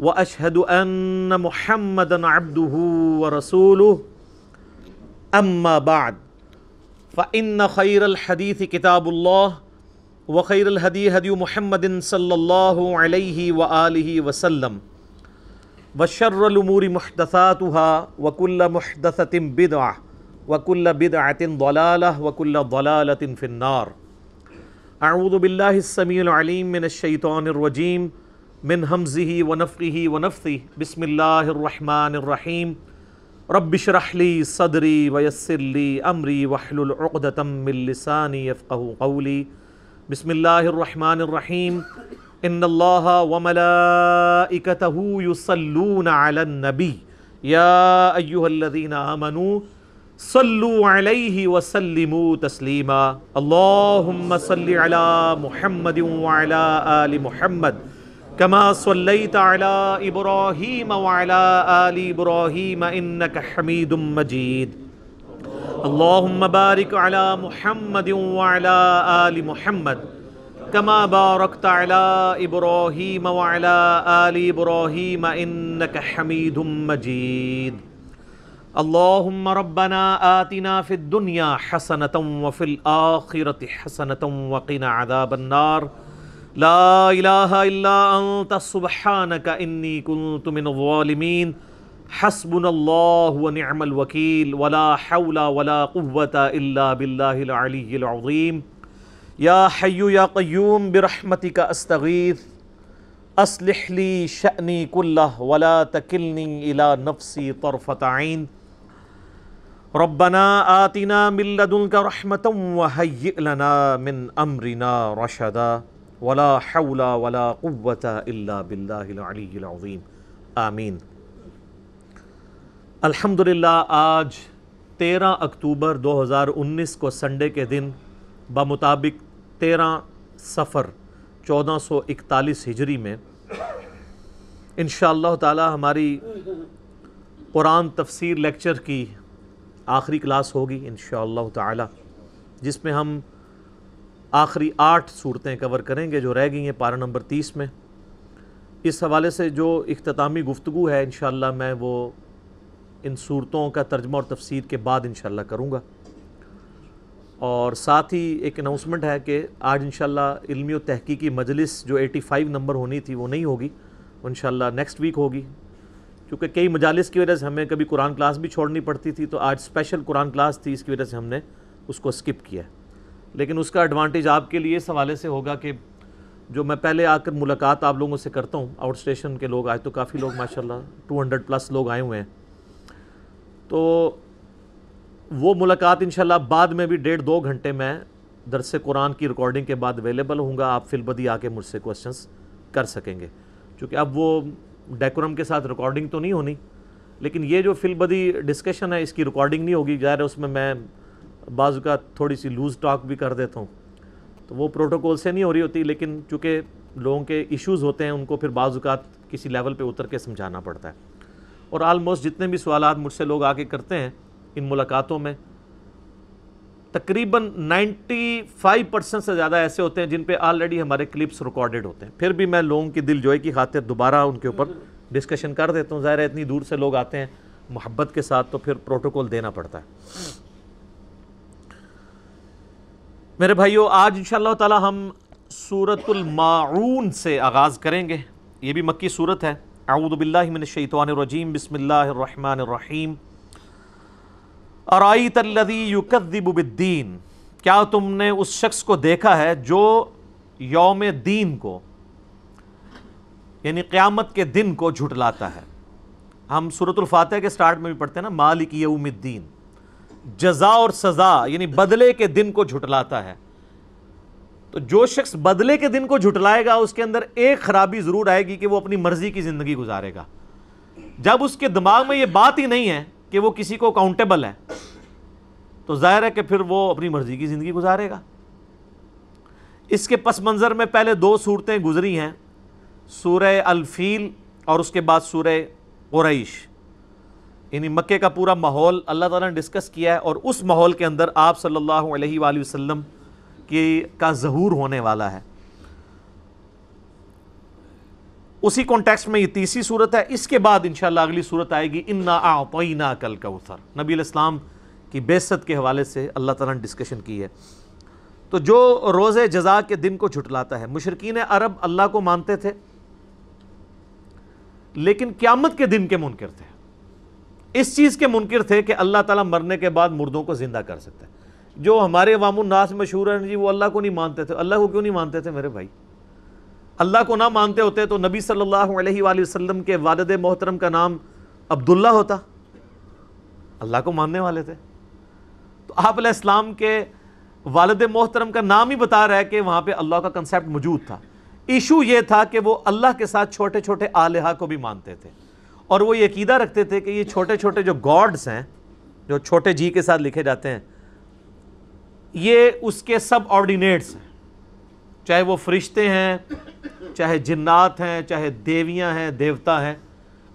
واشهد ان محمدا عبده ورسوله. اما بعد فان خير الحديث كتاب الله، وخير الهدي هدي محمد صلى الله عليه واله وسلم. وشر الامور محدثاتها، وكل محدثه بدعه وكل بدعه ضلاله وكل ضلاله في النار. اعوذ بالله السميع العليم من الشيطان الرجيم. من همزه ونفخه ونفثه. بسم الله الرحمن الرحيم. رب اشرح لي صدري ويسر لي امري واحلل عقدة من لساني يفقهوا قولي. بسم الله الرحمن الرحيم. ان الله وملائكته يصلون على النبي. يا ايها الذين امنوا صلوا عليه وسلموا تسليما. اللهم صل على محمد وعلى ال محمد. كما صليت على إبراهيم وعلى آل إبراهيم إنك حميد مجيد. اللهم بارك على محمد وعلى آل محمد كما باركت على إبراهيم وعلى آل إبراهيم إنك حميد مجيد. اللهم ربنا آتنا في الدنيا حسنة وفي الآخرة حسنة وقنا عذاب النار. لا إله إلا أنت، سبحانك إني كنت من الظالمين. حسبنا الله ونعم الوكيل، ولا حول ولا قوة إلا بالله العلي العظيم. يا حي يا قيوم، برحمتك أستغيث. أصلح لي شأني كله، ولا تكلني إلى نفسي طرفة عين. ربنا آتنا من لدنك رحمة وهيئ لنا من أمرنا رشدا. ولا حول ولا قوة إلا بالله العلي العظيم. آمین. الحمدللہ، آج تیرہ اکتوبر دو ہزار انیس کو سنڈے کے دن بمطابق تیرہ سفر چودہ سو اکتالیس ہجری میں انشاءاللہ تعالی ہماری قرآن تفسیر لیکچر کی آخری کلاس ہوگی انشاءاللہ تعالی، جس میں ہم آخری آٹھ صورتیں کور کریں گے جو رہ گئی ہیں پارہ نمبر تیس میں۔ اس حوالے سے جو اختتامی گفتگو ہے، انشاءاللہ میں وہ ان صورتوں کا ترجمہ اور تفسیر کے بعد انشاءاللہ کروں گا۔ اور ساتھ ہی ایک اناؤنسمنٹ ہے کہ آج انشاءاللہ علمی و تحقیقی مجلس جو ایٹی فائیو نمبر ہونی تھی وہ نہیں ہوگی انشاءاللہ نیکسٹ ویک ہوگی۔ کیونکہ کئی مجالس کی وجہ سے ہمیں کبھی قرآن کلاس بھی چھوڑنی پڑتی تھی، تو آج اسپیشل قرآن کلاس تھی، اس کی وجہ سے ہم نے اس کو اسکپ کیا لیکن اس کا ایڈوانٹیج آپ کے لیے اس حوالے سے ہوگا کہ جو میں پہلے آ کر ملاقات آپ لوگوں سے کرتا ہوں آؤٹ اسٹیشن کے لوگ، آج تو کافی لوگ ماشاءاللہ ٹو ہنڈریڈ پلس لوگ آئے ہوئے ہیں۔ تو وہ ملاقات انشاءاللہ بعد میں بھی ڈیڑھ دو گھنٹے میں درس قرآن کی ریکارڈنگ کے بعد اویلیبل ہوں گا، آپ فی البدی آ کے مجھ سے کوشچنس کر سکیں گے۔ چونکہ اب وہ ڈیکورم کے ساتھ ریکارڈنگ تو نہیں ہونی، لیکن یہ جو فی البدی ڈسکشن ہے، اس کی ریکارڈنگ نہیں ہوگی، ظاہر ہے اس میں میں بعض اوقات تھوڑی سی لوز ٹاک بھی کر دیتا ہوں۔ تو وہ پروٹوکول سے نہیں ہو رہی ہوتی، لیکن چونکہ لوگوں کے ایشوز ہوتے ہیں، ان کو پھر بعض اوقات کسی لیول پہ اتر کے سمجھانا پڑتا ہے۔ اور آلموسٹ جتنے بھی سوالات مجھ سے لوگ آ کے کرتے ہیں ان ملاقاتوں میں، تقریباً نائنٹی فائیو پرسنٹ سے زیادہ ایسے ہوتے ہیں جن پہ آلریڈی ہمارے کلپس ریکارڈڈ ہوتے ہیں۔ پھر بھی میں لوگوں کی دل جوئی کی خاطر دوبارہ ان کے اوپر ڈسکشن کر دیتا ہوں۔ ظاہر ہے، اتنی دور سے لوگ آتے ہیں، محبت کے ساتھ تو پھر پروٹوکول دینا پڑتا ہے۔ میرے بھائیو، آج انشاءاللہ تعالی ہم سورة الماعون سے آغاز کریں گے۔ یہ بھی مکی صورت ہے۔ اعوذ باللہ من الشیطان الرجیم۔ بسم اللہ الرحمن الرحیم۔ ارائیت الذی یکذب بالدین۔ کیا تم نے اس شخص کو دیکھا ہے جو یوم دین کو یعنی قیامت کے دن کو جھٹلاتا ہے؟ ہم سورة الفاتحہ کے سٹارٹ میں بھی پڑھتے ہیں نا، مالک یوم الدین۔ جزا اور سزا یعنی بدلے کے دن کو جھٹلاتا ہے۔ تو جو شخص بدلے کے دن کو جھٹلائے گا، اس کے اندر ایک خرابی ضرور آئے گی کہ وہ اپنی مرضی کی زندگی گزارے گا۔ جب اس کے دماغ میں یہ بات ہی نہیں ہے کہ وہ کسی کو اکاؤنٹیبل ہے، تو ظاہر ہے کہ پھر وہ اپنی مرضی کی زندگی گزارے گا۔ اس کے پس منظر میں پہلے دو صورتیں گزری ہیں، سورہ الفیل اور اس کے بعد سورہ قریش۔ یعنی مکے کا پورا ماحول اللہ تعالیٰ نے ڈسکس کیا ہے اور اس ماحول کے اندر آپ صلی اللہ علیہ وآلہ وسلم کی کا ظہور ہونے والا ہے۔ اسی کانٹیکس میں یہ تیسری صورت ہے۔ اس کے بعد انشاءاللہ اگلی صورت آئے گی۔ انا اعطینا کل کوثر نبی علیہ السلام کی بیست کے حوالے سے اللہ تعالیٰ نے ڈسکشن کی ہے۔ تو جو روز جزا کے دن کو جھٹلاتا ہے مشرقین عرب اللہ کو مانتے تھے، لیکن قیامت کے دن کے منکر تھے۔ اس چیز کے منکر تھے کہ اللہ تعالیٰ مرنے کے بعد مردوں کو زندہ کر سکتا ہے۔ جو ہمارے عوام الناس مشہور ہیں جی وہ اللہ کو نہیں مانتے تھے۔ اللہ کو کیوں نہیں مانتے تھے میرے بھائی؟ اللہ کو نہ مانتے ہوتے تو نبی صلی اللہ علیہ وآلہ وسلم کے والد محترم کا نام عبداللہ ہوتا۔ اللہ کو ماننے والے تھے۔ تو آپ علیہ السلام کے والد محترم کا نام ہی بتا رہا ہے کہ وہاں پہ اللہ کا کنسیپٹ موجود تھا۔ ایشو یہ تھا کہ وہ اللہ کے ساتھ چھوٹے چھوٹے آلیہ کو بھی مانتے تھے۔ اور وہ یہ عقیدہ رکھتے تھے کہ یہ چھوٹے چھوٹے جو گاڈز ہیں، جو چھوٹے جی کے ساتھ لکھے جاتے ہیں، یہ اس کے سب آرڈینیٹس ہیں۔ چاہے وہ فرشتے ہیں، چاہے جنات ہیں، چاہے دیویاں ہیں، دیوتا ہیں،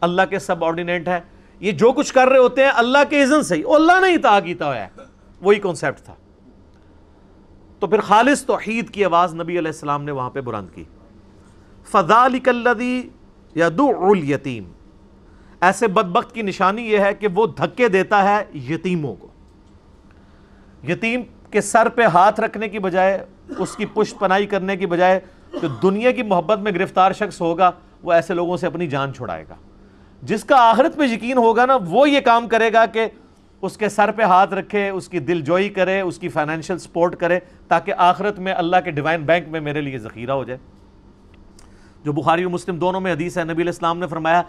اللہ کے سب آرڈینیٹ ہیں۔ یہ جو کچھ کر رہے ہوتے ہیں، اللہ کے اذن سے ہی اللہ نے ہی کیتا ہوا ہے۔ وہی کانسیپٹ تھا۔ تو پھر خالص توحید کی آواز نبی علیہ السلام نے وہاں پہ بلند کی۔ فَذَلِكَ الَّذِي يَدُعُ الْيَتِيمِ۔ ایسے بدبخت کی نشانی یہ ہے کہ وہ دھکے دیتا ہے یتیموں کو۔ یتیم کے سر پہ ہاتھ رکھنے کی بجائے، اس کی پشت پنائی کرنے کی بجائے جو دنیا کی محبت میں گرفتار شخص ہوگا، وہ ایسے لوگوں سے اپنی جان چھڑائے گا۔ جس کا آخرت پہ یقین ہوگا نا، وہ یہ کام کرے گا کہ اس کے سر پہ ہاتھ رکھے، اس کی دل جوئی کرے، اس کی فائنینشل سپورٹ کرے، تاکہ آخرت میں اللہ کے ڈیوائن بینک میں میرے لیے ذخیرہ ہو جائے۔ جو بخاری و مسلم دونوں میں حدیث ہے، نبی علیہ السلام نے فرمایا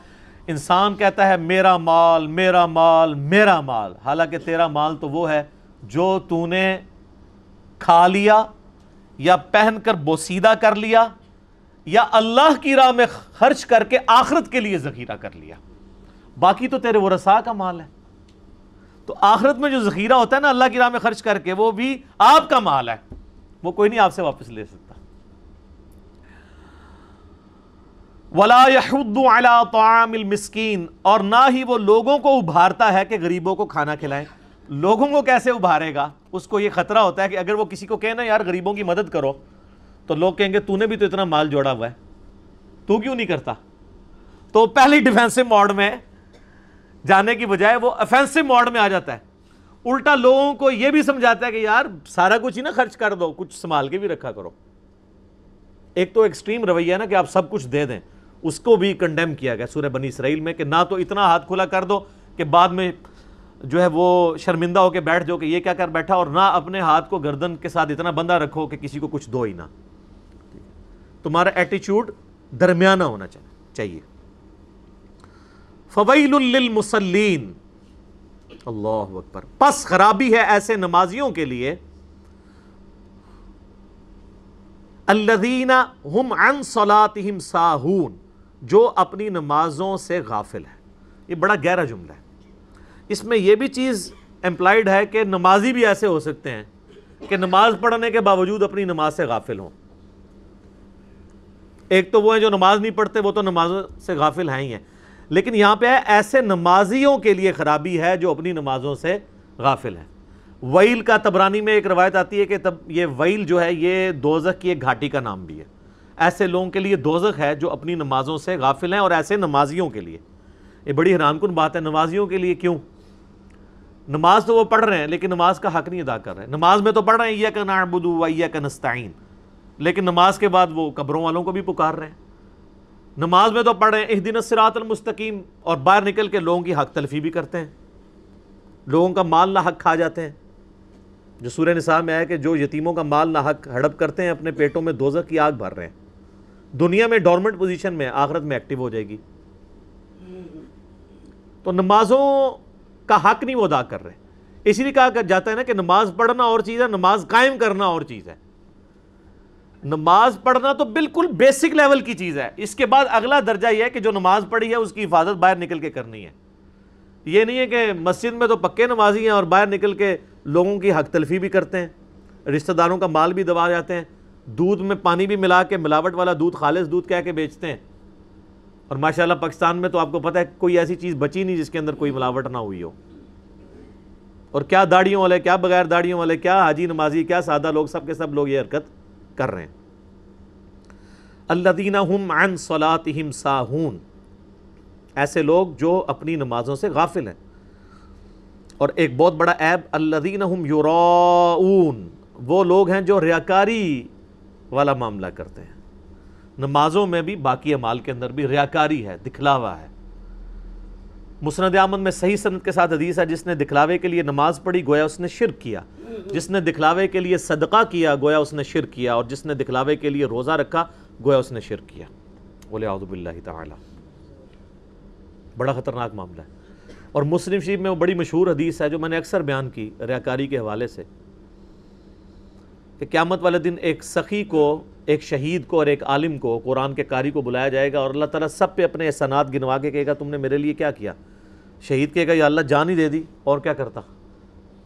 انسان کہتا ہے میرا مال میرا مال میرا مال۔ حالانکہ تیرا مال تو وہ ہے جو تو نے کھا لیا یا پہن کر بوسیدہ کر لیا یا اللہ کی راہ میں خرچ کر کے آخرت کے لیے ذخیرہ کر لیا۔ باقی تو تیرے ورسا کا مال ہے۔ تو آخرت میں جو ذخیرہ ہوتا ہے نا اللہ کی راہ میں خرچ کر کے وہ بھی آپ کا مال ہے۔ وہ کوئی نہیں آپ سے واپس لے سکتا۔ ولا يحض على طعام المسكين اور نہ ہی وہ لوگوں کو ابھارتا ہے کہ غریبوں کو کھانا کھلائیں۔ لوگوں کو کیسے ابھارے گا؟ اس کو یہ خطرہ ہوتا ہے کہ اگر وہ کسی کو کہے نا، یار غریبوں کی مدد کرو، تو لوگ کہیں گے، تو نے بھی تو اتنا مال جوڑا ہوا ہے، تو کیوں نہیں کرتا؟ تو پہلی ڈیفینسو موڈ میں جانے کی بجائے وہ افینسو موڈ میں آ جاتا ہے۔ الٹا لوگوں کو یہ بھی سمجھاتا ہے کہ یار سارا کچھ ہی نا خرچ کر دو، کچھ سنبھال کے بھی رکھا کرو۔ ایک تو ایکسٹریم رویہ ہے نا کہ آپ سب کچھ دے دیں۔ اس کو بھی کنڈیم کیا گیا سورہ بنی اسرائیل میں کہ نہ تو اتنا ہاتھ کھلا کر دو کہ بعد میں جو ہے وہ شرمندہ ہو کے بیٹھ جاؤ کہ یہ کیا کر بیٹھا اور نہ اپنے ہاتھ کو گردن کے ساتھ اتنا بندہ رکھو کہ کسی کو کچھ دو ہی نہ۔ تمہارا ایٹیچیوڈ درمیانہ ہونا چاہیے۔ فویل للمسلین اللہ اکبر۔ پس خرابی ہے ایسے نمازیوں کے لیے۔ الذین ہم عن صلاتہم ساہون جو اپنی نمازوں سے غافل ہے یہ بڑا گہرا جملہ ہے۔ اس میں یہ بھی چیز امپلائڈ ہے کہ نمازی بھی ایسے ہو سکتے ہیں کہ نماز پڑھنے کے باوجود اپنی نماز سے غافل ہوں۔ ایک تو وہ ہیں جو نماز نہیں پڑھتے، وہ تو نماز سے غافل ہیں ہی ہیں۔ لیکن یہاں پہ ایسے نمازیوں کے لیے خرابی ہے جو اپنی نمازوں سے غافل ہیں۔ ویل کا تبرانی میں ایک روایت آتی ہے کہ تب یہ ویل جو ہے، یہ دوزخ کی ایک گھاٹی کا نام بھی ہے۔ ایسے لوگوں کے لیے دوزخ ہے جو اپنی نمازوں سے غافل ہیں اور ایسے نمازیوں کے لیے۔ یہ بڑی حیران کن بات ہے، نمازیوں کے لیے کیوں؟ نماز تو وہ پڑھ رہے ہیں، لیکن نماز کا حق نہیں ادا کر رہے۔ ہیں نماز میں تو پڑھ رہے ہیں یا کا نعبدو و یا کا نستعین لیکن نماز کے بعد وہ قبروں والوں کو بھی پکار رہے ہیں۔ نماز میں تو پڑھ رہے ہیں اہدین الصراط المستقیم۔ اور باہر نکل کے لوگوں کی حق تلفی بھی کرتے ہیں۔ لوگوں کا مال نہ حق کھا جاتے ہیں۔ جو سورہ نساء میں ہے کہ جو یتیموں کا مال نہ حق ہڑپ کرتے ہیں، اپنے پیٹوں میں دوزخ کی آگ بھر رہے ہیں۔ دنیا میں ڈورمنٹ پوزیشن میں آخرت میں ایکٹیو ہو جائے گی۔ تو نمازوں کا حق نہیں وہ ادا کر رہے۔ اسی لیے کہا جاتا ہے نا کہ نماز پڑھنا اور چیز ہے، نماز قائم کرنا اور چیز ہے۔ نماز پڑھنا تو بالکل بیسک لیول کی چیز ہے۔ اس کے بعد اگلا درجہ یہ ہے کہ جو نماز پڑھی ہے، اس کی حفاظت باہر نکل کے کرنی ہے۔ یہ نہیں ہے کہ مسجد میں تو پکے نمازی ہیں اور باہر نکل کے لوگوں کی حق تلفی بھی کرتے ہیں، رشتہ داروں کا مال بھی دبا جاتے ہیں۔ دودھ میں پانی بھی ملا کے ملاوٹ والا دودھ، خالص دودھ کہہ کے بیچتے ہیں۔ اور ماشاءاللہ پاکستان میں تو آپ کو پتہ ہے کوئی ایسی چیز بچی نہیں جس کے اندر کوئی ملاوٹ نہ ہوئی ہو۔ اور کیا داڑیوں والے، کیا بغیر داڑیوں والے، کیا حاجی نمازی، کیا سادہ لوگ، سب کے سب لوگ یہ حرکت کر رہے ہیں۔ اللہ ہم عن صلاتہم ساہون۔ ایسے لوگ جو اپنی نمازوں سے غافل ہیں۔ اور ایک بہت بڑا عیب اللہ ہم یراؤون۔ وہ لوگ ہیں جو ریاکاری والا معاملہ کرتے ہیں۔ نمازوں میں بھی باقی عمال کے اندر بھی ریاکاری ہے، دکھلاوا ہے۔ مسند آمد میں صحیح سنت کے ساتھ حدیث ہے، جس نے دکھلاوے کے لیے نماز پڑھی، گویا اس نے شرک کیا۔ جس نے دکھلاوے کے لیے صدقہ کیا، گویا اس نے شرک کیا۔ اور جس نے دکھلاوے کے لیے روزہ رکھا، گویا اس نے شرک کیا۔ بولے اعوذ باللہ تعالی۔ بڑا خطرناک معاملہ ہے۔ اور مسلم شریف میں وہ بڑی مشہور حدیث ہے جو میں نے اکثر بیان کی، ریاکاری کے حوالے سے۔ کہ قیامت والے دن ایک سخی کو، ایک شہید کو اور ایک عالم کو قرآن کے قاری کو بلایا جائے گا اور اللہ تعالیٰ سب پہ اپنے احسانات گنوا کے کہے گا، تم نے میرے لیے کیا کیا؟ شہید کہے گا، یا اللہ جان ہی دے دی، اور کیا کرتا؟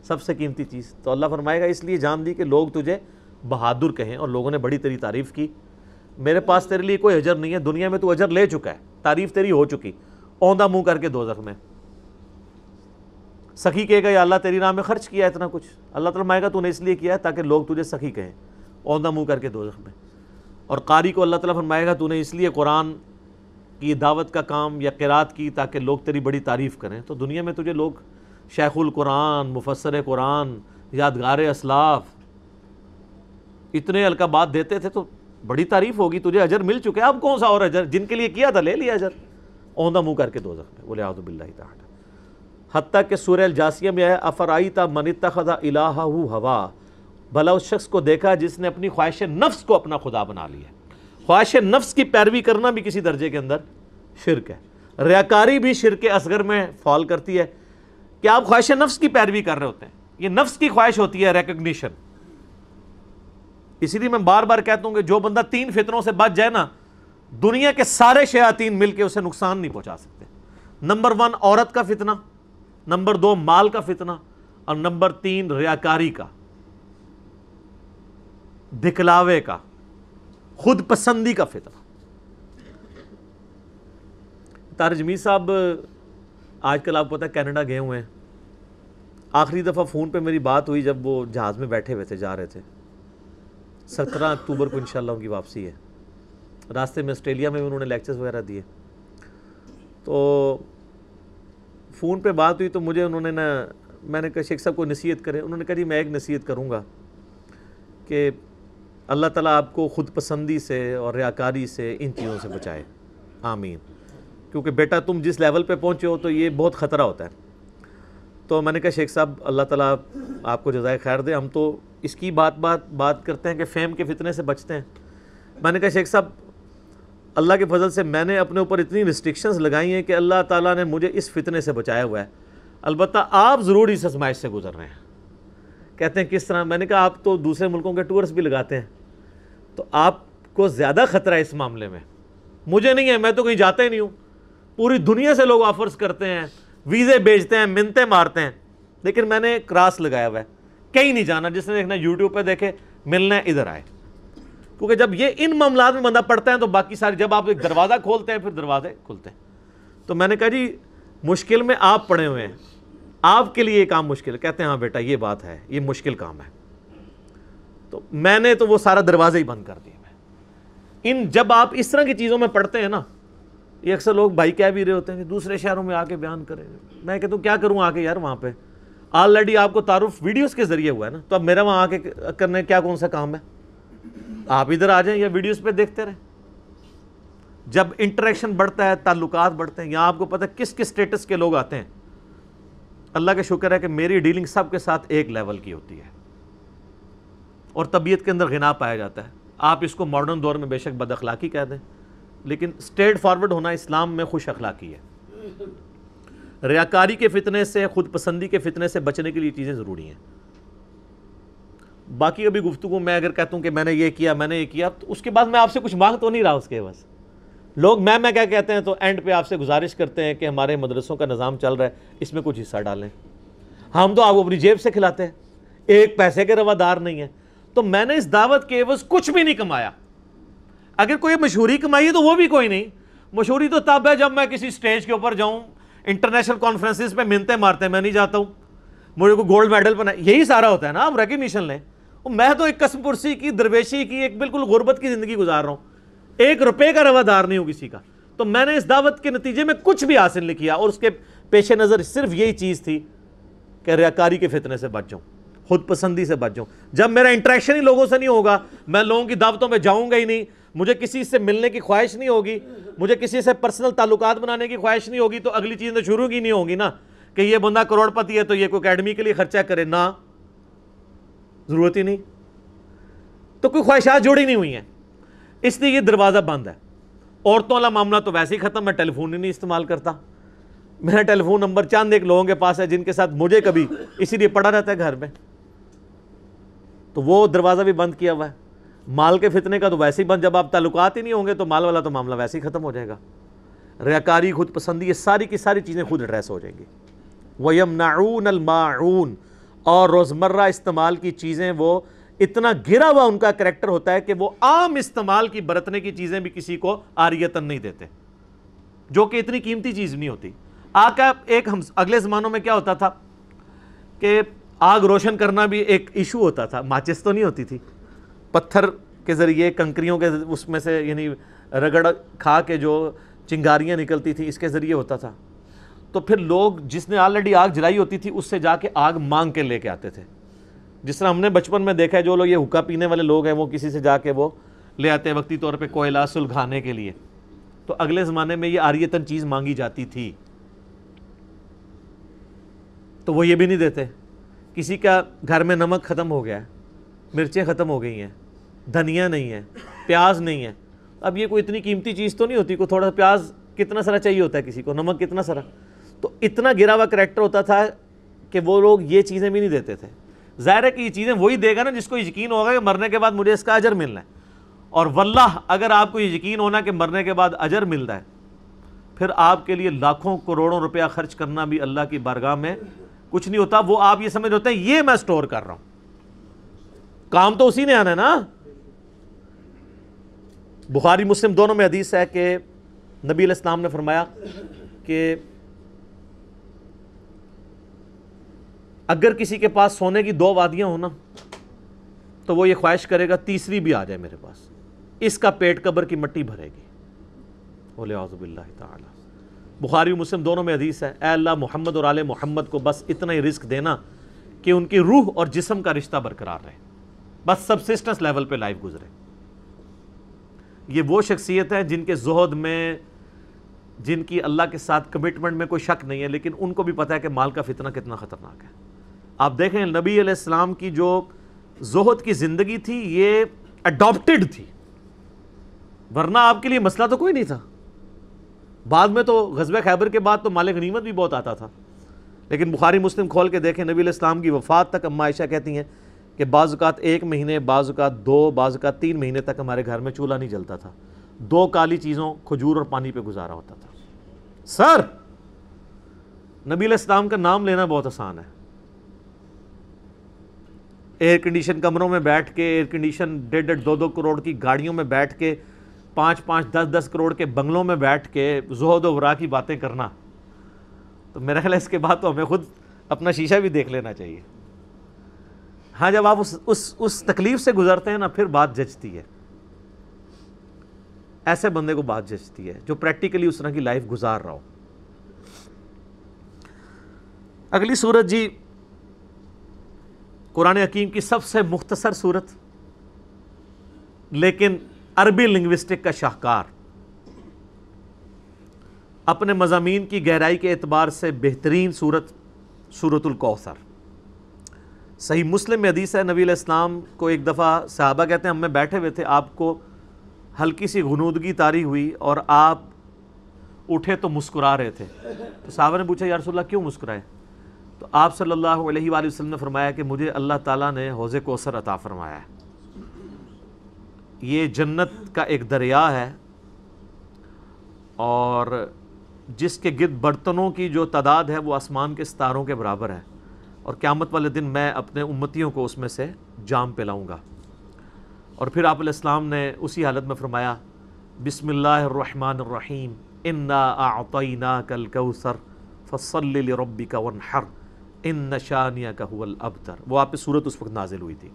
سب سے قیمتی چیز۔ تو اللہ فرمائے گا، اس لیے جان دی کہ لوگ تجھے بہادر کہیں، اور لوگوں نے بڑی تیری تعریف کی۔ میرے پاس تیرے لیے کوئی اجر نہیں ہے، دنیا میں تو اجر لے چکا ہے، تعریف تیری ہو چکی، اوندہ منہ کر کے دو میں۔ سخی کہے گا، یا اللہ تیری راہ میں خرچ کیا اتنا کچھ؟ اللہ تعالیٰ مائے گا، تو نے اس لیے کیا ہے تاکہ لوگ تجھے سخی کہیں۔ اوندہ منہ کر کے دو میں۔ اور قاری کو اللہ تعالیٰ فرمائے گا، تو نے اس لیے قرآن کی دعوت کا کام یا قرات کی تاکہ لوگ تیری بڑی تعریف کریں۔ تو دنیا میں تجھے لوگ شیخ القرآن، مفسر قرآن، یادگار اسلاف اتنے القابات دیتے تھے تو بڑی تعریف ہوگی، تجھے اجر مل چکے۔ اب کون سا اور اجر؟ جن کے لیے کیا تھا، لے لیا اجر۔ اوندہ منہ کر کے دو میں۔ بولے آدھو باللہ تعالی۔ حتیٰ کہ سورہ الجاسیہ میں ہے افرائی تا منتا خدا الہ ہوا؟ بھلا اس شخص کو دیکھا جس نے اپنی خواہش نفس کو اپنا خدا بنا لیا خواہش نفس کی پیروی کرنا بھی کسی درجے کے اندر شرک ہے۔ ریاکاری بھی شرک اصغر میں فال کرتی ہے۔ کہ آپ خواہش نفس کی پیروی کر رہے ہوتے ہیں؟ یہ نفس کی خواہش ہوتی ہے ریکگنیشن۔ اسی لیے میں بار بار کہتا ہوں کہ جو بندہ تین فطروں سے بچ جائے نا، دنیا کے سارے شیاطین مل کے اسے نقصان نہیں پہنچا سکتے۔ نمبر ون، عورت کا فتنہ۔ نمبر دو، مال کا فتنہ، اور نمبر تین، ریاکاری کا، دکھلاوے کا، خود پسندی کا فتنہ۔ تارجمی صاحب، آج کل آپ پتہ کینیڈا گئے ہوئے ہیں۔ آخری دفعہ فون پہ میری بات ہوئی جب وہ جہاز میں بیٹھے ہوئے تھے، جا رہے تھے۔ سترہ اکتوبر کو انشاءاللہ ان کی واپسی ہے۔ راستے میں آسٹریلیا میں انہوں نے لیکچرز وغیرہ دیے۔ تو فون پہ بات ہوئی تو مجھے انہوں نے نا میں نے کہا، شیخ صاحب کو نصیحت کرے انہوں نے کہا جی میں ایک نصیحت کروں گا کہ اللہ تعالیٰ آپ کو خود پسندی سے اور ریاکاری سے ان چیزوں سے بچائے۔ آمین۔ کیونکہ بیٹا، تم جس لیول پہ پہنچے ہو تو یہ بہت خطرہ ہوتا ہے۔ تو میں نے کہا، شیخ صاحب، اللہ تعالیٰ آپ کو جزائے خیر دے۔ ہم تو اس کی بات بات بات کرتے ہیں کہ فیم کے فتنے سے بچتے ہیں۔ میں نے کہا، شیخ صاحب اللہ کے فضل سے میں نے اپنے اوپر اتنی ریسٹرکشنز لگائی ہیں کہ اللہ تعالیٰ نے مجھے اس فتنے سے بچایا ہوا ہے۔ البتہ آپ ضرور اس ازمائش سے گزر رہے ہیں۔ کہتے ہیں کس طرح؟ میں نے کہا آپ تو دوسرے ملکوں کے ٹورس بھی لگاتے ہیں۔ تو آپ کو زیادہ خطرہ ہے اس معاملے میں۔ مجھے نہیں ہے، میں تو کہیں جاتا ہی نہیں ہوں۔ پوری دنیا سے لوگ آفرز کرتے ہیں ویزے بیچتے ہیں، منتیں مارتے ہیں۔ لیکن میں نے کراس لگایا ہوا ہے۔ کہیں نہیں جانا، جس نے دیکھنا یوٹیوب پہ دیکھے، ملنا ادھر آئے۔ کیونکہ جب یہ ان معاملات میں بندہ پڑھتا ہے تو باقی سارے جب آپ ایک دروازہ کھولتے ہیں، پھر دروازے کھلتے ہیں۔ تو میں نے کہا جی مشکل میں آپ پڑھے ہوئے ہیں۔ آپ کے لیے یہ کام مشکل ہے۔ کہتے ہیں ہاں بیٹا، یہ بات ہے، یہ مشکل کام ہے۔ تو میں نے تو وہ سارا دروازہ ہی بند کر دیا میں۔ ان جب آپ اس طرح کی چیزوں میں پڑھتے ہیں نا، یہ اکثر لوگ بھائی کہہ بھی رہے ہوتے ہیں کہ دوسرے شہروں میں آ کے بیان کریں۔ میں کہتا ہوں، کیا کروں آ کے یار وہاں پہ؟ آلریڈی آپ کو تعارف ویڈیوز کے ذریعے ہوا ہے نا۔ تو اب میرا وہاں آ کے کرنے کیا کون سا کام ہے؟ آپ ادھر آ جائیں یا ویڈیوز پہ دیکھتے رہیں۔ جب انٹریکشن بڑھتا ہے، تعلقات بڑھتے ہیں یہاں آپ کو پتہ کس کس سٹیٹس کے لوگ آتے ہیں، اللہ کا شکر ہے کہ میری ڈیلنگ سب کے ساتھ ایک لیول کی ہوتی ہے۔ اور طبیعت کے اندر غنا پایا جاتا ہے۔ آپ اس کو ماڈرن دور میں بے شک بد اخلاقی کہہ دیں۔ لیکن اسٹیٹ فارورڈ ہونا اسلام میں خوش اخلاقی ہے۔ ریاکاری کے فتنے سے، خود پسندی کے فتنے سے بچنے کے لیے چیزیں ضروری ہیں۔ باقی ابھی گفتگو میں اگر کہتا ہوں کہ میں نے یہ کیا، میں نے یہ کیا، تو اس کے بعد میں آپ سے کچھ مانگ تو نہیں رہا اس کے بس۔ لوگ میں میں کیا کہتے ہیں تو اینڈ پہ آپ سے گزارش کرتے ہیں کہ ہمارے مدرسوں کا نظام چل رہا ہے، اس میں کچھ حصہ ڈالیں۔ ہم تو آپ کو اپنی جیب سے کھلاتے ہیں۔ ایک پیسے کے روادار نہیں ہے تو میں نے اس دعوت کے عوض کچھ بھی نہیں کمایا۔ اگر کوئی مشہوری کمائی ہے تو وہ بھی کوئی نہیں۔ مشہوری تو تب ہے جب میں کسی سٹیج کے اوپر جاؤں انٹرنیشنل کانفرنسز پہ منتے مارتے ہیں میں نہیں جاتا ہوں۔ مجھے کو گولڈ میڈل بنا، یہی سارا ہوتا ہے نا، ہم ریکگنیشن لیں۔ میں تو ایک قسم پرسی کی، درویشی کی، ایک بالکل غربت کی زندگی گزار رہا ہوں۔ ایک روپے کا روادار نہیں ہوں کسی کا۔ تو میں نے اس دعوت کے نتیجے میں کچھ بھی حاصل نہیں کیا اور اس کے پیش نظر صرف یہی چیز تھی کہ ریاکاری کے فتنے سے بچ جاؤں، خود پسندی سے بچ جاؤں۔ جب میرا انٹریکشن ہی لوگوں سے نہیں ہوگا، میں لوگوں کی دعوتوں میں جاؤں گا ہی نہیں۔ مجھے کسی سے ملنے کی خواہش نہیں ہوگی، مجھے کسی سے پرسنل تعلقات بنانے کی خواہش نہیں ہوگی تو اگلی چیز تو شروع کی نہیں ہوگی نا کہ یہ بندہ کروڑ پتی ہے تو یہ کوئی اکیڈمی کے لیے خرچہ کرے۔ نہ۔ ضرورت ہی نہیں۔ تو کوئی خواہشات جوڑی نہیں ہوئی ہیں۔ اس لیے یہ دروازہ بند ہے۔ عورتوں والا معاملہ تو ویسے ہی ختم، میں ٹیلی فون ہی نہیں استعمال کرتا۔ میرا ٹیلی فون نمبر چاند ایک لوگوں کے پاس ہے جن کے ساتھ مجھے کبھی اسی لیے پڑا رہتا ہے گھر میں۔ تو وہ دروازہ بھی بند کیا ہوا ہے۔ مال کے فتنے کا تو ویسے ہی بند، جب آپ تعلقات ہی نہیں ہوں گے تو مال والا تو معاملہ ویسے ہی ختم ہو جائے گا۔ ریاکاری، خود پسندی، یہ ساری کی ساری چیزیں خود ایڈریس ہو جائیں گی۔ وَيَمْنَعُونَ الْمَاعُونَ۔ اور روزمرہ استعمال کی چیزیں وہ اتنا گرا ہوا ان کا کریکٹر ہوتا ہے کہ وہ عام استعمال کی برتنے کی چیزیں بھی کسی کو آریتن نہیں دیتے۔ جو کہ اتنی قیمتی چیز نہیں ہوتی۔ آقا، ایک ہم، اگلے زمانوں میں کیا ہوتا تھا کہ آگ روشن کرنا بھی ایک ایشو ہوتا تھا۔ ماچس تو نہیں ہوتی تھی۔ پتھر کے ذریعے کنکریوں کے، اس میں سے یعنی رگڑ کھا کے جو چنگاریاں نکلتی تھی اس کے ذریعے ہوتا تھا۔ تو پھر لوگ جس نے آلریڈی آگ جلائی ہوتی تھی، اس سے جا کے آگ مانگ کے لے کے آتے تھے۔ جس طرح ہم نے بچپن میں دیکھا ہے، جو لوگ یہ حکا پینے والے لوگ ہیں، وہ کسی سے جا کے وہ لے آتے ہیں وقتی طور پہ کوئلہ سلگھانے کے لیے۔ تو اگلے زمانے میں یہ آریتن چیز مانگی جاتی تھی۔ تو وہ یہ بھی نہیں دیتے۔ کسی کا گھر میں نمک ختم ہو گیا ہے مرچیں ختم ہو گئی ہیں، دھنیا نہیں ہے پیاز نہیں ہے اب یہ کوئی اتنی قیمتی چیز تو نہیں ہوتی، کوئی تھوڑا سا پیاز کتنا سرا چاہیے ہوتا ہے کسی کو؟ نمک کتنا سرا تو اتنا گرا ہوا کریکٹر ہوتا تھا کہ وہ لوگ یہ چیزیں بھی نہیں دیتے تھے۔ ظاہر ہے کہ یہ چیزیں وہی دے گا نا جس کو یقین ہوگا کہ مرنے کے بعد مجھے اس کا اجر ملنا ہے۔ اور واللہ، اگر آپ کو یہ یقین ہونا کہ مرنے کے بعد اجر ملتا ہے، پھر آپ کے لیے لاکھوں کروڑوں روپیہ خرچ کرنا بھی اللہ کی بارگاہ میں کچھ نہیں ہوتا۔ وہ آپ یہ سمجھ ہوتے ہیں، یہ میں سٹور کر رہا ہوں۔ کام تو اسی نے آنا ہے نا۔ بخاری مسلم دونوں میں حدیث ہے کہ نبی علیہ السلام نے فرمایا کہ اگر کسی کے پاس سونے کی دو وادیاں ہونا تو وہ یہ خواہش کرے گا تیسری بھی آ جائے میرے پاس۔ اس کا پیٹ قبر کی مٹی بھرے گی۔ بولے عظب اللہ تعالی۔ بخاری مسلم دونوں میں حدیث ہے، اے اللہ محمد اور آل محمد کو بس اتنا ہی رزق دینا کہ ان کی روح اور جسم کا رشتہ برقرار رہے۔ بس سبسسٹنس لیول پہ لائف گزرے۔ یہ وہ شخصیت ہے جن کے زہد میں، جن کی اللہ کے ساتھ کمٹمنٹ میں کوئی شک نہیں ہے، لیکن ان کو بھی پتہ ہے کہ مال کا فتنہ کتنا خطرناک ہے۔ آپ دیکھیں نبی علیہ السلام کی جو زہد کی زندگی تھی، یہ اڈاپٹڈ تھی۔ ورنہ آپ کے لیے مسئلہ تو کوئی نہیں تھا۔ بعد میں تو غزب خیبر کے بعد تو مال غنیمت بھی بہت آتا تھا۔ لیکن بخاری مسلم کھول کے دیکھیں، نبی علیہ السلام کی وفات تک اما عائشہ کہتی ہیں کہ بعض اوقات ایک مہینے، بعض اوقات دو، بعض اوقات تین مہینے تک ہمارے گھر میں چولہا نہیں جلتا تھا۔ دو کالی چیزوں، کھجور اور پانی پہ گزارا ہوتا تھا۔ سر، نبی علیہ السلام کا نام لینا بہت آسان ہے۔ ایئر کنڈیشن کمروں میں بیٹھ کے، ایئر کنڈیشن ڈیڑھ ڈیڑھ دو دو کروڑ کی گاڑیوں میں بیٹھ کے، پانچ پانچ دس دس کروڑ کے بنگلوں میں بیٹھ کے زہد و ورا کی باتیں کرنا۔ تو میرا خیال ہے اس کے بعد تو ہمیں خود اپنا شیشہ بھی دیکھ لینا چاہیے۔ ہاں جب آپ اس اس اس تکلیف سے گزرتے ہیں نا، پھر بات جچتی ہے۔ ایسے بندے کو بات جچتی ہے جو پریکٹیکلی اس طرح کی لائف گزار رہا ہو۔ اگلی صورت جی قرآن حکیم کی سب سے مختصر صورت، لیکن عربی لنگوسٹک کا شاہکار۔ اپنے مضامین کی گہرائی کے اعتبار سے بہترین صورت صورت القوثر صحیح مسلم میں حدیث ہے، نبی علیہ السلام کو ایک دفعہ صحابہ کہتے ہیں، ہم میں بیٹھے ہوئے تھے، آپ کو ہلکی سی غنودگی تاری ہوئی اور آپ اٹھے تو مسکرا رہے تھے۔ تو صحابہ نے پوچھا، یا رسول اللہ، کیوں مسکرائے؟ تو آپ صلی اللہ علیہ وآلہ وسلم نے فرمایا کہ مجھے اللہ تعالیٰ نے حوض کوثر عطا فرمایا ہے۔ یہ جنت کا ایک دریا ہے اور جس کے گرد برتنوں کی جو تعداد ہے وہ آسمان کے ستاروں کے برابر ہے۔ اور قیامت والے دن میں اپنے امتیوں کو اس میں سے جام پلاؤں گا۔ اور پھر آپ علیہ السلام نے اسی حالت میں فرمایا، بسم اللہ الرحمن الرحیم، انا اعطینا کل کوثر فصل لربی کا ونحر ان نشانیہ کا هو الابتر وہ آپ پہ صورت اس وقت نازل ہوئی تھی۔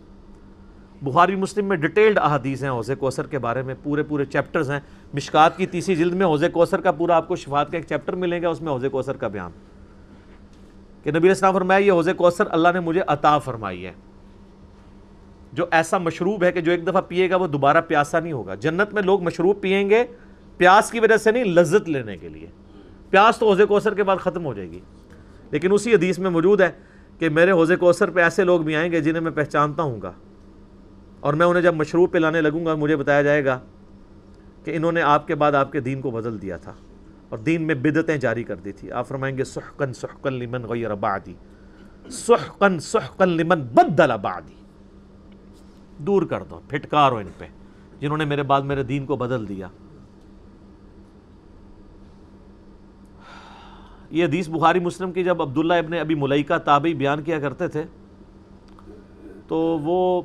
بخاری مسلم میں ڈیٹیلڈ احادیث ہیں، حوض کوثر کے بارے میں پورے پورے چیپٹرز ہیں۔ مشکات کی تیسری جلد میں حوض کوثر کا پورا آپ کو شفاعت کا ایک چیپٹر ملے گا، اس میں حوض کوثر کا بیان۔ کہ نبی علیہ السلام فرمایا، یہ حوض کوثر اللہ نے مجھے عطا فرمائی ہے۔ جو ایسا مشروب ہے کہ جو ایک دفعہ پیے گا، وہ دوبارہ پیاسا نہیں ہوگا۔ جنت میں لوگ مشروب پیئیں گے، پیاس کی وجہ سے نہیں، لذت لینے کے لیے۔ پیاس تو حوض کوثر کے بعد ختم ہو جائے گی۔ لیکن اسی حدیث میں موجود ہے کہ میرے حوض کوثر پہ ایسے لوگ بھی آئیں گے جنہیں میں پہچانتا ہوں گا۔ اور میں انہیں جب مشروب پلانے لگوں گا، مجھے بتایا جائے گا کہ انہوں نے آپ کے بعد آپ کے دین کو بدل دیا تھا اور دین میں بدتیں جاری کر دی تھی۔ آپ فرمائیں گے سحقن سحقن لمن غیر بعدی۔ سحقن سحقن لمن بدل بعدی۔ دور کر دو، پھٹکارو ان پہ۔ جنہوں نے میرے بعد میرے دین کو بدل دیا۔ یہ حدیث بخاری مسلم کی جب عبداللہ ابن ابی ملائکہ تابعی بیان کیا کرتے تھے، تو وہ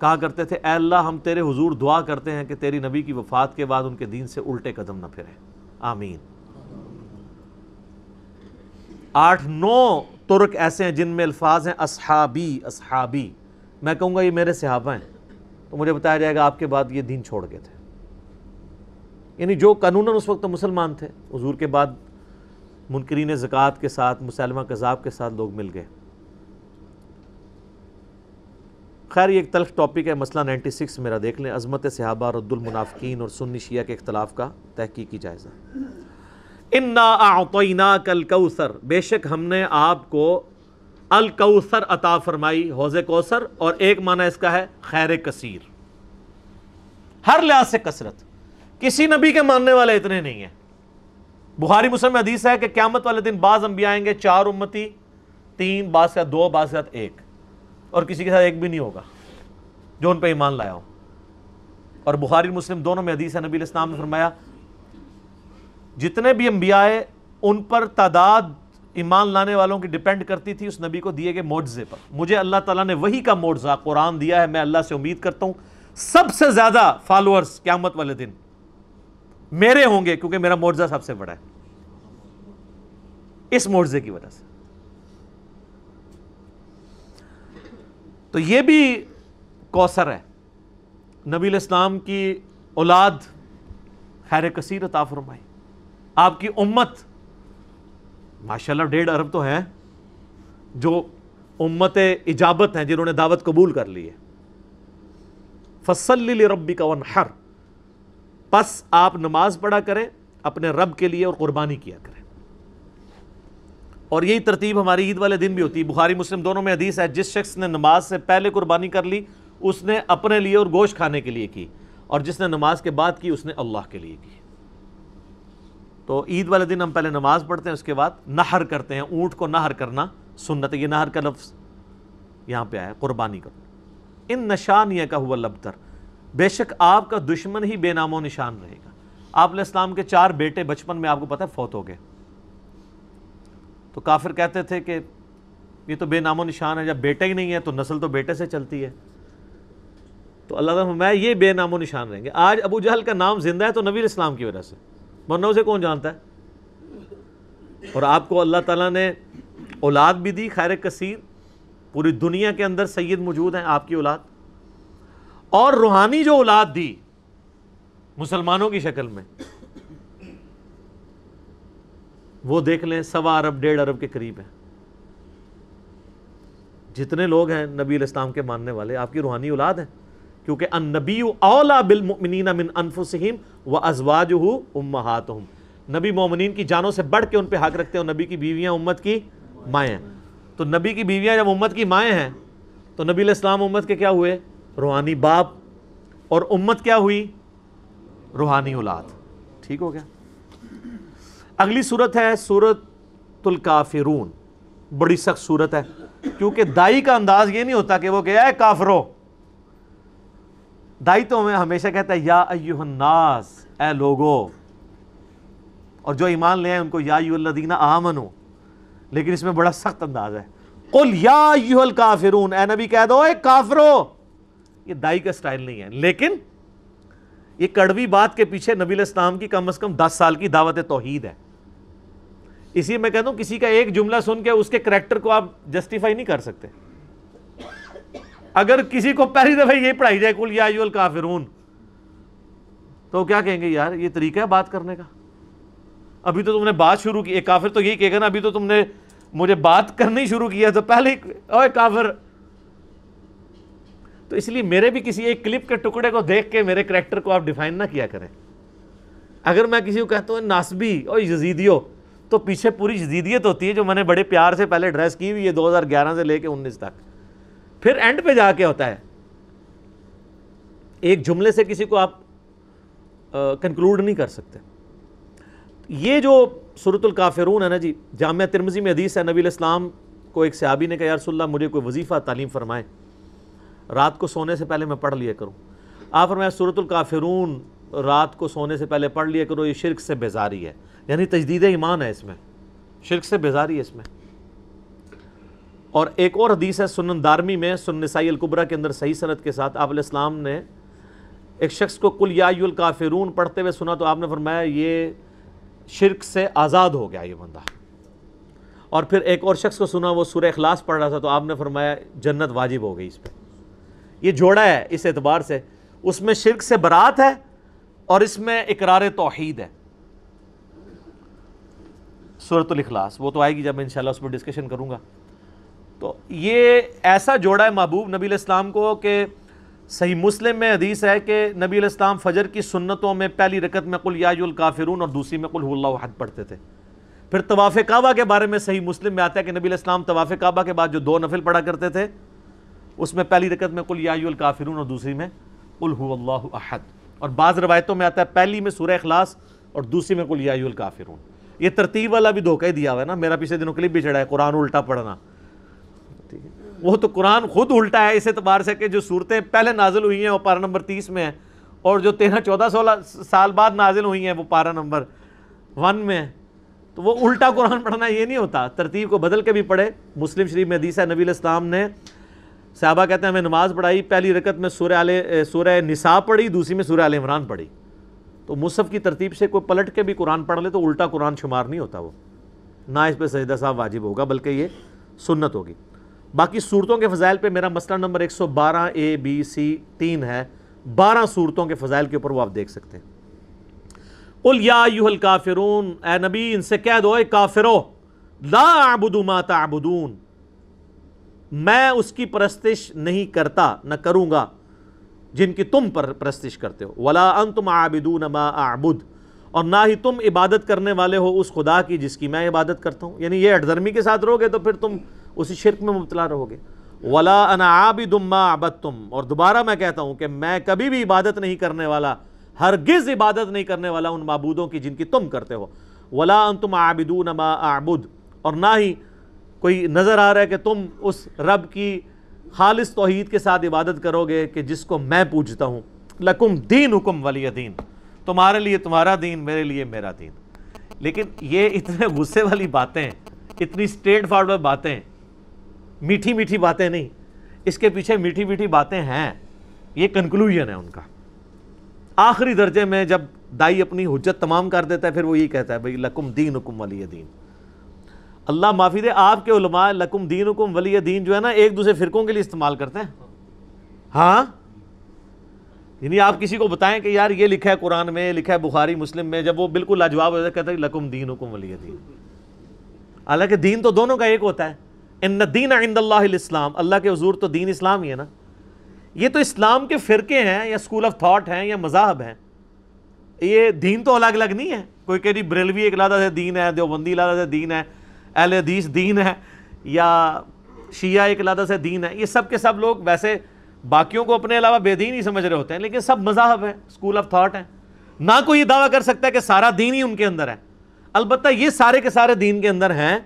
کہا کرتے تھے، اے اللہ ہم تیرے حضور دعا کرتے ہیں کہ تیری نبی کی وفات کے بعد ان کے دین سے الٹے قدم نہ پھرے۔ آمین۔ آٹھ، نو ترک ایسے ہیں جن میں الفاظ ہیں اصحابی اصحابی۔ میں کہوں گا یہ میرے صحابہ ہیں، تو مجھے بتایا جائے گا آپ کے بعد یہ دین چھوڑ گئے تھے۔ یعنی جو قانوناً اس وقت مسلمان تھے، حضور کے بعد منکرین زکوٰۃ کے ساتھ، مسلمہ کذاب کے ساتھ لوگ مل گئے۔ خیر، یہ ایک تلخ ٹاپک ہے، مسئلہ نائنٹی سکس میرا دیکھ لیں۔ عظمت صحابہ، رد المنافقین اور سنی شیعہ کے اختلاف کا تحقیقی جائزہ۔ انا اعطینا کل کوثر بے شک ہم نے آپ کو الکوثر عطا فرمائی، حوض کوثر، اور ایک معنی اس کا ہے، خیر کثیر۔ ہر لحاظ سے کثرت۔ کسی نبی کے ماننے والے اتنے نہیں ہیں۔ بخاری مسلم حدیث ہے کہ قیامت والے دن بعض انبیاء آئیں گے، چار امتی، تین بعض کے دو بعض کے ساتھ ایک، اور کسی کے ساتھ ایک بھی نہیں ہوگا جو ان پہ ایمان لایا ہو۔ اور بخاری مسلم دونوں میں حدیث ہے، نبی الاسلام نے فرمایا، جتنے بھی انبیاء ان پر تعداد ایمان لانے والوں کی ڈیپینڈ کرتی تھی، اس نبی کو دیے گئے معجزے پر۔ مجھے اللہ تعالیٰ نے وہی کا معجزہ قرآن دیا ہے، میں اللہ سے امید کرتا ہوں۔ سب سے زیادہ فالوورز قیامت والے دن میرے ہوں گے، کیونکہ میرا معجزہ سب سے بڑا ہے۔ اس معجزے کی وجہ سے۔ تو یہ بھی کوثر ہے۔ نبی الاسلام کی اولاد خیر کثیر عطا فرمائی۔ آپ کی امت، ماشاءاللہ ڈیڑھ ارب تو ہیں، جو امت اجابت ہیں، جنہوں نے دعوت قبول کر لی ہے۔ فصل ربی کا ونحر پس آپ نماز پڑھا کریں، اپنے رب کے لیے اور قربانی کیا کریں۔ اور یہی ترتیب ہماری عید والے دن بھی ہوتی ہے۔ بخاری، مسلم دونوں میں حدیث ہے، جس شخص نے نماز سے پہلے قربانی کر لی، اس نے اپنے لیے اور گوشت کھانے کے لیے کی، اور جس نے نماز کے بعد کی، اس نے اللہ کے لیے کی۔ تو عید والے دن ہم پہلے نماز پڑھتے ہیں، اس کے بعد نہر کرتے ہیں، اونٹ کو نہر کرنا سنت یہ نہر کا لفظ یہاں پہ آیا قربانی کرو ان نشانیہ کا ہوا لبتر بے شک آپ کا دشمن ہی بے نام و نشان رہے گا۔ آپ علیہ السلام کے چار بیٹے بچپن میں آپ کو پتہ ہے، فوت ہو گئے۔ تو کافر کہتے تھے کہ یہ تو بے نام و نشان ہے، جب بیٹے ہی نہیں ہے تو نسل تو بیٹے سے چلتی ہے۔ تو اللہ تعالیٰ میں یہ بے نام و نشان رہیں گے۔ آج ابو جہل کا نام زندہ ہے تو نبی اسلام کی وجہ سے۔ ورنہ اسے کون جانتا ہے؟ اور آپ کو اللہ تعالیٰ نے اولاد بھی دی، خیر کثیر۔ پوری دنیا کے اندر سید موجود ہیں آپ کی اولاد۔ اور روحانی جو اولاد دی، مسلمانوں کی شکل میں۔ وہ دیکھ لیں، سوا ارب ڈیڑھ ارب کے قریب ہیں۔ جتنے لوگ ہیں نبی الاسلام کے ماننے والے، آپ کی روحانی اولاد ہیں؟ کیونکہ ان نبی اولا بالمؤمنین من انفسہم و ازواجہ امہاتہم۔ نبی مومنین کی جانوں سے بڑھ کے ان پہ حق رکھتے ہیں نبی کی بیویاں امت کی مائیں ہیں۔ تو نبی کی بیویاں جب امت کی مائیں ہیں، تو نبی الاسلام امت کے کیا ہوئے؟ روحانی باپ۔ اور امت کیا ہوئی؟ روحانی اولاد۔ ٹھیک ہو گیا؟ اگلی صورت ہے صورت الکافرون۔ بڑی سخت صورت ہے۔ کیونکہ دائی کا انداز یہ نہیں ہوتا کہ وہ کہ اے کافرو۔ دائی تو ہمیں ہمیشہ کہتا ہے، یا ایوہ الناس، اے لوگو۔ اور جو ایمان لے آئے ان کو، یا الذین آمنو۔ لیکن اس میں بڑا سخت انداز ہے۔ قل یا ایوہ الکافرون، اے نبی کہہ دو، اے کافرو۔ یہ دائی کا سٹائل نہیں ہے۔ لیکن یہ کڑوی بات کے پیچھے نبی الاسلام کی کم از کم دس سال کی دعوت توحید ہے۔ اسی میں کہتا ہوں کسی کا ایک جملہ سن کے اس کے کریکٹر کو آپ جسٹیفائی نہیں کر سکتے۔ اگر کسی کو پہلی دفعہ یہ پڑھائی جائے کل یا ایوہ الکافرون، تو کیا کہیں گے؟ یار، یہ طریقہ ہے بات کرنے کا۔ ابھی تو تم نے بات شروع کی، ایک کافر تو یہی کہے گا نا، ابھی تو تم نے مجھے بات کرنی شروع کیا تو پہلے اوے کافر۔ تو اس لیے میرے بھی کسی ایک کلپ کے ٹکڑے کو دیکھ کے میرے کریکٹر کو آپ ڈیفائن نہ کیا کریں۔ اگر میں کسی کو کہتا ہوں ناسبی اور یزیدیو تو پیچھے پوری جدیدیت ہوتی ہے جو میں نے بڑے پیار سے پہلے ڈریس کی ہوئی ہے دو ہزار گیارہ سے لے کے انیس تک۔ پھر اینڈ پہ جا کے ہوتا ہے۔ ایک جملے سے کسی کو آپ کنکلوڈ نہیں کر سکتے۔ یہ جو صورت الکافرون ہے نا جی جامعہ ترمزی میں حدیث ہے، نبی الاسلام کو ایک صحابی نے کہا یا رسول اللہ، مجھے کوئی وظیفہ تعلیم فرمائے۔ رات کو سونے سے پہلے میں پڑھ لیا کروں۔ آپ فرمایا صورت الکافرون، رات کو سونے سے پہلے پڑھ لیا کرو، یہ شرک سے بیزاری ہے۔ یعنی تجدید ایمان ہے اس میں، شرک سے بیزاری ہے اس میں۔ اور ایک اور حدیث ہے سنن دارمی میں سن نسائی القبرہ کے اندر صحیح صنعت کے ساتھ آپ علیہ السلام نے ایک شخص کو کل یا الکافرون پڑھتے ہوئے سنا تو آپ نے فرمایا یہ شرک سے آزاد ہو گیا یہ بندہ۔ اور پھر ایک اور شخص کو سنا، وہ سورہ اخلاص پڑھ رہا تھا تو آپ نے فرمایا جنت واجب ہو گئی اس پہ۔ یہ جوڑا ہے اس اعتبار سے۔ اس میں شرک سے برات ہے اور اس میں اقرار توحید ہے۔ صورت الاخلاص، وہ تو آئے گی جب میں انشاءاللہ اس پر ڈسکشن کروں گا۔ تو یہ ایسا جوڑا ہے محبوب نبی علیہ السلام کو کہ صحیح مسلم میں حدیث ہے کہ نبی علیہ السلام فجر کی سنتوں میں پہلی رکت میں قل یا الکافرون اور دوسری میں قل اللہ حد پڑھتے تھے۔ پھر طواف کعبہ کے بارے میں صحیح مسلم میں آتا ہے کہ نبی علیہ السلام طواف کعبہ کے بعد جو دو نفل پڑھا کرتے تھے، اس میں پہلی رکت میں قل یا الکافرون اور دوسری میں قل اللہ احد۔ اور بعض روایتوں میں آتا ہے پہلی میں سورہ اخلاص اور دوسری میں قل یا الکافرون۔ یہ ترتیب والا بھی دھوکہ ہی دیا ہوا ہے نا۔ میرا پیچھے دنوں کلپ بھی چڑھا ہے، قرآن الٹا پڑھنا۔ ٹھیک ہے وہ تو قرآن خود الٹا ہے، اس اعتبار سے کہ جو صورتیں پہلے نازل ہوئی ہیں وہ پارا نمبر تیس میں ہیں، اور جو تیرہ چودہ سولہ سال بعد نازل ہوئی ہیں وہ پارا نمبر ون میں ہے تو وہ الٹا قرآن پڑھنا یہ نہیں ہوتا۔ ترتیب کو بدل کے بھی پڑھے۔ مسلم شریف میں حدیث ہے، نبی الاسلام نے صحابہ کہتے ہیں ہمیں نماز پڑھائی، پہلی رکت میں سورہ علیہ سورہ نساء پڑھی، دوسری میں سورہ علیہ عمران پڑھی۔ تو مصحف کی ترتیب سے کوئی پلٹ کے بھی قرآن پڑھ لے تو الٹا قرآن شمار نہیں ہوتا وہ۔ نہ اس پہ سجدہ صاحب واجب ہوگا، بلکہ یہ سنت ہوگی۔ باقی صورتوں کے فضائل پہ میرا مسئلہ نمبر ایک سو بارہ اے بی سی تین ہے۔ بارہ صورتوں کے فضائل کے اوپر وہ آپ دیکھ سکتے ہیں۔ قل یا ایوہ الکافرون، اے نبی، ان سے کہہ دو، اے کافرو، لا اعبد ما تعبدون۔ میں اس کی پرستش نہیں کرتا، نہ کروں گا۔ جن کی تم پر پرستش کرتے ہو۔ ولا انتم عابدون ما اعبد اور نہ ہی تم عبادت کرنے والے ہو اس خدا کی جس کی میں عبادت کرتا ہوں۔ یعنی یہ اٹھرمی کے ساتھ رہو گے تو پھر تم اسی شرک میں مبتلا رہو گے۔ ولا انا عابد ما عبدتم اور دوبارہ میں کہتا ہوں کہ میں کبھی بھی عبادت نہیں کرنے والا، ہرگز عبادت نہیں کرنے والا ان معبودوں کی جن کی تم کرتے ہو۔ ولا انتم عابدون ما اعبد اور نہ ہی کوئی نظر آ رہا ہے کہ تم اس رب کی خالص توحید کے ساتھ عبادت کرو گے کہ جس کو میں پوچھتا ہوں۔ لکم دین حکم ولی دین۔ تمہارے لیے تمہارا دین، میرے لیے میرا دین۔ لیکن یہ اتنے غصے والی باتیں، اتنی اسٹریٹ فارورڈ باتیں۔ میٹھی میٹھی باتیں نہیں۔ اس کے پیچھے میٹھی میٹھی باتیں ہیں۔ یہ کنکلوژن ہے ان کا۔ آخری درجے میں جب دائی اپنی حجت تمام کر دیتا ہے، پھر وہ یہی کہتا ہے، بھائی لکم دین حکم ولی دین۔ اللہ معافی دے، آپ کے علماء لکم دین حکم ولی دین جو ہے نا، ایک دوسرے فرقوں کے لیے استعمال کرتے ہیں۔ ہاں؟ یعنی آپ کسی کو بتائیں کہ یار یہ لکھا ہے قرآن میں، لکھا ہے بخاری، مسلم میں، جب وہ بالکل لاجواب ہوتا ہے، کہتا ہے لکم دین حکم ولی دین۔ حالانکہ دین تو دونوں کا ایک ہوتا ہے۔ ان دین عند اللہ الاسلام، اللہ کے حضور تو دین اسلام ہی ہے نا۔ یہ تو اسلام کے فرقے ہیں یا اسکول آف تھاٹ ہیں یا مذاہب ہیں۔ یہ دین تو الگ الگ نہیں ہے۔ کوئی کہ جی بریلوی ایک لادہ سے دین ہے، دیوبندی لادہ سے دین ہے۔ اہل حدیث دین ہے یا شیعہ ایک لادہ سے دین ہے، یہ سب کے سب لوگ ویسے باقیوں کو اپنے علاوہ بے دین ہی سمجھ رہے ہوتے ہیں، لیکن سب مذاہب ہیں اسکول آف تھاٹ ہیں۔ نہ کوئی یہ دعویٰ کر سکتا ہے کہ سارا دین ہی ان کے اندر ہے۔ البتہ یہ سارے کے سارے دین کے اندر ہیں،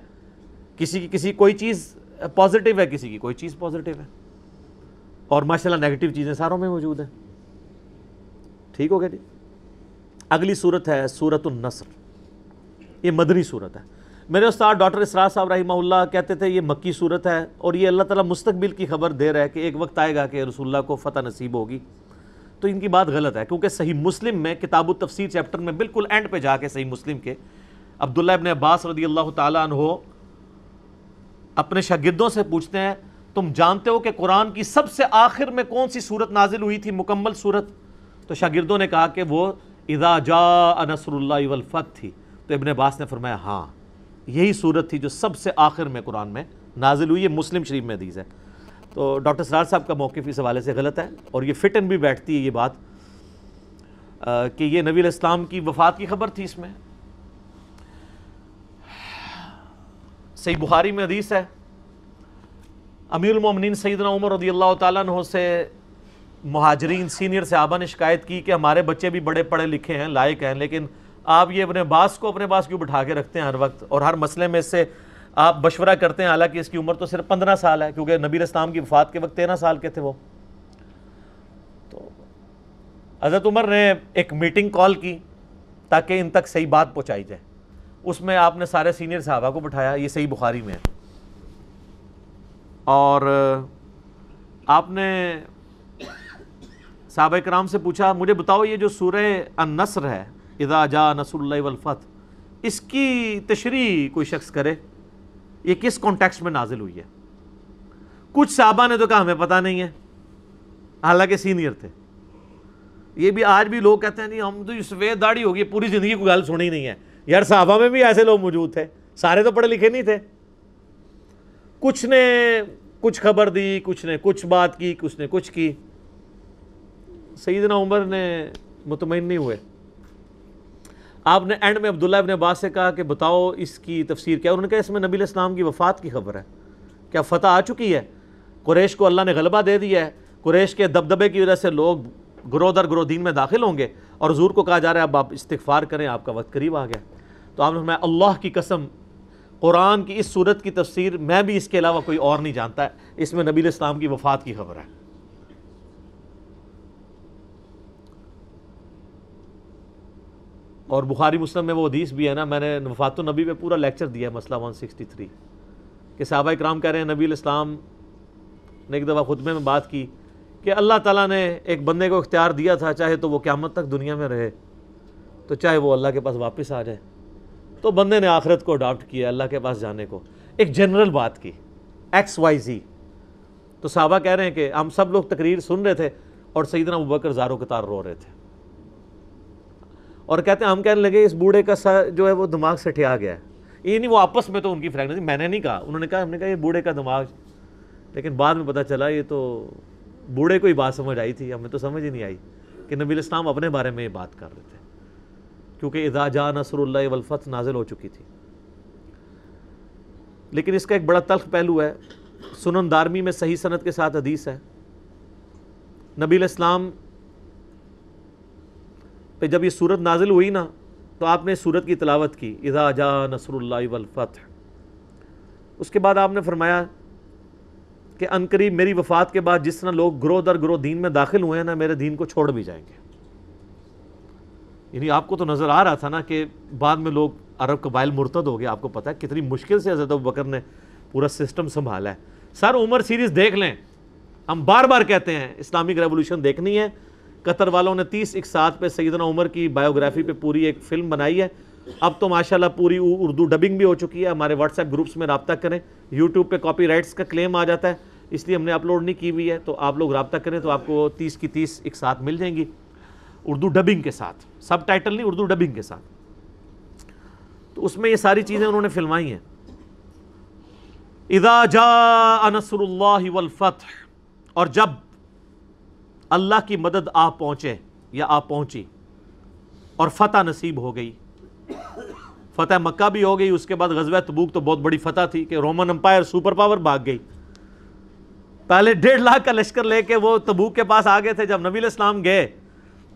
کسی کی، کسی کوئی چیز پازیٹیو ہے، کسی کی کوئی چیز پازیٹیو ہے۔ اور ماشاء اللہ نیگیٹو چیزیں ساروں میں موجود ہیں۔ ٹھیک ہو گیا جی؟ اگلی صورت ہے سورت النصر۔ یہ مدنی صورت ہے۔ میرے استاد ڈاکٹر اسرار صاحب رحمہ اللہ کہتے تھے، یہ مکی صورت ہے اور یہ اللہ تعالیٰ مستقبل کی خبر دے رہا ہے کہ ایک وقت آئے گا کہ رسول اللہ کو فتح نصیب ہوگی۔ تو ان کی بات غلط ہے، کیونکہ صحیح مسلم میں کتاب التفسیر چیپٹر میں بالکل اینڈ پہ جا کے صحیح مسلم کے عبداللہ ابن عباس رضی اللہ تعالیٰ عنہ اپنے شاگردوں سے پوچھتے ہیں، تم جانتے ہو کہ قرآن کی سب سے آخر میں کون سی صورت نازل ہوئی تھی، مکمل صورت؟ تو شاگردوں نے کہا کہ وہ اذا جاء نصر اللہ والفت تھی تو ابن عباس نے فرمایا ہاں۔ یہی صورت تھی جو سب سے آخر میں قرآن میں نازل ہوئی، یہ مسلم شریف میں حدیث ہے۔ تو ڈاکٹر سرار صاحب کا موقف اس حوالے سے غلط ہے اور یہ فٹ بھی بیٹھتی ہے یہ بات کہ یہ نبی الاسلام کی وفات کی خبر تھی اس میں۔ صحیح بخاری میں حدیث ہے، امیر المومنین سیدنا عمر رضی اللہ تعالیٰ عنہ سے مہاجرین، سینئر صحابہ نے شکایت کی کہ ہمارے بچے بھی بڑے پڑھے لکھے ہیں، لائق ہیں، لیکن آپ یہ اپنے باس کو اپنے باس کیوں بٹھا کے رکھتے ہیں ہر وقت؟ اور ہر مسئلے میں اس سے آپ مشورہ کرتے ہیں، حالانکہ اس کی عمر تو صرف پندرہ سال ہے، کیونکہ نبی اسلام کی وفات کے وقت تیرہ سال کے تھے وہ۔ تو حضرت عمر نے ایک میٹنگ کال کی تاکہ ان تک صحیح بات پہنچائی جائے۔ اس میں آپ نے سارے سینئر صحابہ کو بٹھایا، یہ صحیح بخاری میں ہے۔ اور آپ نے صحابہ کرام سے پوچھا، مجھے بتاؤ یہ جو سورہ النصر ہے اذا جا نصر اللہ والفت اس کی تشریح کوئی شخص کرے، یہ کس کانٹیکس میں نازل ہوئی ہے؟ کچھ صحابہ نے تو کہا، ہمیں پتہ نہیں ہے۔ حالانکہ سینئر تھے۔ یہ بھی آج بھی لوگ کہتے ہیں، نہیں، ہم تو سفید داڑھی ہوگی پوری زندگی کو گل سنی نہیں ہے۔ یار، صحابہ میں بھی ایسے لوگ موجود تھے۔ سارے تو پڑھے لکھے نہیں تھے۔ کچھ نے کچھ خبر دی، کچھ نے کچھ بات کی، کچھ نے کچھ کی۔ سیدنا عمر نے مطمئن نہیں ہوئے۔ آپ نے اینڈ میں عبداللہ ابن عباس سے کہا کہ بتاؤ اس کی تفسیر کیا انہوں نے کہا اس میں نبی الاسلام کی وفات کی خبر ہے۔ کیا فتح آ چکی ہے؟ قریش کو اللہ نے غلبہ دے دیا ہے۔ قریش کے دبدبے کی وجہ سے لوگ گروہ در گروہ دین میں داخل ہوں گے اور حضور کو کہا جا رہا ہے اب آپ استغفار کریں، آپ کا وقت قریب آ گیا۔ تو آپ نے فرمایا، اللہ کی قسم، قرآن کی اس صورت کی تفسیر میں بھی اس کے علاوہ کوئی اور نہیں جانتا ہے۔ اس میں نبی الاسلام کی وفات کی خبر ہے۔ اور بخاری مسلم میں وہ حدیث بھی ہے نا، میں نے وفات النبی پہ پورا لیکچر دیا ہے مسئلہ 163 کہ صحابہ اکرام کہہ رہے ہیں، نبی الاسلام نے ایک دفعہ خطبے میں بات کی کہ اللہ تعالیٰ نے ایک بندے کو اختیار دیا تھا، چاہے تو وہ قیامت تک دنیا میں رہے، تو چاہے وہ اللہ کے پاس واپس آ جائے۔ تو بندے نے آخرت کو اڈاپٹ کیا اللہ کے پاس جانے کو۔ ایک جنرل بات کی ایکس وائی زی تو صحابہ کہہ رہے ہیں کہ ہم سب لوگ تقریر سن رہے تھے اور سیدنا ابوبکر زاروں قطار رو رہے تھے۔ اور کہتے ہیں ہم کہنے لگے اس بوڑھے کا جو ہے وہ دماغ سے ٹھیا گیا ہے۔ یہ نہیں وہ آپس میں تو ان کی فریگنسی میں نے نہیں کہا۔ انہوں نے کہا، ہم نے کہا یہ بوڑھے کا دماغ۔ لیکن بعد میں پتہ چلا یہ تو بوڑھے کو ہی بات سمجھ آئی تھی، ہمیں تو سمجھ ہی نہیں آئی کہ نبی الاسلام اپنے بارے میں یہ بات کر رہے تھے۔ کیونکہ اذا جا نصر اللہ والفت نازل ہو چکی تھی۔ لیکن اس کا ایک بڑا تلخ پہلو ہے۔ سنن دارمی میں صحیح صنعت کے ساتھ حدیث ہے۔ نبی الاسلام پہ جب یہ صورت نازل ہوئی نا، تو آپ نے صورت کی تلاوت کی، اذا جا نصر اللہ والفتح۔ اس کے بعد آپ نے فرمایا کہ انقریب میری وفات کے بعد جس طرح لوگ گروہ در گروہ دین میں داخل ہوئے ہیں نا، میرے دین کو چھوڑ بھی جائیں گے۔ یعنی آپ کو تو نظر آ رہا تھا نا کہ بعد میں لوگ عرب قبائل مرتد ہو گئے، آپ کو پتا ہے کتنی مشکل سے حضرت بکر نے پورا سسٹم سنبھالا ہے۔ سر، عمر سیریز دیکھ لیں۔ ہم بار بار کہتے ہیں، اسلامک ریولوشن دیکھنی ہے۔ قطر والوں نے تیس ایک ساتھ پہ سیدنا عمر کی بایوگرافی پہ پوری ایک فلم بنائی ہے۔ اب تو ماشاءاللہ پوری اردو ڈبنگ بھی ہو چکی ہے۔ ہمارے واٹس ایپ گروپس میں رابطہ کریں۔ یوٹیوب پہ کاپی رائٹس کا کلیم آ جاتا ہے۔ اس لیے ہم نے اپلوڈ نہیں کی ہوئی ہے۔ تو آپ لوگ رابطہ کریں تو آپ کو تیس کی تیس ایک ساتھ مل جائیں گی۔ اردو ڈبنگ کے ساتھ۔ سب ٹائٹل نہیں، اردو ڈبنگ کے ساتھ۔ تو اس میں یہ ساری چیزیں انہوں نے فلمائی ہیں۔ اذا جاء نصر اللہ والفتح، اور جب اللہ کی مدد آپ پہنچے یا آپ پہنچی اور فتح نصیب ہو گئی۔ فتح مکہ بھی ہو گئی، اس کے بعد غزوہ تبوک تو بہت بڑی فتح تھی کہ رومن امپائر سپر پاور بھاگ گئی۔ پہلے ڈیڑھ لاکھ کا لشکر لے کے وہ تبوک کے پاس آگے تھے، جب نبی الاسلام گئے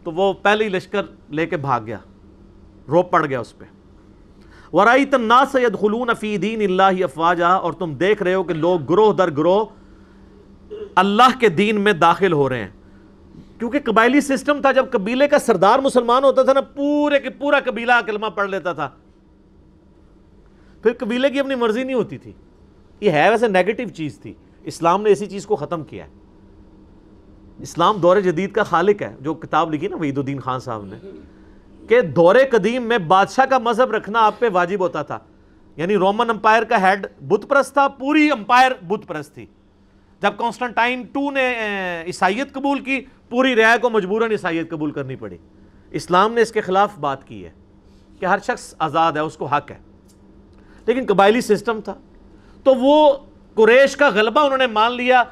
تو وہ پہلی لشکر لے کے بھاگ گیا، روپ پڑ گیا اس پہ۔ ورائیت الناس يدخلون فی دین اللہ افواجا اور تم دیکھ رہے ہو کہ لوگ گروہ در گروہ اللہ کے دین میں داخل ہو رہے ہیں۔ کیونکہ قبائلی سسٹم تھا، جب قبیلے کا سردار مسلمان ہوتا تھا نا، پورے کے پورا قبیلہ کلمہ پڑھ لیتا تھا۔ پھر قبیلے کی اپنی مرضی نہیں ہوتی تھی۔ یہ ہے ویسے نیگیٹو چیز تھی۔ اسلام نے اسی چیز کو ختم کیا ہے۔ اسلام دور جدید کا خالق ہے، جو کتاب لکھی نا وحید الدین خان صاحب نے۔ کہ دور قدیم میں بادشاہ کا مذہب رکھنا آپ پہ واجب ہوتا تھا۔ یعنی رومن امپائر کا ہیڈ بت پرست تھا، پوری امپائر بت پرست تھی۔ جب کانسٹنٹائن ٹو نے عیسائیت قبول کی، پوری رعایا کو مجبوراً عیسائیت قبول کرنی پڑی۔ اسلام نے اس کے خلاف بات کی ہے کہ ہر شخص آزاد ہے، اس کو حق ہے۔ لیکن قبائلی سسٹم تھا۔ تو وہ قریش کا غلبہ انہوں نے مان لیا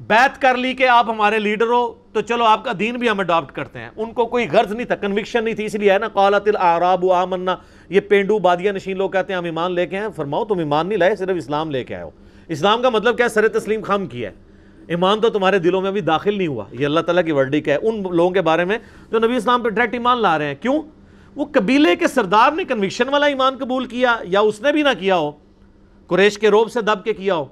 بیت کر لی کہ آپ ہمارے لیڈر ہو، تو چلو آپ کا دین بھی ہم اڈاپٹ کرتے ہیں۔ ان کو کوئی غرض نہیں تھا کنوکشن نہیں تھی، اس لیے ہے نا، قالت العراب آمنا، یہ پینڈو بادیا نشین لوگ کہتے ہیں، ہم ایمان لے کے ہیں۔ فرماؤ تم ایمان نہیں لائے، صرف اسلام لے کے آئے ہو۔ اسلام کا مطلب کیا سر تسلیم خم کیا ہے۔ ایمان تو تمہارے دلوں میں ابھی داخل نہیں ہوا۔ یہ اللہ تعالیٰ کی ورڈک ہے۔ ان لوگوں کے بارے میں جو نبی اسلام پہ ڈائریکٹ ایمان لا رہے ہیں، کیوں؟ وہ قبیلے کے سردار نے کنوکشن والا ایمان قبول کیا، یا اس نے بھی نہ کیا ہو۔ قریش کے روب سے دب کے کیا ہو۔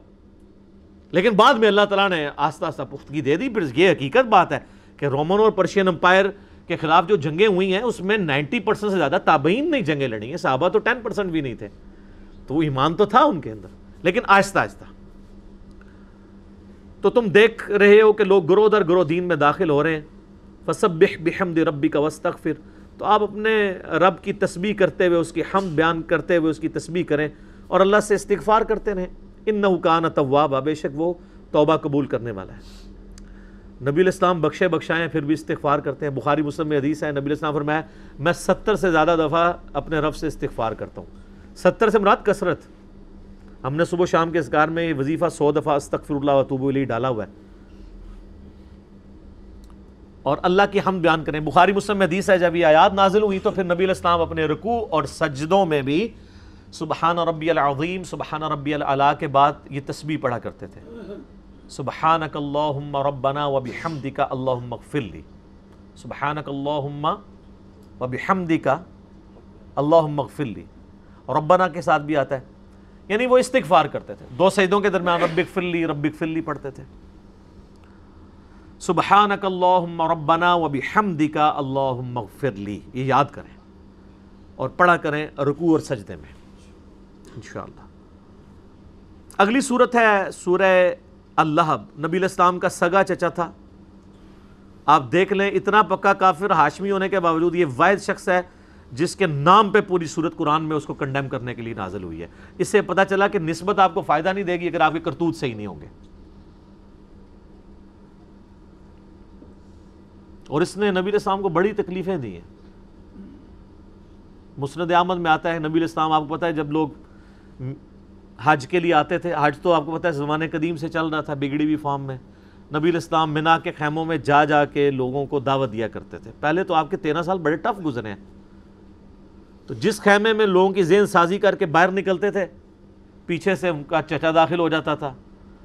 لیکن بعد میں اللہ تعالیٰ نے آستہ آستہ پختگی دے دی۔ پھر یہ حقیقت بات ہے کہ رومن اور پرشین امپائر کے خلاف جو جنگیں ہوئی ہیں، اس میں نائنٹی پرسنٹ سے زیادہ تابعین نہیں جنگیں لڑی ہیں۔ صحابہ تو ٹین پرسنٹ بھی نہیں تھے۔ تو وہ ایمان تو تھا ان کے اندر۔ لیکن آہستہ آہستہ۔ تو تم دیکھ رہے ہو کہ لوگ گرو در گرو دین میں داخل ہو رہے ہیں۔ فصب بحمد ربی کا وسطر تو آپ اپنے رب کی تسبیح کرتے ہوئے اس کی حمد بیان کرتے ہوئے اس کی تسبیح کریں اور اللہ سے استغفار کرتے رہیں۔ ان نوکان طوابہ بے شک وہ توبہ قبول کرنے والا ہے۔ نبی الاسلام بخشے بخشائیں پھر بھی استغفار کرتے ہیں۔ بخاری مسلم میں حدیث ہے، نبی الاسلام فرمایا میں ستر سے زیادہ دفعہ اپنے رب سے استغفار کرتا ہوں۔ ستر سے مراد کثرت۔ ہم نے صبح شام کے اسکار میں وظیفہ سو دفعہ استغفر اللہ وطوب علی ڈالا ہوا ہے۔ اور اللہ کی ہم بیان کریں۔ بخاری مسلم میں حدیث ہے، جب یہ آیات نازل ہوئی تو پھر نبی الاسلام اپنے رکوع اور سجدوں میں بھی سبحان ربی العظیم، سبحان ربی العلا کے بعد یہ تسبیح پڑھا کرتے تھے۔ سبحانک اللہم ربنا و بحمدک اللہم اغفر لی۔ سبحانک اللہم و بحمدک اللہم اغفر لی۔ ربنا کے ساتھ بھی آتا ہے۔ یعنی وہ استغفار کرتے تھے۔ دو سجدوں کے درمیان رب اغفر لی، رب پڑھتے تھے۔ سبحانک اللہم ربنا و بحمدک اللہم اغفر لی۔ یہ یاد کریں۔ اور پڑھا کریں رکوع اور سجدے میں۔ انشاءاللہ۔ اگلی صورت ہے سورہ اللہ نبی الاسلام کا سگا چچا تھا۔ آپ دیکھ لیں، اتنا پکا کافر، ہاشمی ہونے کے باوجود یہ واحد شخص ہے۔ جس کے نام پہ پوری صورت قرآن میں اس کو کنڈیم کرنے کے لیے نازل ہوئی ہے۔ اس سے پتا چلا کہ نسبت آپ کو فائدہ نہیں دے گی اگر آپ کے کرتوت صحیح نہیں ہوں گے۔ اور اس نے نبی الاسلام کو بڑی تکلیفیں دی ہیں۔ مسند احمد میں آتا ہے، نبی الاسلام آپ کو پتا ہے جب لوگ حج کے لیے آتے تھے، حج تو آپ کو پتہ ہے زمانے قدیم سے چل رہا تھا، بگڑی بھی فارم میں۔ نبی الاسلام منا کے خیموں میں جا جا کے لوگوں کو دعوت دیا کرتے تھے۔ پہلے تو آپ کے تیرہ سال بڑے ٹف گزرے ہیں۔ تو جس خیمے میں لوگوں کی ذہن سازی کر کے باہر نکلتے تھے، پیچھے سے ان کا چچا داخل ہو جاتا تھا۔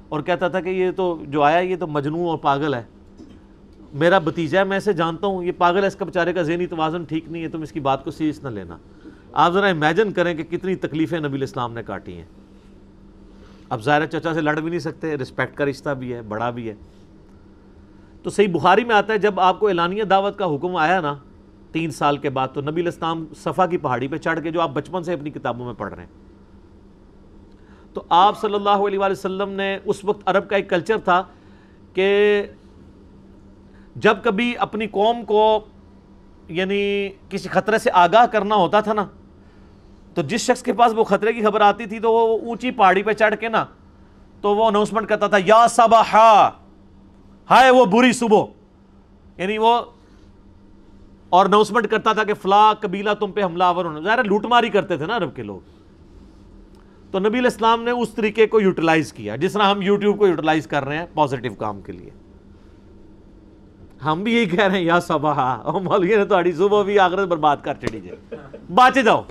اور کہتا تھا کہ یہ تو جو آیا یہ تو مجنون اور پاگل ہے۔ میرا بتیجا ہے، میں اسے جانتا ہوں، یہ پاگل ہے، اس کا بیچارے کا ذہنی توازن ٹھیک نہیں ہے، تم اس کی بات کو سیریس نہ لینا۔ آپ ذرا امیجن کریں کہ کتنی تکلیفیں نبی الاسلام نے کاٹی ہیں۔ اب ظاہر چچا سے لڑ بھی نہیں سکتے رسپیکٹ کا رشتہ بھی ہے، بڑا بھی ہے۔ تو صحیح بخاری میں آتا ہے، جب آپ کو اعلانیہ دعوت کا حکم آیا نا تین سال کے بعد تو نبی الاسلام صفا کی پہاڑی پہ چڑھ کے جو آپ بچپن سے اپنی کتابوں میں پڑھ رہے ہیں۔ تو آپ صلی اللہ علیہ وآلہ وسلم نے اس وقت عرب کا ایک کلچر تھا کہ جب کبھی اپنی قوم کو یعنی کسی خطرے سے آگاہ کرنا ہوتا تھا نا، تو جس شخص کے پاس وہ خطرے کی خبر آتی تھی تو وہ اونچی پہاڑی پہ چڑھ کے نا، تو وہ اناؤنسمنٹ کرتا تھا، یا صبح ہائے وہ بری صبح! یعنی وہ اور اناؤنسمنٹ کرتا تھا کہ فلاں قبیلہ تم پہ حملہ آور ہونا ظاہر لوٹ ماری کرتے تھے نا عرب کے لوگ۔ تو نبی الاسلام نے اس طریقے کو یوٹیلائز کیا، جس طرح ہم یوٹیوب کو یوٹیلائز کر رہے ہیں پازیٹیو کام کے لیے۔ ہم بھی یہی کہہ رہے ہیں، یا صبح مولوی نے تو صبح بھی آخرت برباد کر چڑی جائے جی۔ باچے جاؤ۔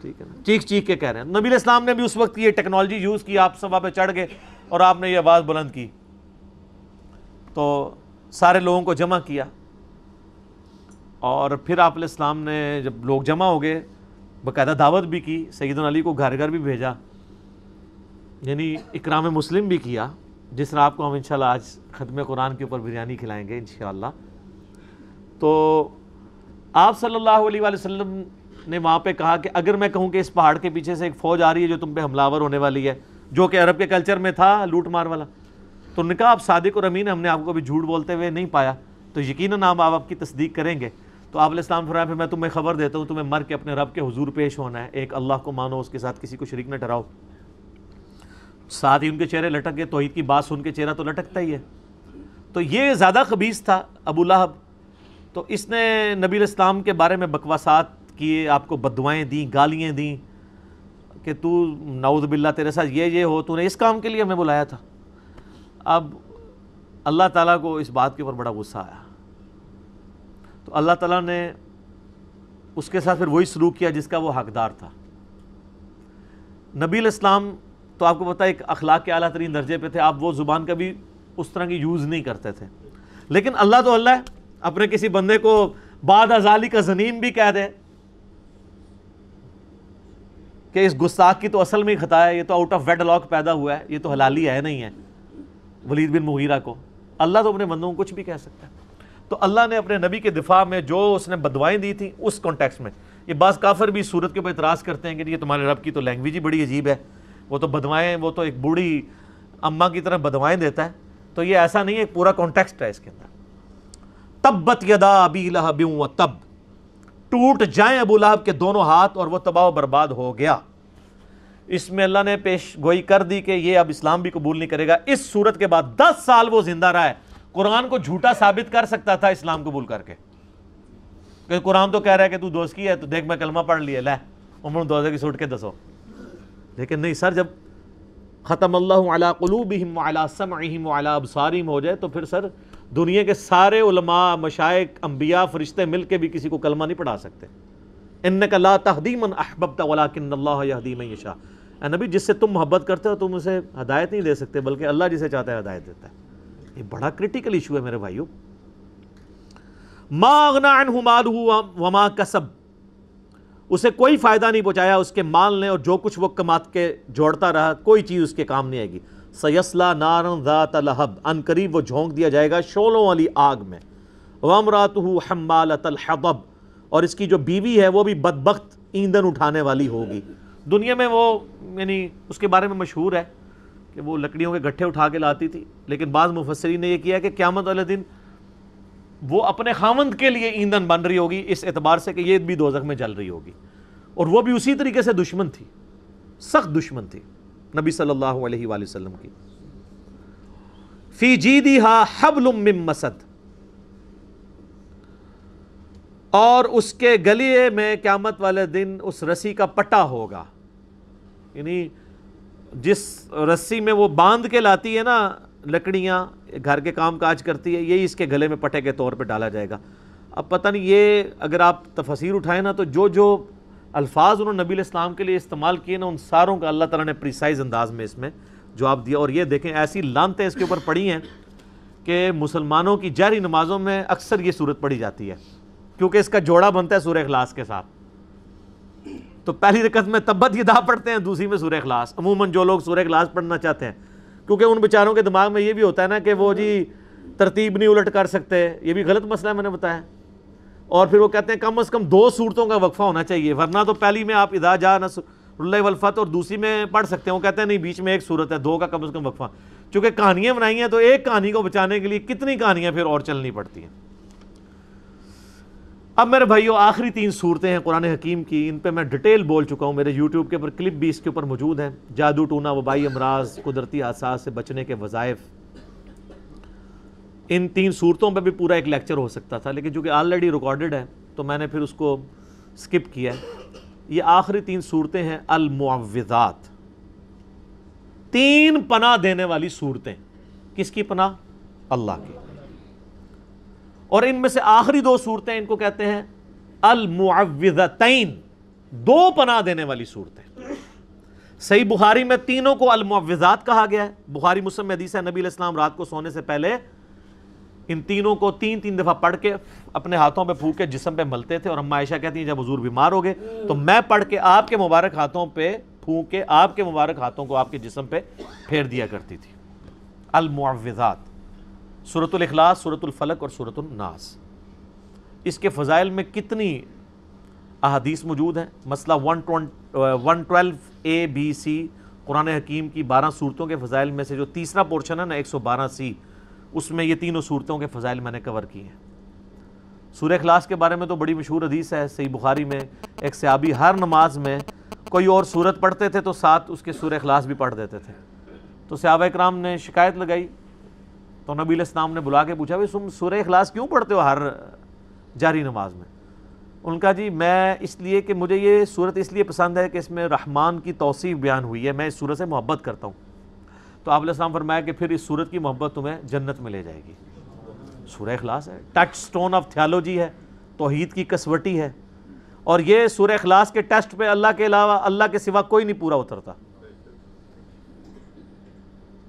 ٹھیک ہے نا۔ چیخ چیخ کے کہہ رہے ہیں۔ نبی الاسلام نے بھی اس وقت یہ ٹیکنالوجی یوز کی، آپ سبا پہ چڑھ گئے اور آپ نے یہ آواز بلند کی۔ تو سارے لوگوں کو جمع کیا۔ اور پھر آپ الاسلام نے جب لوگ جمع ہو گئے، باقاعدہ دعوت بھی کی سعید علی کو گھر گھر بھی بھیجا یعنی اکرام مسلم بھی کیا، جس طرح آپ کو ہم انشاءاللہ آج ختم قرآن کے اوپر بریانی کھلائیں گے انشاءاللہ۔ تو آپ صلی اللہ علیہ وسلم نے وہاں پہ کہا کہ اگر میں کہوں کہ اس پہاڑ کے پیچھے سے ایک فوج آ رہی ہے جو تم پہ حملہ ہونے والی ہے، جو کہ عرب کے کلچر میں تھا، لوٹ مار والا، تو نے کہا آپ صادق اور امین، ہم نے آپ کو بھی جھوٹ بولتے ہوئے نہیں پایا۔ تو یقیناً آپ آپ کی تصدیق کریں گے۔ تو آپ علیہ السلام فرمایا پھر میں تمہیں خبر دیتا ہوں، تمہیں مر کے اپنے رب کے حضور پیش ہونا ہے۔ ایک اللہ کو مانو، اس کے ساتھ کسی کو شریک نہ ٹھہراؤ۔ ساتھ ہی ان کے چہرے لٹک گئے، توحید کی بات سن کے چہرہ تو لٹکتا ہی ہے۔ تو یہ زیادہ خبیص تھا ابو لہب۔ تو اس نے نبی الاسلام کے بارے میں بکواسات کیے، آپ کو بدوائیں دیں، گالیاں دیں کہ تو نعوذ باللہ تیرے ساتھ یہ یہ ہو، تو نے اس کام کے لیے ہمیں بلایا تھا۔ اب اللہ تعالیٰ کو اس بات کے اوپر بڑا غصہ آیا۔ اللہ تعالیٰ نے اس کے ساتھ پھر وہی سلوک کیا جس کا وہ حقدار تھا۔ نبی الاسلام تو آپ کو پتا ایک اخلاق کے اعلیٰ ترین درجے پہ تھے۔ آپ وہ زبان کا بھی اس طرح کی یوز نہیں کرتے تھے۔ لیکن اللہ تو اللہ ہے۔ اپنے کسی بندے کو بعد ازالی کا زنیم بھی کہہ دے کہ اس گستاخ کی تو اصل میں ہی خطا ہے، یہ تو آؤٹ آف ویڈ لاک پیدا ہوا ہے، یہ تو حلالی ہے، نہیں ہے۔ ولید بن مغیرہ کو۔ اللہ تو اپنے بندوں کو کچھ بھی کہہ سکتا ہے۔ تو اللہ نے اپنے نبی کے دفاع میں جو اس نے بدوائیں دی تھیں اس کانٹیکس میں، یہ بعض کافر بھی صورت کے اوپر اعتراض کرتے ہیں کہ یہ تمہارے رب کی تو لینگویج ہی بڑی عجیب ہے۔ وہ تو بدوائیں، وہ تو ایک بوڑھی اماں کی طرح بدوائیں دیتا ہے۔ تو یہ ایسا نہیں ہے، ایک پورا کانٹیکسٹ ہے اس کے اندر۔ تبت یدا ابی لہب و تب۔ ٹوٹ جائیں ابو لہب کے دونوں ہاتھ اور وہ تباہ و برباد ہو گیا۔ اس میں اللہ نے پیش گوئی کر دی کہ یہ اب اسلام بھی قبول نہیں کرے گا۔ اس صورت کے بعد دس سال وہ زندہ رہا ہے۔ قرآن کو جھوٹا ثابت کر سکتا تھا اسلام قبول کر کے۔ کہ قرآن تو کہہ رہا ہے کہ تو دوست کی ہے، تو دیکھ میں کلمہ پڑھ لیے، لے۔ عمر دوزے کی سوٹ کے دسو۔ لیکن نہیں، سر، جب ختم اللہ علی قلوبہم وعلی سمعہم وعلی ابصارہم ہو جائے تو پھر سر دنیا کے سارے علماء، مشائق، انبیاء، فرشتے مل کے بھی کسی کو کلمہ نہیں پڑھا سکتے۔ انکا لا تہدی من احببت ولیکن اللہ یہدی من یشاء۔ اے نبی، جس سے تم محبت کرتے ہو، تم اسے ہدایت نہیں دے سکتے، بلکہ اللہ جسے چاہتا ہے ہدایت دیتا ہے۔ یہ بڑا کرٹیکل ایشو ہے میرے بھائیو۔ ما اغنا عنہ مالہ وما کسب۔ اسے کوئی فائدہ نہیں پہنچایا، اس کے مال نے اور جو کچھ وہ کمات کے جوڑتا رہا، کوئی چیز اس کے کام نہیں آئے گی۔ سیسلا نارن ذات لہب۔ ان قریب وہ جھونک دیا جائے گا شولوں والی آگ میں۔ وامراتہ حمالت الحبب اور اس کی جو بیوی ہے، وہ بھی بدبخت ایندھن اٹھانے والی ہوگی۔ دنیا میں وہ یعنی اس کے بارے میں مشہور ہے۔ کہ وہ لکڑیوں کے گٹھے اٹھا کے لاتی تھی۔ لیکن بعض مفسرین نے یہ کیا کہ قیامت والے دن وہ اپنے خامند کے لیے ایندھن بن رہی ہوگی، اس اعتبار سے کہ یہ بھی دوزخ میں جل رہی ہوگی۔ اور وہ بھی اسی طریقے سے دشمن تھی، سخت دشمن تھی نبی صلی اللہ علیہ وآلہ وسلم کی۔ فی جیدیہا حبل من مسد۔ اور اس کے گلیے میں قیامت والے دن اس رسی کا پٹا ہوگا۔ یعنی جس رسی میں وہ باندھ کے لاتی ہے نا لکڑیاں، گھر کے کام کاج کرتی ہے، یہی اس کے گلے میں پٹے کے طور پہ ڈالا جائے گا۔ اب پتہ نہیں، یہ اگر آپ تفسیر اٹھائیں نا، تو جو جو الفاظ انہوں نے نبی الاسلام کے لیے استعمال کیے نا، ان ساروں کا اللہ تعالیٰ نے پریسائز انداز میں اس میں جواب دیا۔ اور یہ دیکھیں، ایسی لانتیں اس کے اوپر پڑھی ہیں کہ مسلمانوں کی جہری نمازوں میں اکثر یہ صورت پڑھی جاتی ہے، کیونکہ اس کا جوڑا بنتا ہے سورہ اخلاص کے ساتھ۔ تو پہلی رکعت میں تبت یہ دا پڑھتے ہیں، دوسری میں سورہ اخلاص۔ عموماً جو لوگ سورہ اخلاص پڑھنا چاہتے ہیں، کیونکہ ان بیچاروں کے دماغ میں یہ بھی ہوتا ہے نا کہ وہ جی ترتیب نہیں الٹ کر سکتے، یہ بھی غلط مسئلہ ہے میں نے بتایا۔ اور پھر وہ کہتے ہیں، کم از کم دو صورتوں کا وقفہ ہونا چاہیے، ورنہ تو پہلی میں آپ ادا جا نصر اللہ ولفت اور دوسری میں پڑھ سکتے ہیں۔ وہ کہتے ہیں، نہیں، بیچ میں ایک صورت ہے، دو کا کم از کم وقفہ۔ چونکہ کہانیاں بنائی ہیں تو ایک کہانی کو بچانے کے لیے کتنی کہانیاں پھر اور چلنی پڑتی ہیں؟ اب میرے بھائیو، آخری تین صورتیں ہیں قرآن حکیم کی، ان پہ میں ڈیٹیل بول چکا ہوں۔ میرے یوٹیوب کے اوپر کلپ بھی اس کے اوپر موجود ہیں۔ جادو ٹونا وبائی امراض، قدرتی حادثات سے بچنے کے وظائف۔ ان تین صورتوں پہ بھی پورا ایک لیکچر ہو سکتا تھا، لیکن چونکہ آلریڈی ریکارڈڈ ہے تو میں نے پھر اس کو سکپ کیا ہے۔ یہ آخری تین صورتیں ہیں، المعوضات۔ تین پناہ دینے والی صورتیں۔ کس کی پناہ؟ اللہ کی۔ اور ان میں سے آخری دو صورتیں ان کو کہتے ہیں، المعوذتین، دو پناہ دینے والی صورتیں۔ صحیح بخاری میں تینوں کو المعوذات کہا گیا ہے۔ بخاری، مسلم، حدیث ہے، نبی علیہ السلام رات کو سونے سے پہلے ان تینوں کو تین تین دفعہ پڑھ کے اپنے ہاتھوں پہ پھونک کے جسم پہ ملتے تھے، اور ہم عائشہ کہتی ہیں، جب حضور بیمار ہو گئے، تو میں پڑھ کے آپ کے مبارک ہاتھوں پہ پھونک کے آپ کے مبارک ہاتھوں کو آپ کے جسم پہ پھیر دیا کرتی تھی۔ المعوذات۔ صورت الاخلاص صورت الفلق اور صورت الناس۔ اس کے فضائل میں کتنی احادیث موجود ہیں؟ مسئلہ one one twelve A B C قرآن حکیم کی بارہ صورتوں کے فضائل میں سے جو تیسرا پورشن ہے نا، ایک سو بارہ سی، اس میں یہ تینوں صورتوں کے فضائل میں نے کور کی ہیں۔ سورہ اخلاص کے بارے میں تو بڑی مشہور حدیث ہے، صحیح بخاری میں، ایک صحابی ہر نماز میں کوئی اور صورت پڑھتے تھے تو ساتھ اس کے سورہ اخلاص بھی پڑھ دیتے تھے۔ تو صحابہ اکرام نے شکایت لگائی تو نبی علیہ السلام نے بلا کے پوچھا بھائی تم سورہ اخلاص کیوں پڑھتے ہو ہر جاری نماز میں؟ ان کا جی میں اس لیے کہ مجھے یہ صورت اس لیے پسند ہے کہ اس میں رحمان کی توصیف بیان ہوئی ہے، میں اس صورت سے محبت کرتا ہوں۔ تو آپ علیہ السلام فرمایا کہ پھر اس صورت کی محبت تمہیں جنت میں لے جائے گی۔ سورہ اخلاص ہے۔ ٹچ سٹون آف تھیالوجی ہے، توحید کی کسوٹی ہے۔ اور یہ سورہ اخلاص کے ٹیسٹ پہ اللہ کے علاوہ اللہ کے سوا کوئی نہیں پورا اترتا۔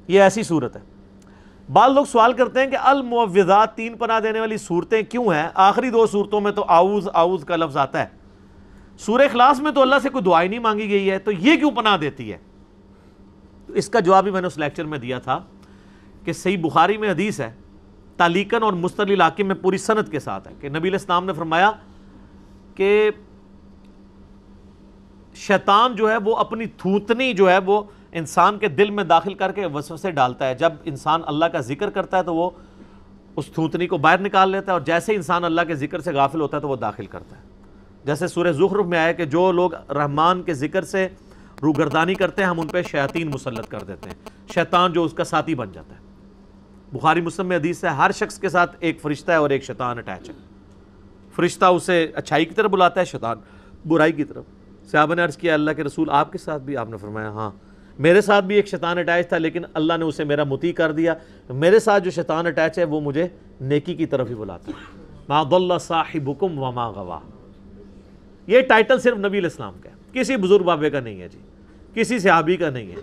یہ ایسی صورت ہے۔ بعض لوگ سوال کرتے ہیں کہ المعوضات تین پناہ دینے والی صورتیں کیوں ہیں؟ آخری دو صورتوں میں تو آؤز آؤز کا لفظ آتا ہے۔ سورہ اخلاص میں تو اللہ سے کوئی دعائی نہیں مانگی گئی ہے، تو یہ کیوں پناہ دیتی ہے؟ اس کا جواب بھی میں نے اس لیکچر میں دیا تھا کہ صحیح بخاری میں حدیث ہے تالیکن اور مستل علاقے میں پوری صنعت کے ساتھ ہے۔ کہ نبی علیہ السلام نے فرمایا کہ شیطان جو ہے وہ اپنی تھوتنی جو ہے وہ انسان کے دل میں داخل کر کے وسوسے ڈالتا ہے۔ جب انسان اللہ کا ذکر کرتا ہے تو وہ اس تھوتنی کو باہر نکال لیتا ہے اور جیسے انسان اللہ کے ذکر سے غافل ہوتا ہے تو وہ داخل کرتا ہے۔ جیسے سورہ زخرف میں آیا کہ جو لوگ رحمان کے ذکر سے روگردانی کرتے ہیں، ہم ان پہ شیاطین مسلط کر دیتے ہیں۔ شیطان جو اس کا ساتھی بن جاتا ہے۔ بخاری مسلم میں حدیث ہے، ہر شخص کے ساتھ ایک فرشتہ ہے اور ایک شیطان اٹیچ ہے۔ فرشتہ اسے اچھائی کی طرف بلاتا ہے، شیطان برائی کی طرف۔ صحابہ نے عرض کیا، اللہ کے رسول آپ کے ساتھ بھی آپ نے فرمایا ہاں میرے ساتھ بھی ایک شیطان اٹیچ تھا، لیکن اللہ نے اسے میرا متی کر دیا۔ میرے ساتھ جو شیطان اٹیچ ہے، وہ مجھے نیکی کی طرف ہی بلاتا ہے۔ ما ضل صاحبکم وما غوا۔ یہ ٹائٹل صرف نبی علیہ السلام کا ہے۔ کسی بزرگ بابے کا نہیں ہے جی۔ کسی صحابی کا نہیں ہے۔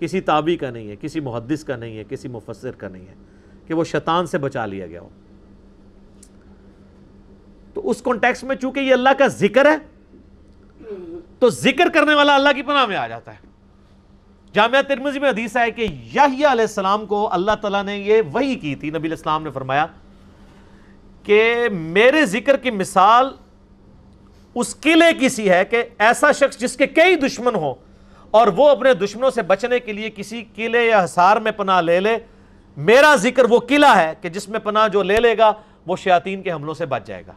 کسی تابی کا نہیں ہے۔ کسی محدث کا نہیں ہے۔ کسی مفسر کا نہیں ہے۔ کہ وہ شیطان سے بچا لیا گیا ہو۔ تو اس کانٹیکس میں چونکہ یہ اللہ کا ذکر ہے، تو ذکر کرنے والا اللہ کی پناہ میں آ جاتا ہے۔ جامعہ ترمزی میں حدیث ہے کہ یحییٰ علیہ السلام کو اللہ تعالیٰ نے یہ وہی کی تھی، نبی علیہ السلام نے فرمایا کہ میرے ذکر کی مثال اس قلعے کی سی ہے کہ ایسا شخص جس کے کئی دشمن ہو اور وہ اپنے دشمنوں سے بچنے کے لیے کسی قلعے یا حسار میں پناہ لے لے، میرا ذکر وہ قلعہ ہے کہ جس میں پناہ جو لے لے گا، وہ شیاطین کے حملوں سے بچ جائے گا۔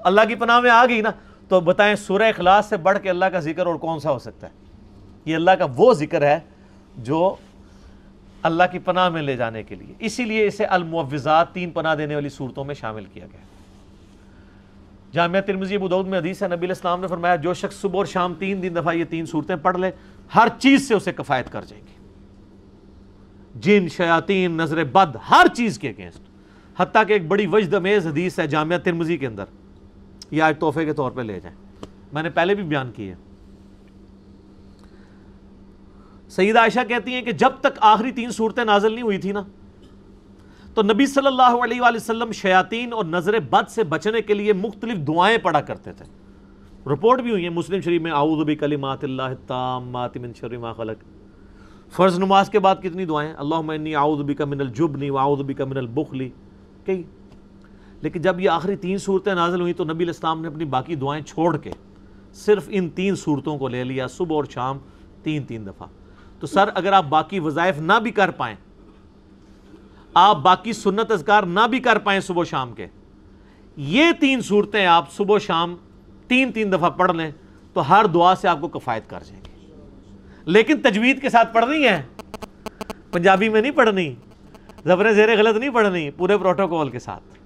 اللہ کی پناہ میں آ گئی نا، تو بتائیں سورہ اخلاص سے بڑھ کے اللہ کا ذکر اور کون سا ہو سکتا ہے؟ یہ اللہ کا وہ ذکر ہے جو اللہ کی پناہ میں لے جانے کے لیے۔ اسی لیے اسے المعوضات تین پناہ دینے والی صورتوں میں شامل کیا گیا۔ جامعہ ترمزی ابو دعود میں حدیث ہے، نبی علیہ السلام نے فرمایا، جو شخص صبح اور شام تین دن دفعہ یہ تین صورتیں پڑھ لے، ہر چیز سے اسے کفایت کر جائیں گی جن، شیاطین، نظر بد، ہر چیز کے اگینسٹ حتیٰ کہ ایک بڑی وجد امیز حدیث ہے جامعہ ترمزی کے اندر۔ یہ آج تحفے کے طور پہ لے جائیں۔ میں نے پہلے بھی بیان کی ہے۔ سیدہ عائشہ کہتی ہیں کہ جب تک آخری تین صورتیں نازل نہیں ہوئی تھی نا، تو نبی صلی اللہ علیہ وآلہ وسلم شیاطین اور نظر بد سے بچنے کے لیے مختلف دعائیں پڑھا کرتے تھے۔ رپورٹ بھی ہوئی ہیں مسلم شریف میں، اعوذ بکلمات اللہ التامات من شر ما خلق۔ فرض نماز کے بعد کتنی دعائیں؟ اللہم انی اعوذ بک من الجبن واعوذ بک من البخل۔ کئی۔ لیکن جب یہ آخری تین صورتیں نازل ہوئی تو نبی علیہ السلام نے اپنی باقی دعائیں چھوڑ کے صرف ان تین صورتوں کو لے لیا، صبح اور شام تین تین دفعہ۔ تو سر اگر آپ باقی وظائف نہ بھی کر پائیں، آپ باقی سنت اذکار نہ بھی کر پائیں صبح و شام کے، یہ تین صورتیں آپ صبح و شام تین تین دفعہ پڑھ لیں تو ہر دعا سے آپ کو کفایت کر جائیں گے۔ لیکن تجوید کے ساتھ پڑھنی ہے۔ پنجابی میں نہیں پڑھنی، زبر زیر غلط نہیں پڑھنی، پورے پروٹوکول کے ساتھ۔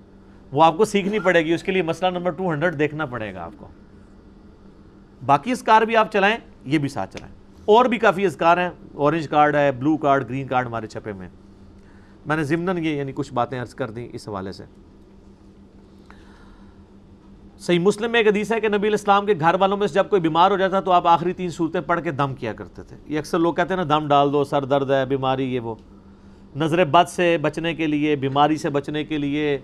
وہ آپ کو سیکھنی پڑے گی، اس کے لیے مسئلہ نمبر ٹو ہنڈریڈ دیکھنا پڑے گا آپ کو۔ باقی اسکار بھی آپ چلائیں، یہ بھی ساتھ چلائیں۔ اور بھی کافی اذکار ہیں۔ اورنج کارڈ ہے بلو کارڈ گرین کارڈ ہمارے چھپے میں میں نے ضمن یہ یعنی کچھ باتیں عرض کر دیں اس حوالے سے۔ صحیح مسلم میں ایک حدیث ہے کہ نبی الاسلام کے گھر والوں میں سے جب کوئی بیمار ہو جاتا تو آپ آخری تین صورتیں پڑھ کے دم کیا کرتے تھے۔ یہ اکثر لوگ کہتے ہیں نا، دم ڈال دو، سر درد ہے، بیماری، یہ وہ۔ نظر بد سے بچنے کے لیے، بیماری سے بچنے کے لیے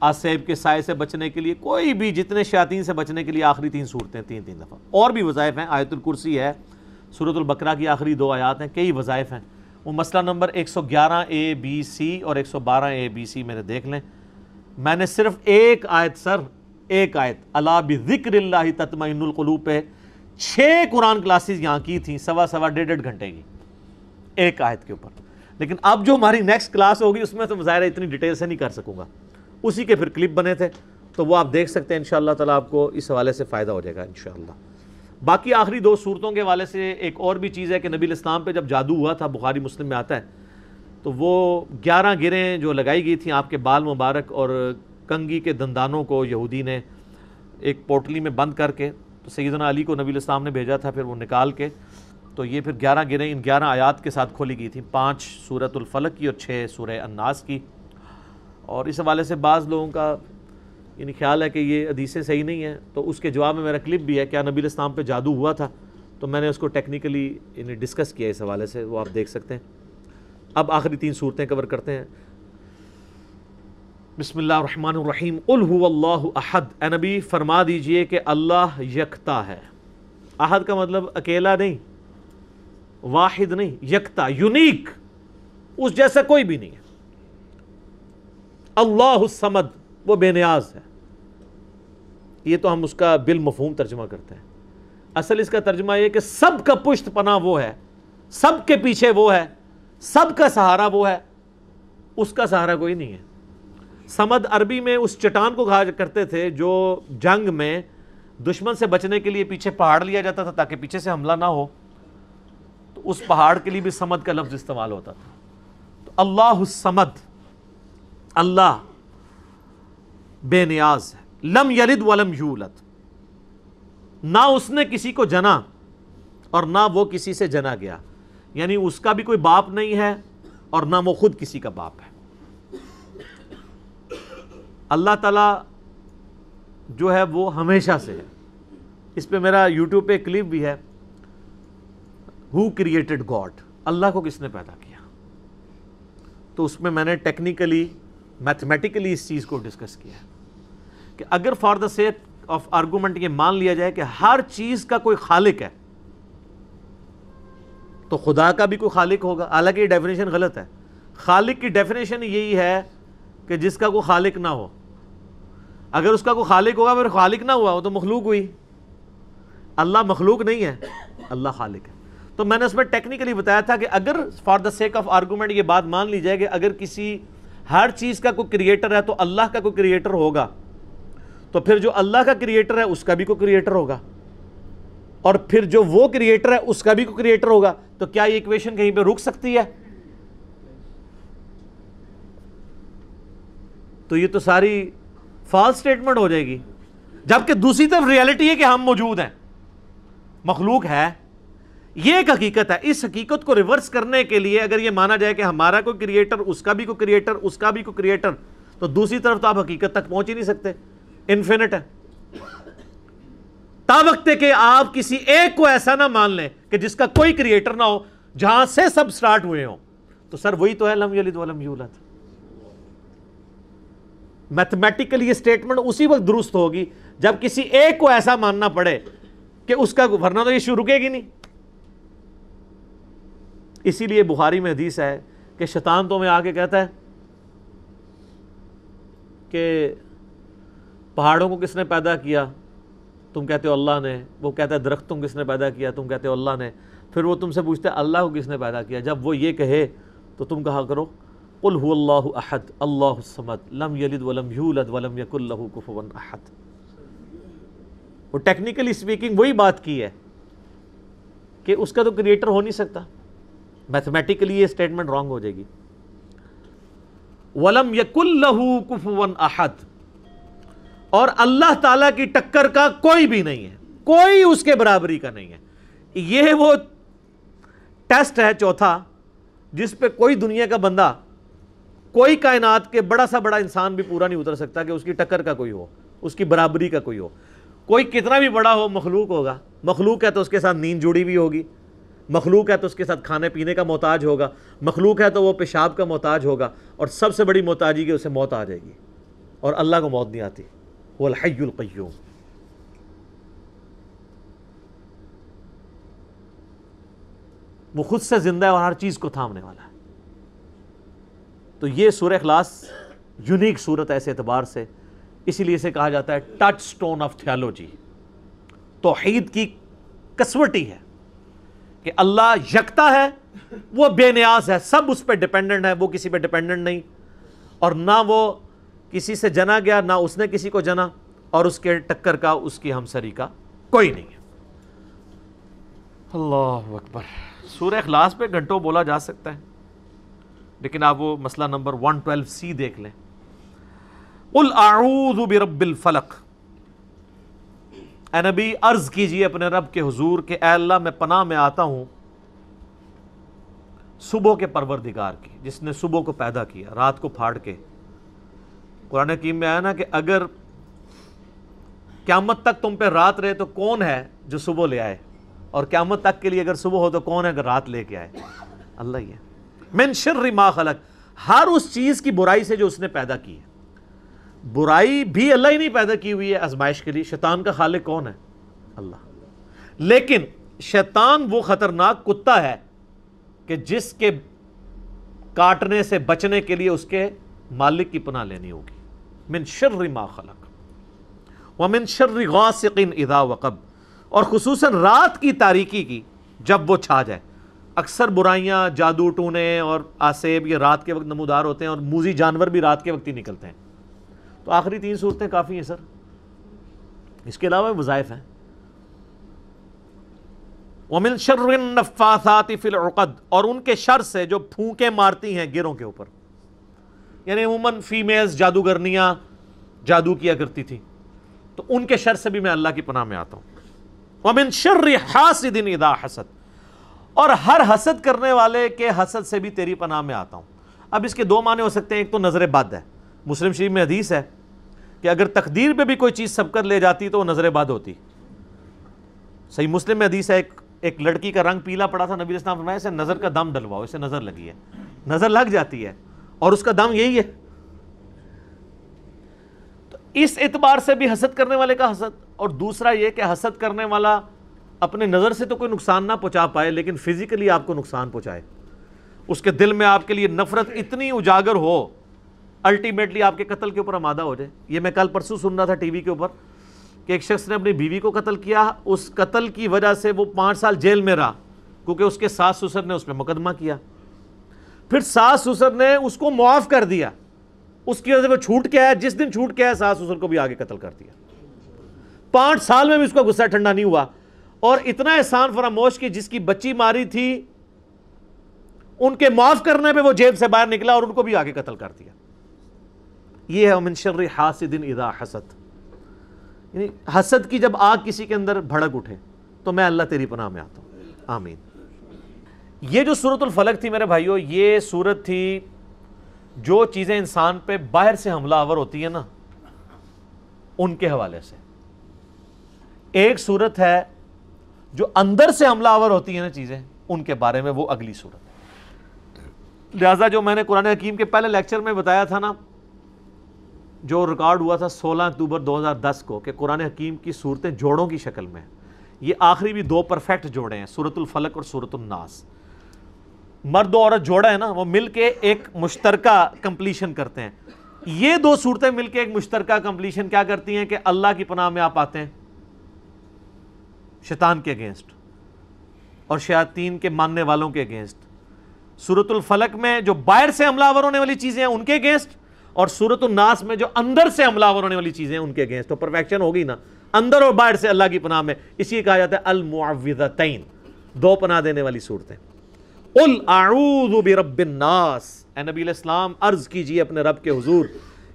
آسیب کے سائے سے بچنے کے لیے، کوئی بھی جتنے شیاطین سے بچنے کے لیے آخری تین صورتیں، تین تین دفعہ۔ اور بھی وظائف ہیں، آیت الکرسی ہے صورت البقرہ کی آخری دو آیات ہیں، کئی وظائف ہیں۔ وہ مسئلہ نمبر ایک سو گیارہ اے بی سی اور ایک سو بارہ اے بی سی میرے دیکھ لیں۔ میں نے صرف ایک آیت، سر، ایک آیت، اللہ بذکر اللہ تطمئن القلوب پہ چھ قرآن کلاسز یہاں کی تھیں، سوا سوا ڈیڑھ ڈیڑھ گھنٹے کی، ایک آیت کے اوپر۔ لیکن اب جو ہماری نیکسٹ کلاس ہوگی، اس میں تو ظاہر اتنی ڈیٹیل سے نہیں کر سکوں گا۔ اسی کے پھر کلپ بنے تھے، تو وہ آپ دیکھ سکتے ہیں انشاءاللہ تعالیٰ آپ کو اس حوالے سے فائدہ ہو جائے گا انشاءاللہ باقی آخری دو صورتوں کے حوالے سے ایک اور بھی چیز ہے کہ نبی الاسلام پہ جب جادو ہوا تھا، بخاری مسلم میں آتا ہے، تو وہ گیارہ گریں جو لگائی گئی تھیں آپ کے بال مبارک اور کنگی کے دندانوں کو یہودی نے ایک پوٹلی میں بند کر کے تو سیدنا علی کو نبی الاسلام نے بھیجا تھا، پھر وہ نکال کے، تو یہ پھر گیارہ گریں ان گیارہ آیات کے ساتھ کھولی گئی تھیں۔ پانچ صورت الفلق کی اور چھ سورہ الناس کی۔ اور اس حوالے سے بعض لوگوں کا یعنی خیال ہے کہ یہ حدیثیں صحیح نہیں ہیں۔ تو اس کے جواب میں میرا کلپ بھی ہے کیا نبی الاسلام پہ جادو ہوا تھا۔ تو میں نے اس کو ٹیکنیکلی یعنی ڈسکس کیا اس حوالے سے، وہ آپ دیکھ سکتے ہیں۔ اب آخری تین صورتیں کور کرتے ہیں۔ بسم اللہ الرحمن الرحیم۔ قل هو اللہ احد۔ اے نبی، فرما دیجیے کہ اللہ یکتا ہے۔ احد کا مطلب اکیلا نہیں، واحد نہیں، یکتا، یونیک۔ اس جیسا کوئی بھی نہیں ہے۔ اللہ السمد وہ بے نیاز ہے۔ یہ تو ہم اس کا بالمفہوم ترجمہ کرتے ہیں۔ اصل اس کا ترجمہ یہ کہ سب کا پشت پناہ وہ ہے، سب کے پیچھے وہ ہے، سب کا سہارا وہ ہے، اس کا سہارا کوئی نہیں ہے۔ سمد عربی میں اس چٹان کو کہا کرتے تھے جو جنگ میں دشمن سے بچنے کے لیے پیچھے پہاڑ لیا جاتا تھا تاکہ پیچھے سے حملہ نہ ہو۔ تو اس پہاڑ کے لیے بھی سمد کا لفظ استعمال ہوتا تھا۔ تو اللہ السمد اللہ بے نیاز ہے۔ لم یلد ولم یولد۔ نہ اس نے کسی کو جنا اور نہ وہ کسی سے جنا گیا۔ یعنی اس کا بھی کوئی باپ نہیں ہے اور نہ وہ خود کسی کا باپ ہے۔ اللہ تعالیٰ جو ہے وہ ہمیشہ سے ہے۔ اس پہ میرا یوٹیوب پہ کلپ بھی ہے۔ ہو کریٹڈ گاڈ اللہ کو کس نے پیدا کیا؟ تو اس میں میں نے ٹیکنیکلی میتھمیٹیکلی اس چیز کو ڈسکس کیا ہے کہ اگر for the sake of argument یہ مان لیا جائے کہ ہر چیز کا کوئی خالق ہے، تو خدا کا بھی کوئی خالق ہوگا۔ حالانکہ یہ ڈیفینیشن غلط ہے۔ خالق کی ڈیفینیشن یہی ہے کہ جس کا کوئی خالق نہ ہو۔ اگر اس کا کوئی خالق ہوگا پھر خالق نہ ہوا، وہ تو مخلوق ہوئی۔ اللہ مخلوق نہیں ہے، اللہ خالق ہے۔ تو میں نے اس میں ٹیکنیکلی بتایا تھا کہ اگر for the sake of argument یہ بات مان لی جائے کہ اگر کسی ہر چیز کا کوئی کریٹر ہے تو اللہ کا کوئی کریٹر ہوگا۔ تو پھر جو اللہ کا کریٹر ہے، اس کا بھی کوئی کریٹر ہوگا۔ اور پھر جو وہ کریٹر ہے، اس کا بھی کوئی کریٹر ہوگا۔ تو کیا یہ ایکویشن کہیں پہ رک سکتی ہے؟ تو یہ تو ساری فالس سٹیٹمنٹ ہو جائے گی۔ جبکہ دوسری طرف ریالٹی ہے کہ ہم موجود ہیں۔ مخلوق ہے۔ یہ ایک حقیقت ہے۔ اس حقیقت کو ریورس کرنے کے لیے اگر یہ مانا جائے کہ ہمارا کوئی کریٹر اس کا بھی کوئی کریٹر اس کا بھی کوئی کریٹر تو دوسری طرف تو آپ حقیقت تک پہنچ ہی نہیں سکتے۔ انفینٹ ہے۔ تا وقت کہ آپ کسی ایک کو ایسا نہ مان لیں کہ جس کا کوئی کریٹر نہ ہو، جہاں سے سب سٹارٹ ہوئے ہوں۔ تو سر، وہی تو ہے، لم یلد ولم یولد۔ میتھمیٹیکلی یہ سٹیٹمنٹ اسی وقت درست ہوگی جب کسی ایک کو ایسا ماننا پڑے کہ اس کا ورنہ تو یہ شروع رکے گی نہیں۔ اسی لیے بخاری میں حدیث ہے کہ شیطان تو میں آ کے کہتا ہے کہ پہاڑوں کو کس نے پیدا کیا؟ تم کہتے ہو اللہ نے۔ وہ کہتا ہے درختوں کس نے پیدا کیا؟ تم کہتے ہو اللہ نے۔ پھر وہ تم سے پوچھتے اللہ کو کس نے پیدا کیا؟ جب وہ یہ کہے تو تم کہا کرو، قل هو اللہ احد، اللہ الصمد، لم یلد ولم یولد ولم یکن له کفوا احد۔ وہ ٹیکنیکلی سپیکنگ وہی بات کی ہے کہ اس کا تو کریٹر ہو نہیں سکتا۔ میتھمیٹیکلی یہ سٹیٹمنٹ رانگ ہو جائے گی۔ ولم یکن له کفوا احد اور اللہ تعالیٰ کی ٹکر کا کوئی بھی نہیں ہے، کوئی اس کے برابری کا نہیں ہے۔ یہ وہ ٹیسٹ ہے چوتھا، جس پہ کوئی دنیا کا بندہ، کوئی کائنات کے بڑا سا بڑا انسان بھی پورا نہیں اتر سکتا کہ اس کی ٹکر کا کوئی ہو، اس کی برابری کا کوئی ہو۔ کوئی کتنا بھی بڑا ہو، مخلوق ہوگا۔ مخلوق ہے تو اس کے ساتھ نیند جڑی بھی ہوگی۔ مخلوق ہے تو اس کے ساتھ کھانے پینے کا محتاج ہوگا، مخلوق ہے تو وہ پیشاب کا محتاج ہوگا، اور سب سے بڑی محتاجی کہ اسے موت آ جائے گی، اور اللہ کو موت نہیں آتی۔ وہ الحی القیوم۔ وہ خود سے زندہ ہے اور ہر چیز کو تھامنے والا ہے۔ تو یہ سورہ اخلاص یونیک صورت ہے ایسے اعتبار سے۔ اسی لیے اسے کہا جاتا ہے ٹچ سٹون آف تھیالوجی۔ توحید کی کسوٹی ہے۔ کہ اللہ یکتا ہے، وہ بے نیاز ہے، سب اس پہ ڈپینڈنٹ ہے، وہ کسی پہ ڈپینڈنٹ نہیں۔ اور نہ وہ کسی سے جنا گیا، نہ اس نے کسی کو جنا، اور اس کے ٹکر کا، اس کی ہمسری کا کوئی نہیں ہے۔ اللہ اکبر۔ سورہ اخلاص پہ گھنٹوں بولا جا سکتا ہے۔ لیکن آپ وہ مسئلہ نمبر ون ٹویلو سی دیکھ لیں۔ قل اعوذ برب الفلق۔ اے نبی عرض کیجیے اپنے رب کے حضور کہ اے اللہ میں پناہ میں آتا ہوں صبح کے پروردگار کی، جس نے صبح کو پیدا کیا، رات کو پھاڑ کے۔ قرآن حکیم میں آیا نا کہ اگر قیامت تک تم پہ رات رہے تو کون ہے جو صبح لے آئے؟ اور قیامت تک کے لیے اگر صبح ہو تو کون ہے اگر رات لے کے آئے؟ اللہ ہی ہے۔ من شر ما خلق، ہر اس چیز کی برائی سے جو اس نے پیدا کی ہے۔ برائی بھی اللہ ہی نہیں پیدا کی ہوئی ہے ازمائش کے لیے۔ شیطان کا خالق کون ہے؟ اللہ۔ لیکن شیطان وہ خطرناک کتا ہے کہ جس کے کاٹنے سے بچنے کے لیے اس کے مالک کی پناہ لینی ہوگی۔ من شر ما خلق۔ ومن شر غاسق اذا وقب۔ اور خصوصاً رات کی تاریکی کی، جب وہ چھا جائے۔ اکثر برائیاں جادو ٹونے اور آسیب یہ رات کے وقت نمودار ہوتے ہیں اور موزی جانور بھی رات کے وقت ہی نکلتے ہیں۔ تو آخری تین صورتیں کافی ہیں سر۔ اس کے علاوہ وظائف ہیں۔ ومن شر النفاثات فی العقد، اور ان کے شر سے جو پھونکے مارتی ہیں گروں کے اوپر۔ یعنی عموماً فیمیلز جادوگرنیاں جادو کیا کرتی تھی تو ان کے شر سے بھی میں اللہ کی پناہ میں آتا ہوں۔ ومن شر حاسد اذا حسد، اور ہر حسد کرنے والے کے حسد سے بھی تیری پناہ میں آتا ہوں۔ اب اس کے دو معنی ہو سکتے ہیں، ایک تو نظر بد ہے۔ مسلم شریف میں حدیث ہے کہ اگر تقدیر پہ بھی کوئی چیز سبقت لے جاتی تو وہ نظر بد ہوتی۔ صحیح مسلم میں حدیث ہے ایک ایک لڑکی کا رنگ پیلا پڑا تھا، نبی اسلام فرمایا، اسے نظر کا دم ڈلواؤ، اسے نظر لگی ہے۔ نظر لگ جاتی ہے اور اس کا دم یہی ہے۔ تو اس اعتبار سے بھی حسد کرنے والے کا حسد۔ اور دوسرا یہ کہ حسد کرنے والا اپنے نظر سے تو کوئی نقصان نہ پہنچا پائے، لیکن فزیکلی آپ کو نقصان پہنچائے۔ اس کے دل میں آپ کے لیے نفرت اتنی اجاگر ہو الٹیمیٹلی آپ کے قتل کے اوپر آمادہ ہو جائے یہ میں کل پرسوں سن رہا تھا ٹی وی کے اوپر کہ ایک شخص نے اپنی بیوی کو قتل کیا، اس قتل کی وجہ سے وہ پانچ سال جیل میں رہا، کیونکہ اس کے ساس سسر نے اس پہ مقدمہ کیا۔ پھر ساس سسر نے اس کو معاف کر دیا۔ اس کی وجہ سے وہ چھوٹ کے آیا، جس دن چھوٹ کے آیا، ساس سسر کو بھی آگے قتل کر دیا۔ پانچ سال میں بھی اس کا غصہ ٹھنڈا نہیں ہوا۔ اور اتنا احسان فراموش کی جس کی بچی ماری تھی، ان کے معاف کرنے پہ وہ جیب سے باہر نکلا اور ان کو بھی آگے قتل کر دیا۔ یہ ہے من شر حاسد اذا حسد. یعنی حسد کی جب آگ کسی کے اندر بھڑک اٹھے تو میں اللہ تیری پناہ میں آتا ہوں. آمین. یہ جو صورت الفلق تھی میرے بھائیوں یہ صورت تھی جو چیزیں انسان پہ باہر سے حملہ آور ہوتی ہیں نا، ان کے حوالے سے. ایک صورت ہے جو اندر سے حملہ آور ہوتی ہیں نا چیزیں، ان کے بارے میں وہ اگلی صورت لہٰذا جو میں نے قرآن حکیم کے پہلے لیکچر میں بتایا تھا نا جو ریکارڈ ہوا تھا سولہ اکتوبر دو ہزار دس کو کہ قرآن حکیم کی صورتیں جوڑوں کی شکل میں یہ آخری بھی دو پرفیکٹ جوڑے ہیں صورت الفلق اور صورت الناس۔ مرد و عورت جوڑا ہے نا، وہ مل کے ایک مشترکہ کمپلیشن کرتے ہیں۔ یہ دو صورتیں مل کے ایک مشترکہ کمپلیشن کیا کرتی ہیں کہ اللہ کی پناہ میں آپ آتے ہیں۔ شیطان کے اگینسٹ اور شیاطین کے ماننے والوں کے اگینسٹ صورت الفلق میں جو باہر سے حملہ آور ہونے والی چیزیں ہیں، ان کے اگینسٹ اور صورت الناس میں جو اندر سے حملہ ہونے والی چیزیں ان کے اگینسٹ تو پرفیکشن ہوگی نا۔ اندر اور باہر سے اللہ کی پناہ میں۔ اسی کہا جاتا ہے المعوذتین۔ دو پناہ دینے والی صورتیں۔ قل اعوذ برب الناس۔ اے نبی علیہ السلام، عرض کیجیے اپنے رب کے حضور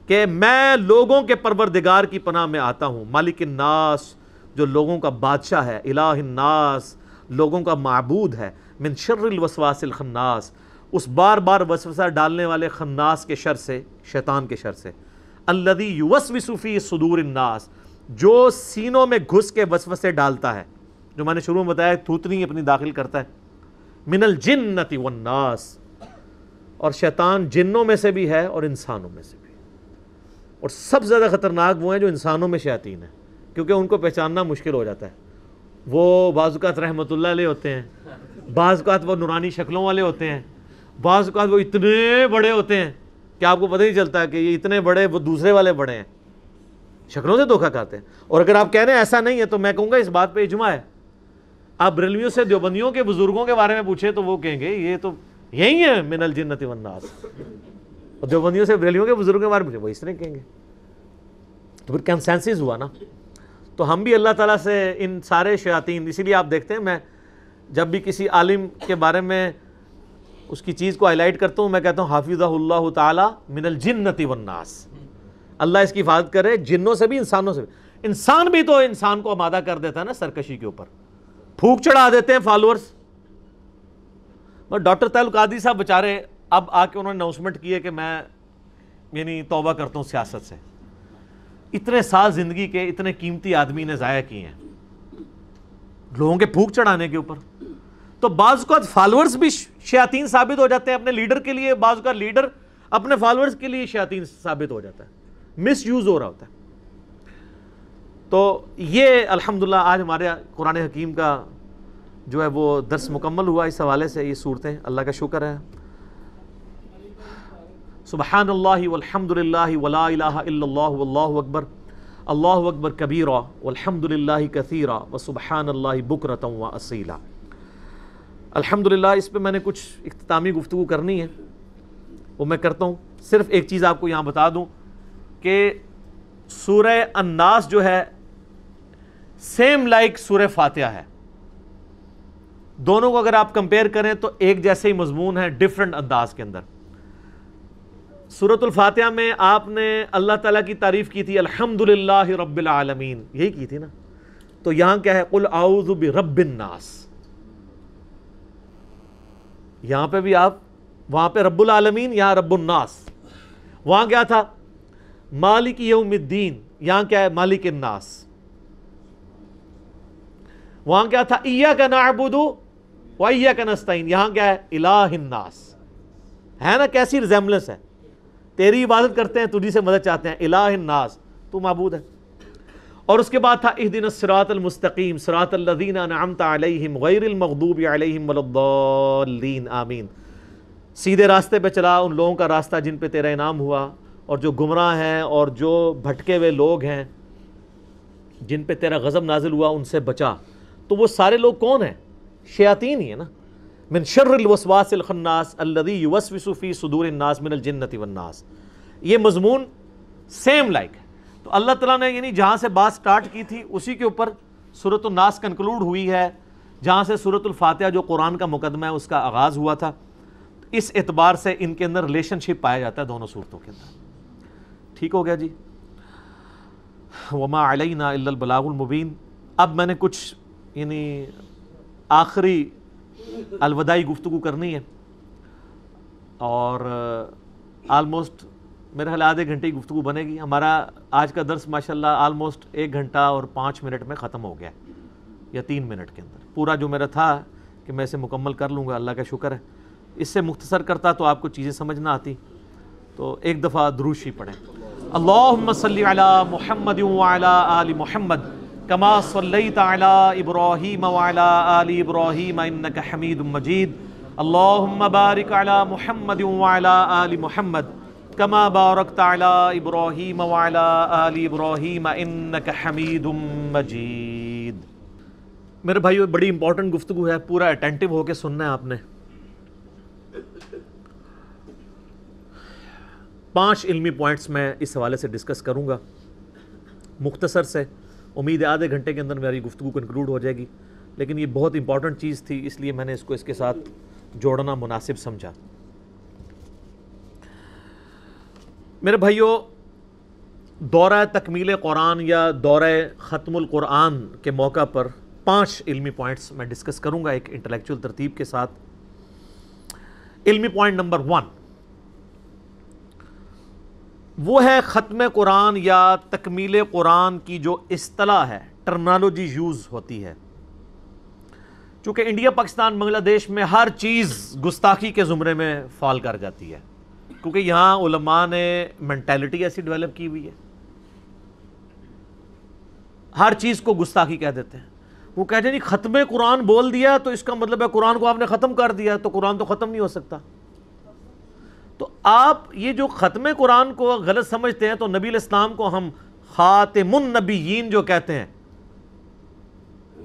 کہ میں لوگوں کے پروردگار کی پناہ میں آتا ہوں۔ مالک الناس، جو لوگوں کا بادشاہ ہے، الہ الناس، لوگوں کا معبود ہے۔ من شر الوسواس الخناس۔ اس بار بار وسوسہ ڈالنے والے خناس کے شر سے، شیطان کے شر سے۔ الذي يوسوس في صدور الناس، جو سینوں میں گھس کے وسوسے ڈالتا ہے۔ جو میں نے شروع میں بتایا تھوتنی اپنی داخل کرتا ہے۔ من الجنت والناس، اور شیطان جنوں میں سے بھی ہے اور انسانوں میں سے بھی۔ اور سب سے زیادہ خطرناک وہ ہیں جو انسانوں میں شیاطین ہیں، کیونکہ ان کو پہچاننا مشکل ہو جاتا ہے۔ وہ بعض اوقات رحمۃ اللہ علیہ ہوتے ہیں، بعض اوقات وہ نورانی شکلوں والے ہوتے ہیں بعض اوقات وہ اتنے بڑے ہوتے ہیں کہ آپ کو پتہ نہیں چلتا کہ یہ اتنے بڑے وہ دوسرے والے بڑے ہیں۔ شکلوں سے دھوکہ کھاتے ہیں۔ اور اگر آپ کہہ رہے ہیں ایسا نہیں ہے تو میں کہوں گا اس بات پہ اجماع ہے۔ آپ بریلویوں سے دیوبندیوں کے بزرگوں کے بارے میں پوچھیں تو وہ کہیں گے یہ تو یہی ہے من الجنت والناس۔ اور دیوبندیوں سے بریلویوں کے بزرگوں کے بارے میں وہ اس طرح کہیں گے۔ تو پھر کنسنسز ہوا نا۔ تو ہم بھی اللہ تعالیٰ سے ان سارے شیاطین، اسی لیے آپ دیکھتے ہیں، میں جب بھی کسی عالم کے بارے میں اس کی چیز کو ہائی لائٹ کرتا ہوں، میں کہتا ہوں حافظ اللہ تعالیٰ من الجنتی والناس۔ اللہ اس کی حفاظت کرے، جنوں سے بھی، انسانوں سے بھی۔ انسان بھی تو انسان کو آمادہ کر دیتا ہے نا سرکشی کے اوپر۔ پھوک چڑھا دیتے ہیں فالورز ڈاکٹر تعلق قادری صاحب بچارے اب آ کے انہوں نے اناؤنسمنٹ کی ہے کہ میں یعنی توبہ کرتا ہوں سیاست سے۔ اتنے سال زندگی کے اتنے قیمتی آدمی نے ضائع کیے ہیں۔ لوگوں کے پھوک چڑھانے کے اوپر۔ تو بعض کا فالورز بھی شیاطین ثابت ہو جاتے ہیں اپنے لیڈر کے لیے، بعض کا لیڈر اپنے فالورز کے لیے شیاطین ثابت ہو جاتا ہے۔ مس یوز ہو رہا ہوتا ہے۔ تو یہ الحمدللہ آج ہمارے قرآن حکیم کا جو ہے وہ درس مکمل ہوا اس حوالے سے یہ صورتیں۔ اللہ کا شکر ہے۔ سبحان اللہ والحمد للہ ولا الہ الا اللہ واللہ اکبر۔ اللہ اکبر کبیرہ والحمد للہ کثیرہ۔ وسبحان اللہ بکرتا و اصیلا الحمدللہ، اس پہ میں نے کچھ اختتامی گفتگو کرنی ہے۔ وہ میں کرتا ہوں۔ صرف ایک چیز آپ کو یہاں بتا دوں کہ سورہ الناس جو ہے سیم لائک سورہ فاتحہ ہے۔ دونوں کو اگر آپ کمپیئر کریں تو ایک جیسے ہی مضمون ہے ڈفرنٹ انداز کے اندر۔ سورت الفاتحہ میں آپ نے اللہ تعالیٰ کی تعریف کی تھی الحمد رب العالمین۔ یہی کی تھی نا۔ تو یہاں کیا ہے؟ قل اعوذ برب الناس۔ یہاں پہ بھی آپ، وہاں پہ رب العالمین، یہاں رب الناس۔ وہاں کیا تھا؟ مالک یوم الدین، یہاں کیا ہے؟ مالک الناس۔ وہاں کیا تھا؟ ایا کا نعبدو و ایا کا نستعین، یہاں کیا ہے؟ الہ الناس۔ ہے نا کیسی ریزیمبلنس ہے؟ تیری عبادت کرتے ہیں، تجھی سے مدد چاہتے ہیں۔ الہ الناس، تو معبود ہے اور اس کے بعد تھا اہدن الصراط المستقیم، صراط الذین انعمت علیہم غیر المغضوب علیہم وللضالین آمین۔ سیدھے راستے پہ چلا، ان لوگوں کا راستہ جن پہ تیرا انعام ہوا، اور جو گمراہ ہیں اور جو بھٹکے ہوئے لوگ ہیں، جن پہ تیرا غضب نازل ہوا، ان سے بچا۔ تو وہ سارے لوگ کون ہیں؟ شیاطین ہی ہیں نا۔ من شر الوسواس الخناس الذي يوسوس في صدور الناس من الجنة والناس۔ یہ مضمون سیم لائک ہے تو اللہ تعالیٰ نے یعنی جہاں سے بات سٹارٹ کی تھی، اسی کے اوپر صورت الناس کنکلوڈ ہوئی ہے، جہاں سے صورت الفاتحہ جو قرآن کا مقدمہ ہے، اس کا آغاز ہوا تھا۔ اس اعتبار سے ان کے اندر ریلیشن شپ پایا جاتا ہے دونوں صورتوں کے اندر۔ ٹھیک ہو گیا جی۔ وما علینا الا البلاغ المبین اب میں نے کچھ یعنی آخری الوداعی گفتگو کرنی ہے۔ اور آلموسٹ میرے خیال آدھے گھنٹے کی گفتگو بنے گی۔ ہمارا آج کا درس ماشاءاللہ آلموسٹ ایک گھنٹہ اور پانچ منٹ میں ختم ہو گیا یا تین منٹ کے اندر۔ پورا جو میرا تھا کہ میں اسے مکمل کر لوں گا، اللہ کا شکر ہے۔ اس سے مختصر کرتا تو آپ کو چیزیں سمجھ نہ آتی۔ تو ایک دفعہ دروشی پڑھیں۔ اللہم صلی علی محمد وعلی آل محمد كما صليت على إبراهيم وعلى آل إبراهيم إنك حميد مجيد اللهم بارك على محمد وعلى آل محمد۔ كما باركت على إبراهيم وعلى آل إبراهيم إنك حميد مجيد. میرے بھائیو، بڑی امپورٹنٹ گفتگو ہے، پورا اٹینٹیو ہو کے سننا ہے آپ نے۔ پانچ علمی پوائنٹس میں اس حوالے سے ڈسکس کروں گا۔ مختصر سے، امید ہے آدھے گھنٹے کے اندر میری گفتگو کنکلوڈ ہو جائے گی۔ لیکن یہ بہت امپورٹنٹ چیز تھی، اس لیے میں نے اس کو اس کے ساتھ جوڑنا مناسب سمجھا۔ میرے بھائیوں دورہ تکمیل قرآن یا دورہ ختم القرآن کے موقع پر پانچ علمی پوائنٹس میں ڈسکس کروں گا ایک انٹلیکچول ترتیب کے ساتھ۔ علمی پوائنٹ نمبر ون وہ ہے ختم قرآن یا تکمیل قرآن کی جو اصطلاح ہے ٹرمنالوجی یوز ہوتی ہے۔ چونکہ انڈیا، پاکستان، بنگلہ دیش میں ہر چیز گستاخی کے زمرے میں فال کر جاتی ہے۔ کیونکہ یہاں علماء نے مینٹیلٹی ایسی ڈیولپ کی ہوئی ہے۔ ہر چیز کو گستاخی کہہ دیتے ہیں۔ وہ کہتے ہیں جی ختم قرآن بول دیا تو اس کا مطلب ہے قرآن کو آپ نے ختم کر دیا تو قرآن تو ختم نہیں ہو سکتا۔ تو آپ یہ جو ختم قرآن کو غلط سمجھتے ہیں تو نبی الاسلام کو ہم خاتم النبیین جو کہتے ہیں،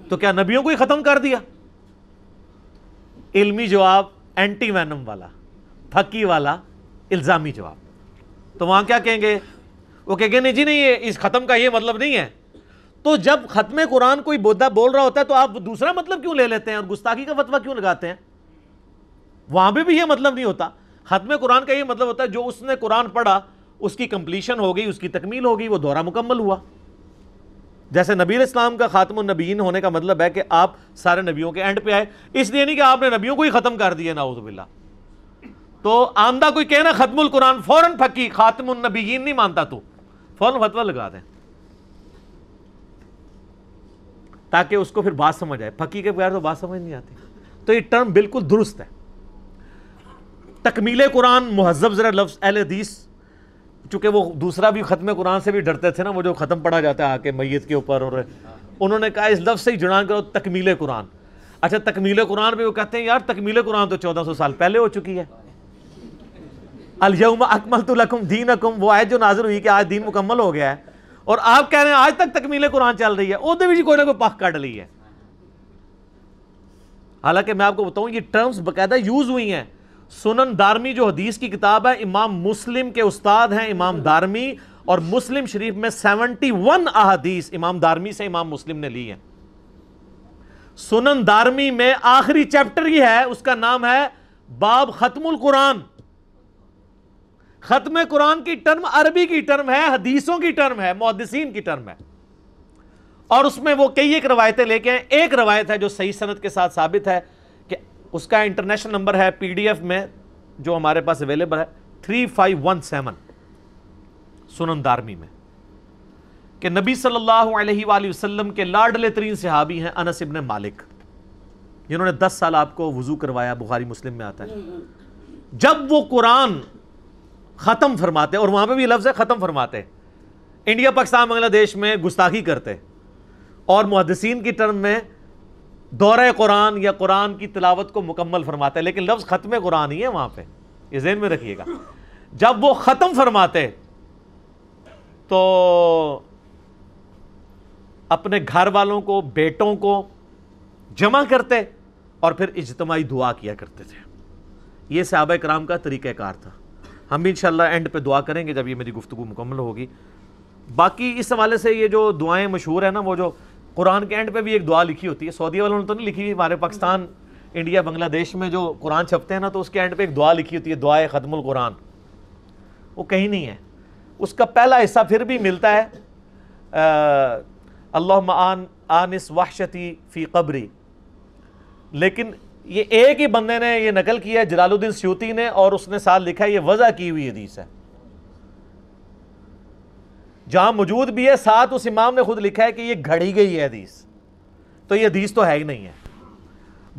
تو کیا نبیوں کو ہی ختم کر دیا؟ علمی جواب اینٹی وینم والا پھکی والا الزامی جواب۔ تو وہاں کیا کہیں گے؟ وہ کہیں گے، نہیں جی نہیں، یہ اس ختم کا یہ مطلب نہیں ہے۔ تو جب ختم قرآن کوئی بودا بول رہا ہوتا ہے تو آپ دوسرا مطلب کیوں لے لیتے ہیں؟ اور گستاخی کا فتویٰ کیوں لگاتے ہیں؟ وہاں پہ بھی یہ مطلب نہیں ہوتا۔ ختم قرآن کا یہ مطلب ہوتا ہے، جو اس نے قرآن پڑھا، اس کی کمپلیشن ہو گئی، اس کی تکمیل ہو گئی، وہ دورہ مکمل ہوا۔ جیسے نبی اسلام کا خاتم النبیین ہونے کا مطلب ہے کہ آپ سارے نبیوں کے اینڈ پہ آئے۔ اس لیے نہیں کہ آپ نے نبیوں کو ہی ختم کر دیا نعوذ باللہ۔ تو آمدہ کوئی کہنا ختم القرآن فوراً پھکی، خاتم النبیین نہیں مانتا تو۔ فوراً فتویٰ لگا دیں۔ تاکہ اس کو پھر بات سمجھ آئے۔ پھکی کے بغیر تو بات سمجھ نہیں آتی۔ تو یہ ٹرم بالکل درست ہے۔ تکمیل قرآن مہذب ذرا لفظ اہل حدیث، چونکہ وہ دوسرا بھی ختم قرآن سے بھی ڈرتے تھے نا، وہ جو ختم پڑھا جاتا ہے آ کے میت کے اوپر اور انہوں نے کہا اس لفظ سے ہی جڑان کرو تکمیل قرآن۔ اچھا تکمیل قرآن پہ وہ کہتے ہیں، یار تکمیل قرآن تو چودہ سو سال پہلے ہو چکی ہے۔ الیوم اکملت لکم دینکم وہ آیت جو نازل ہوئی کہ آج دین مکمل ہو گیا ہے۔ اور آپ کہہ رہے ہیں آج تک تکمیل قرآن چل رہی ہے وہ بھی کوئی نہ کوئی پاک کٹ لی ہے۔ حالانکہ میں آپ کو بتاؤں، یہ ٹرمز باقاعدہ یوز ہوئی ہیں۔ سنن دارمی جو حدیث کی کتاب ہے، امام مسلم کے استاد ہیں امام دارمی، اور مسلم شریف میں سیونٹی ون احادیث امام دارمی سے امام مسلم نے لی ہیں۔ سنن دارمی میں آخری چیپٹر ہی ہے، اس کا نام ہے باب ختم القرآن۔ ختم قرآن کی ٹرم عربی کی ٹرم ہے، حدیثوں کی ٹرم ہے، محدثین کی ٹرم ہے۔ اور اس میں وہ کئی ایک روایتیں لے کے ہیں ایک روایت ہے جو صحیح صنعت کے ساتھ ثابت ہے کہ اس کا انٹرنیشنل نمبر ہے پی ڈی ایف میں، جو ہمارے پاس اویلیبل ہے، تھری فائیو ون سیون۔ سنن دارمی میں۔ کہ نبی صلی اللہ علیہ وآلہ وسلم کے لاڈلے ترین صحابی ہیں انس ابن مالک۔ جنہوں نے دس سال آپ کو وضو کروایا، بخاری مسلم میں آتا ہے۔ جب وہ قرآن ختم فرماتے اور وہاں پہ بھی لفظ ہے ختم فرماتے انڈیا، پاکستان، بنگلہ دیش میں گستاخی کرتے اور محدثین کی ٹرم میں دورہ قرآن یا قرآن کی تلاوت کو مکمل فرماتے لیکن لفظ ختم قرآن ہی ہے وہاں پہ۔ یہ ذہن میں رکھیے گا۔ جب وہ ختم فرماتے تو اپنے گھر والوں کو، بیٹوں کو جمع کرتے اور پھر اجتماعی دعا کیا کرتے تھے۔ یہ صحابہ کرام کا طریقہ کار تھا۔ ہم بھی انشاءاللہ اینڈ پہ دعا کریں گے جب یہ میری گفتگو مکمل ہوگی۔ باقی اس حوالے سے یہ جو دعائیں مشہور ہیں نا، وہ جو قرآن کے اینڈ پہ بھی ایک دعا لکھی ہوتی ہے۔ سعودی والوں نے تو نہیں لکھی ہوئی ہمارے پاکستان، انڈیا، بنگلہ دیش میں جو قرآن چھپتے ہیں نا، تو اس کے اینڈ پہ ایک دعا لکھی ہوتی ہے، دعائے ختم القرآن۔ وہ کہیں نہیں ہے۔ اس کا پہلا حصہ پھر بھی ملتا ہے اللہ آن، آنس وحشتی فی قبری۔ لیکن یہ ایک ہی بندے نے یہ نقل کیا ہے، جلال الدین سیوتی نے اور اس نے ساتھ لکھا ہے، یہ وضع کی ہوئی حدیث ہے۔ جہاں موجود بھی ہے، ساتھ اس امام نے خود لکھا ہے کہ یہ گھڑی گئی ہے حدیث۔ تو یہ حدیث تو ہے ہی نہیں ہے۔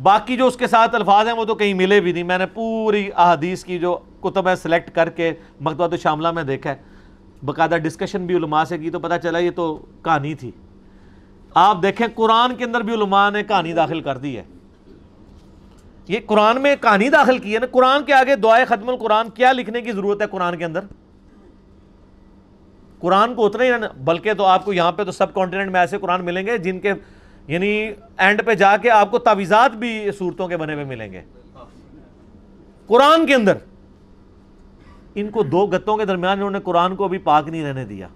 باقی جو اس کے ساتھ الفاظ ہیں، وہ تو کہیں ملے بھی نہیں۔ میں نے پوری احادیث کی جو کتب ہے سلیکٹ کر کے مکتبہ شاملہ میں دیکھا ہے۔ باقاعدہ ڈسکشن بھی علماء سے کی تو پتہ چلا یہ تو کہانی تھی۔ آپ دیکھیں، قرآن کے اندر بھی علماء نے کہانی داخل کر دی ہے۔ یہ قرآن میں کہانی داخل کی ہے نا، قرآن کے آگے دعائے ختم القرآن، کیا لکھنے کی ضرورت ہے قرآن کے اندر؟ قرآن کو اتنا ہی نا بلکہ تو آپ کو یہاں پہ تو سب کانٹیننٹ میں ایسے قرآن ملیں گے جن کے یعنی اینڈ پہ جا کے آپ کو تعویزات بھی صورتوں کے بنے ہوئے ملیں گے۔ قرآن کے اندر۔ ان کو دو گتوں کے درمیان انہوں نے قرآن کو بھی پاک نہیں رہنے دیا۔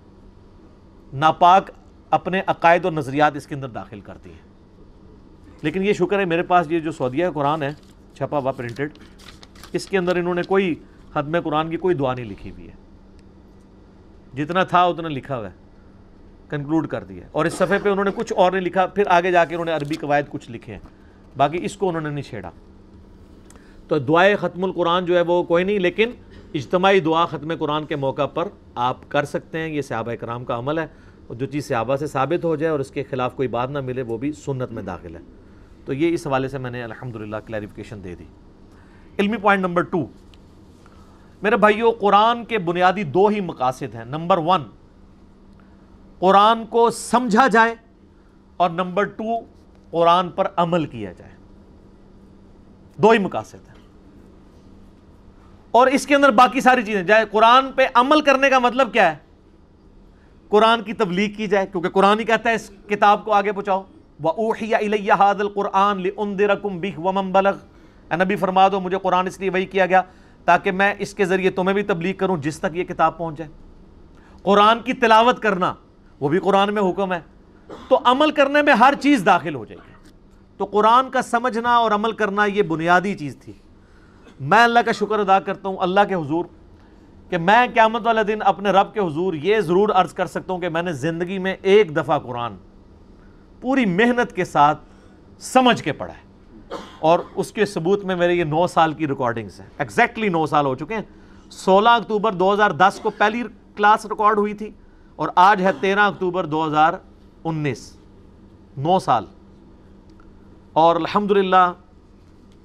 ناپاک اپنے عقائد اور نظریات اس کے اندر داخل کرتی ہے لیکن یہ شکر ہے میرے پاس یہ جو سعودیہ قرآن ہے، چھپا ہوا پرنٹڈ اس کے اندر انہوں نے کوئی حدم قرآن کی کوئی دعا نہیں لکھی ہوئی ہے۔ جتنا تھا اتنا لکھا ہوا ہے کنکلوڈ کر دیا اور اس صفحے پہ انہوں نے کچھ اور نہیں لکھا، پھر آگے جا کے انہوں نے عربی قواعد کچھ لکھے ہیں۔ باقی اس کو انہوں نے نہیں چھیڑا۔ تو دعائے ختم القرآن جو ہے وہ کوئی نہیں، لیکن اجتماعی دعا ختم قرآن کے موقع پر آپ کر سکتے ہیں۔ یہ صحابہ کرام کا عمل ہے۔ اور جو چیز صحابہ سے ثابت ہو جائے اور اس کے خلاف کوئی بات نہ ملے، وہ بھی سنت میں داخل ہے۔ تو یہ اس حوالے سے میں نے الحمدللہ کلیریفیکیشن دے دی۔ علمی پوائنٹ نمبر ٹو میرے بھائیو، قرآن کے بنیادی دو ہی مقاصد ہیں۔ نمبر ون قرآن کو سمجھا جائے اور نمبر ٹو قرآن پر عمل کیا جائے۔ دو ہی مقاصد ہیں۔ اور اس کے اندر باقی ساری چیزیں، جائے قرآن پہ عمل کرنے کا مطلب کیا ہے؟ قرآن کی تبلیغ کی جائے، کیونکہ قرآن ہی کہتا ہے، اس کتاب کو آگے پہنچاؤ۔ وَأُوحِيَ إِلَيَّ هَذَا الْقُرْآنِ لِأُنذِرَكُمْ بِهِ وَمَنْ بَلَغْ۔ اے نبی فرما دو مجھے قرآن اس لیے وہی کیا گیا تاکہ میں اس کے ذریعے تمہیں بھی تبلیغ کروں جس تک یہ کتاب پہنچ جائے۔ قرآن کی تلاوت کرنا، وہ بھی قرآن میں حکم ہے۔ تو عمل کرنے میں ہر چیز داخل ہو جائے گی۔ تو قرآن کا سمجھنا اور عمل کرنا یہ بنیادی چیز تھی۔ میں اللہ کا شکر ادا کرتا ہوں، اللہ کے حضور، کہ میں قیامت والے دن اپنے رب کے حضور یہ ضرور عرض کر سکتا ہوں کہ میں نے زندگی میں ایک دفعہ قرآن پوری محنت کے ساتھ سمجھ کے پڑھا ہے۔ اور اس کے ثبوت میں میرے یہ نو سال کی ریکارڈنگز ہیں۔ ایگزیکٹلی نو سال ہو چکے ہیں۔ سولہ اکتوبر دو ہزار دس کو پہلی کلاس ریکارڈ ہوئی تھی اور آج ہے تیرہ اکتوبر دو ہزار انیس۔ نو سال۔ اور الحمدللہ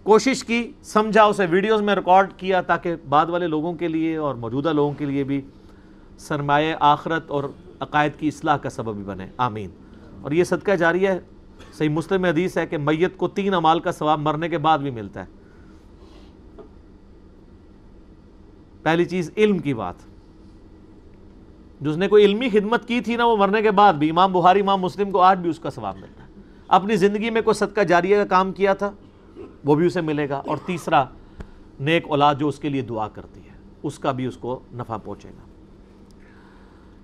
کوشش کی، سمجھا اسے ویڈیوز میں ریکارڈ کیا تاکہ بعد والے لوگوں کے لیے اور موجودہ لوگوں کے لیے بھی سرمایہ آخرت اور عقائد کی اصلاح کا سبب بھی بنے۔ آمین۔ اور یہ صدقہ جاری ہے، صحیح مسلم حدیث ہے کہ میت کو تین امال کا ثواب مرنے کے بعد بھی ملتا ہے۔ پہلی چیز علم کی بات۔ جس نے کوئی علمی خدمت کی تھی نا، وہ مرنے کے بعد بھی امام بخاری، امام مسلم کو آج بھی اس کا ثواب ملتا ہے۔ اپنی زندگی میں کوئی صدقہ جاریہ کا کام کیا تھا، وہ بھی اسے ملے گا۔ اور تیسرا، نیک اولاد جو اس کے لیے دعا کرتی ہے، اس کا بھی اس کو نفع پہنچے گا۔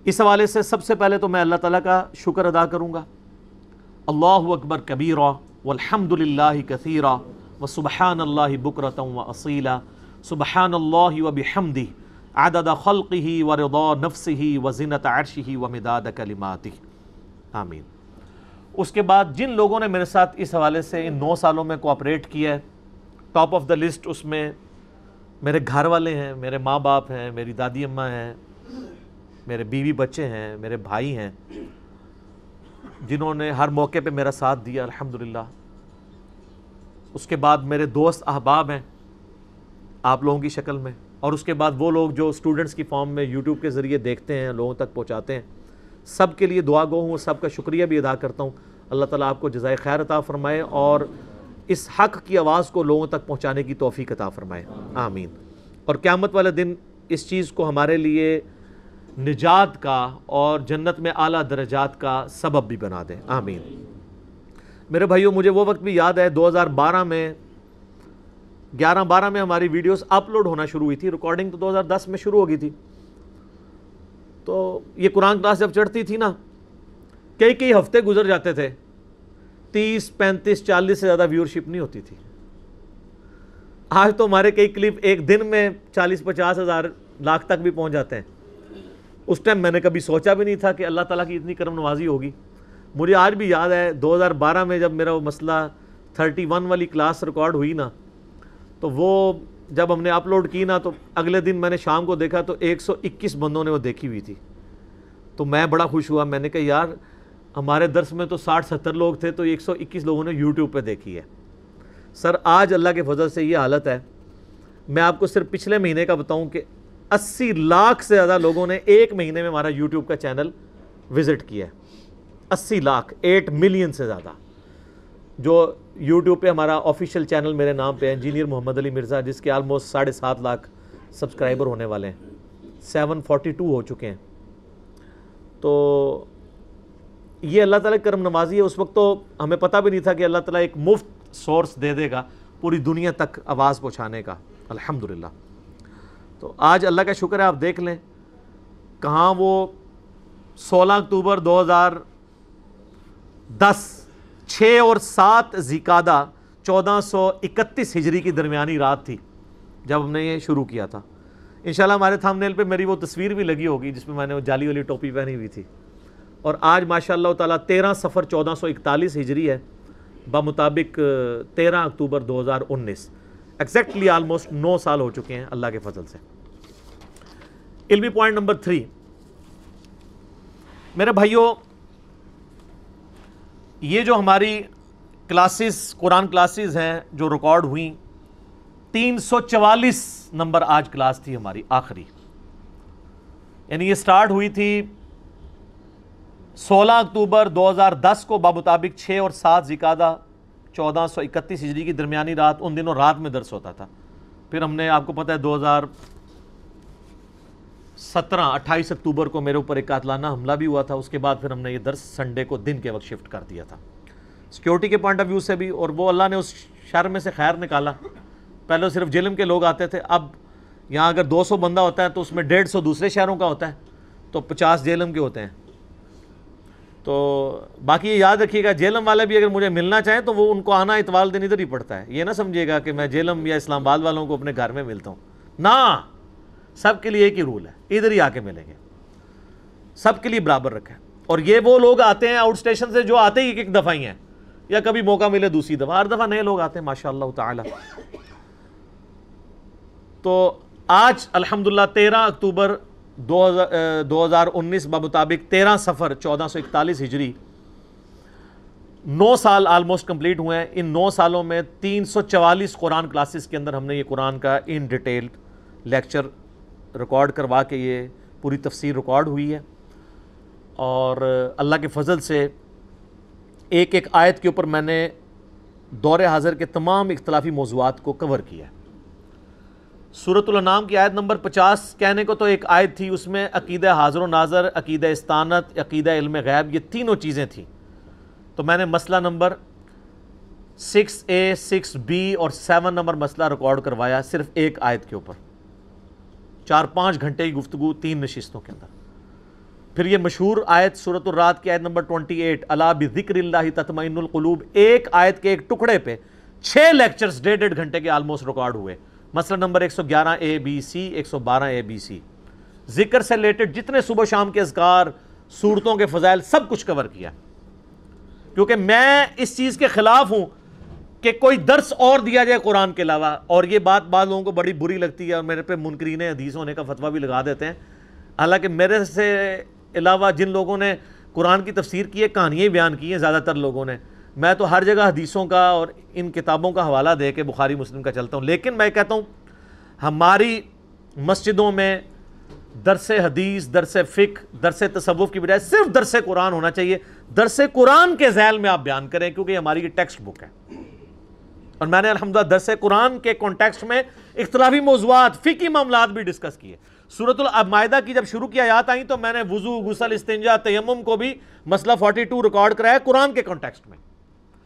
اس حوالے سے سب سے پہلے تو میں اللہ تعالیٰ کا شکر ادا کروں گا۔ اللہ اکبر کبیرہ والحمد للہ کثیرہ و سبحان اللہ بکرتم و اصیلا سبحان اللہ و بحمدی عدد خلقہ و رضا نفسہ و زنت عرشہ و مداد کلماتہ۔ آمین۔ اس کے بعد جن لوگوں نے میرے ساتھ اس حوالے سے ان نو سالوں میں کوآپریٹ کیا ہے، ٹاپ آف دا لسٹ اس میں میرے گھر والے ہیں، میرے ماں باپ ہیں، میری دادی اماں ہیں میرے بیوی بچے ہیں، میرے بھائی ہیں، جنہوں نے ہر موقع پہ میرا ساتھ دیا، الحمدللہ۔ اس کے بعد میرے دوست احباب ہیں آپ لوگوں کی شکل میں۔ اور اس کے بعد وہ لوگ جو اسٹوڈنٹس کی فارم میں یوٹیوب کے ذریعے دیکھتے ہیں، لوگوں تک پہنچاتے ہیں۔ سب کے لیے دعا گو ہوں، سب کا شکریہ بھی ادا کرتا ہوں۔ اللہ تعالیٰ آپ کو جزائے خیر عطا فرمائے اور اس حق کی آواز کو لوگوں تک پہنچانے کی توفیق عطا فرمائے۔ آمین۔ اور قیامت والے دن اس چیز کو ہمارے لیے نجات کا اور جنت میں اعلیٰ درجات کا سبب بھی بنا دیں۔ آمین۔ میرے بھائیوں مجھے وہ وقت بھی یاد ہے، دو ہزار بارہ میں، گیارہ بارہ میں ہماری ویڈیوز اپلوڈ ہونا شروع ہوئی تھی۔ ریکارڈنگ تو دو ہزار دس میں شروع ہو گئی تھی۔ تو یہ قرآن کلاس جب چڑھتی تھی نا، کئی کئی ہفتے گزر جاتے تھے۔ تیس، پینتیس، چالیس سے زیادہ ویورشپ نہیں ہوتی تھی۔ آج تو ہمارے کئی کلپ ایک دن میں چالیس پچاس ہزار لاکھ تک بھی پہنچ جاتے ہیں۔ اس ٹائم میں نے کبھی سوچا بھی نہیں تھا کہ اللہ تعالیٰ کی اتنی کرم نوازی ہوگی۔ مجھے آج بھی یاد ہے دو ہزار بارہ میں جب میرا وہ مسئلہ تھرٹی ون والی کلاس ریکارڈ ہوئی نا، تو وہ جب ہم نے اپلوڈ کی نا، تو اگلے دن میں نے شام کو دیکھا تو ایک سو اکیس بندوں نے وہ دیکھی ہوئی تھی۔ تو میں بڑا خوش ہوا، میں نے کہا، یار، ہمارے درس میں تو ساٹھ ستر لوگ تھے، تو ایک سو اکیس لوگوں نے یوٹیوب پہ دیکھی ہے۔ سر، آج اللہ کے فضل سے یہ حالت ہے۔ میں آپ کو صرف پچھلے مہینے کا بتاؤں کہ اسی لاکھ سے زیادہ لوگوں نے ایک مہینے میں ہمارا یوٹیوب کا چینل وزٹ کیا ہے۔ اسی لاکھ، ایٹ ملین سے زیادہ۔ جو یوٹیوب پہ ہمارا آفیشیل چینل میرے نام پہ انجینئر محمد علی مرزا، جس کے آلموسٹ ساڑھے سات لاکھ سبسکرائبر ہونے والے ہیں۔ سیون فورٹی ٹو ہو چکے ہیں۔ تو یہ اللہ تعالیٰ کرم نوازی ہے۔ اس وقت تو ہمیں پتہ بھی نہیں تھا کہ اللہ تعالیٰ ایک مفت سورس دے دے گا پوری دنیا تک آواز پہنچانے کا۔ الحمدللہ۔ تو آج اللہ کا شکر ہے، آپ دیکھ لیں کہاں وہ سولہ اکتوبر دو ہزار دس، چھ اور سات زیقادہ چودہ سو اکتیس ہجری کی درمیانی رات تھی جب ہم نے یہ شروع کیا تھا۔ انشاءاللہ ہمارے تھام نیل پہ میری وہ تصویر بھی لگی ہوگی جس میں میں نے وہ جالی والی ٹوپی پہنی ہوئی تھی۔ اور آج ماشاء اللہ تعالیٰ تیرہ سفر چودہ سو اکتالیس ہجری ہے، بمطابق تیرہ اکتوبر دو ہزار انیس۔ ایگزیکٹلی آلموسٹ نو سال ہو چکے ہیں اللہ کے فضل سے۔ علمی پوائنٹ نمبر تھری میرے بھائیوں یہ جو ہماری کلاسز قرآن کلاسز ہیں، جو ریکارڈ ہوئیں، تین سو چوالیس نمبر آج کلاس تھی ہماری، آخری۔ یعنی یہ سٹارٹ ہوئی تھی سولہ اکتوبر دو ہزار دس کو بامطابق چھ اور سات زکادہ چودہ سو اکتیس ہجری کی درمیانی رات ان دنوں رات میں درس ہوتا تھا۔ پھر ہم نے آپ کو پتہ ہے دو ہزار سترہ، اٹھائیس اکتوبر کو میرے اوپر ایک قاتلانہ حملہ بھی ہوا تھا۔ اس کے بعد پھر ہم نے یہ درس سنڈے کو دن کے وقت شفٹ کر دیا تھا۔ سیکیورٹی کے پوائنٹ آف ویو سے بھی، اور وہ اللہ نے اس شہر میں سے خیر نکالا۔ پہلے صرف جلم کے لوگ آتے تھے۔ اب یہاں اگر دو سو بندہ ہوتا ہے تو اس میں ڈیڑھ سو دوسرے شہروں کا ہوتا ہے۔ تو پچاس جیلم کے ہوتے ہیں۔ تو باقی یہ یاد رکھیے گا، جیلم والے بھی اگر مجھے ملنا چاہیں تو وہ ان کو آنا اتوال دن ادھر ہی پڑتا ہے۔ یہ نہ سمجھے گا کہ میں جیلم یا اسلام آباد والوں کو اپنے گھر میں ملتا ہوں۔ نہ، سب کے لیے ایک ہی رول ہے، ادھر ہی آ کے ملیں گے۔ سب کے لیے برابر رکھیں۔ اور یہ وہ لوگ آتے ہیں آؤٹ اسٹیشن سے جو آتے ہی ایک ایک دفعہ ہی ہیں۔ یا کبھی موقع ملے دوسری دفعہ۔ ہر دفعہ نئے لوگ آتے ہیں ماشاء اللہ تعالی۔ تو آج الحمدللہ تیرہ اکتوبر دو ہزار انیس بمطابق تیرہ سفر چودہ سو اکتالیس ہجری نو سال آلموسٹ کمپلیٹ ہوئے ہیں۔ ان نو سالوں میں تین سو چوالیس قرآن کلاسز کے اندر ہم نے یہ قرآن کا ان ڈیٹیل لیکچر ریکارڈ کروا کے یہ پوری تفسیر ریکارڈ ہوئی ہے۔ اور اللہ کے فضل سے ایک ایک آیت کے اوپر میں نے دور حاضر کے تمام اختلافی موضوعات کو کور کیا ہے۔ صورت النام کی آیت نمبر پچاس کہنے کو تو ایک آیت تھی، اس میں عقیدہ حاضر و ناظر، عقیدہ استانت، عقیدہ علم غیب، یہ تینوں چیزیں تھیں۔ تو میں نے مسئلہ number six A, six B اور سیون نمبر مسئلہ ریکارڈ کروایا صرف ایک آیت کے اوپر۔ چار پانچ گھنٹے کی گفتگو تین نشستوں کے اندر۔ پھر یہ مشہور آیت صورت الرات کی آیت نمبر 28 اللہ بذکر اللہ تطمئن القلوب، ایک آیت کے ایک ٹکڑے پہ چھ لیکچرز ڈیڑھ ڈیڑھ گھنٹے کے آلموسٹ ریکارڈ ہوئے۔ مسئلہ number 111 A B C 112 A B C. ذکر سے ریلیٹڈ جتنے صبح شام کے اذکار، صورتوں کے فضائل، سب کچھ کور کیا کیونکہ میں اس چیز کے خلاف ہوں کہ کوئی درس اور دیا جائے قرآن کے علاوہ۔ اور یہ بات بعض لوگوں کو بڑی بری لگتی ہے اور میرے پہ منکرین حدیث ہونے کا فتویٰ بھی لگا دیتے ہیں۔ حالانکہ میرے سے علاوہ جن لوگوں نے قرآن کی تفسیر کی ہے، کہانیاں بیان کی ہیں، زیادہ تر لوگوں نے۔ میں تو ہر جگہ حدیثوں کا اور ان کتابوں کا حوالہ دے کے بخاری مسلم کا چلتا ہوں، لیکن میں کہتا ہوں، ہماری مسجدوں میں درس حدیث، درس فقہ، درس تصوف کی بجائے صرف درس قرآن ہونا چاہیے۔ درس قرآن کے ذیل میں آپ بیان کریں، کیونکہ یہ ہماری ٹیکسٹ بک ہے۔ اور میں نے الحمدللہ درس قرآن کے کانٹیکسٹ میں اختلافی موضوعات فقی معاملات بھی ڈسکس کیے۔ صورت المائدہ کی جب شروع کی آیات آئیں تو میں نے وضو غسل استنجا تیمم کو بھی مسئلہ 42 ریکارڈ کرایا قرآن کے کانٹیکسٹ میں۔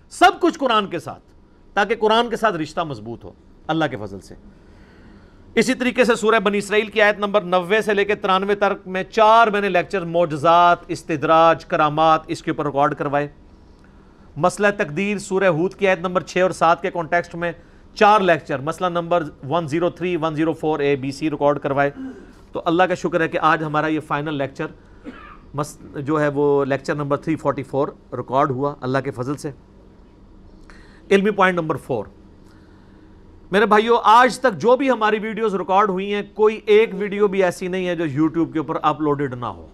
سب کچھ قرآن کے ساتھ، تاکہ قرآن کے ساتھ رشتہ مضبوط ہو۔ اللہ کے فضل سے۔ اسی طریقے سے سورہ بنی اسرائیل کی آیت نمبر نوے سے لے کے ترانوے تک میں چار میں نے لیکچر معجزات، استدراج، کرامات اس کے اوپر ریکارڈ کروائے۔ مسئلہ تقدیر سورہ ہود کی آیت نمبر چھ اور سات کے کانٹیکسٹ میں چار لیکچر، مسئلہ number one zero three one zero four A B C record کروائے۔ تو اللہ کا شکر ہے کہ آج ہمارا یہ فائنل لیکچر جو ہے وہ lecture number three forty four record ہوا۔ اللہ کے فضل سے۔ علمی پوائنٹ نمبر فور میرے بھائیو، آج تک جو بھی ہماری ویڈیوز ریکارڈ ہوئی ہیں، کوئی ایک ویڈیو بھی ایسی نہیں ہے جو یوٹیوب کے اوپر اپلوڈڈ نہ ہو۔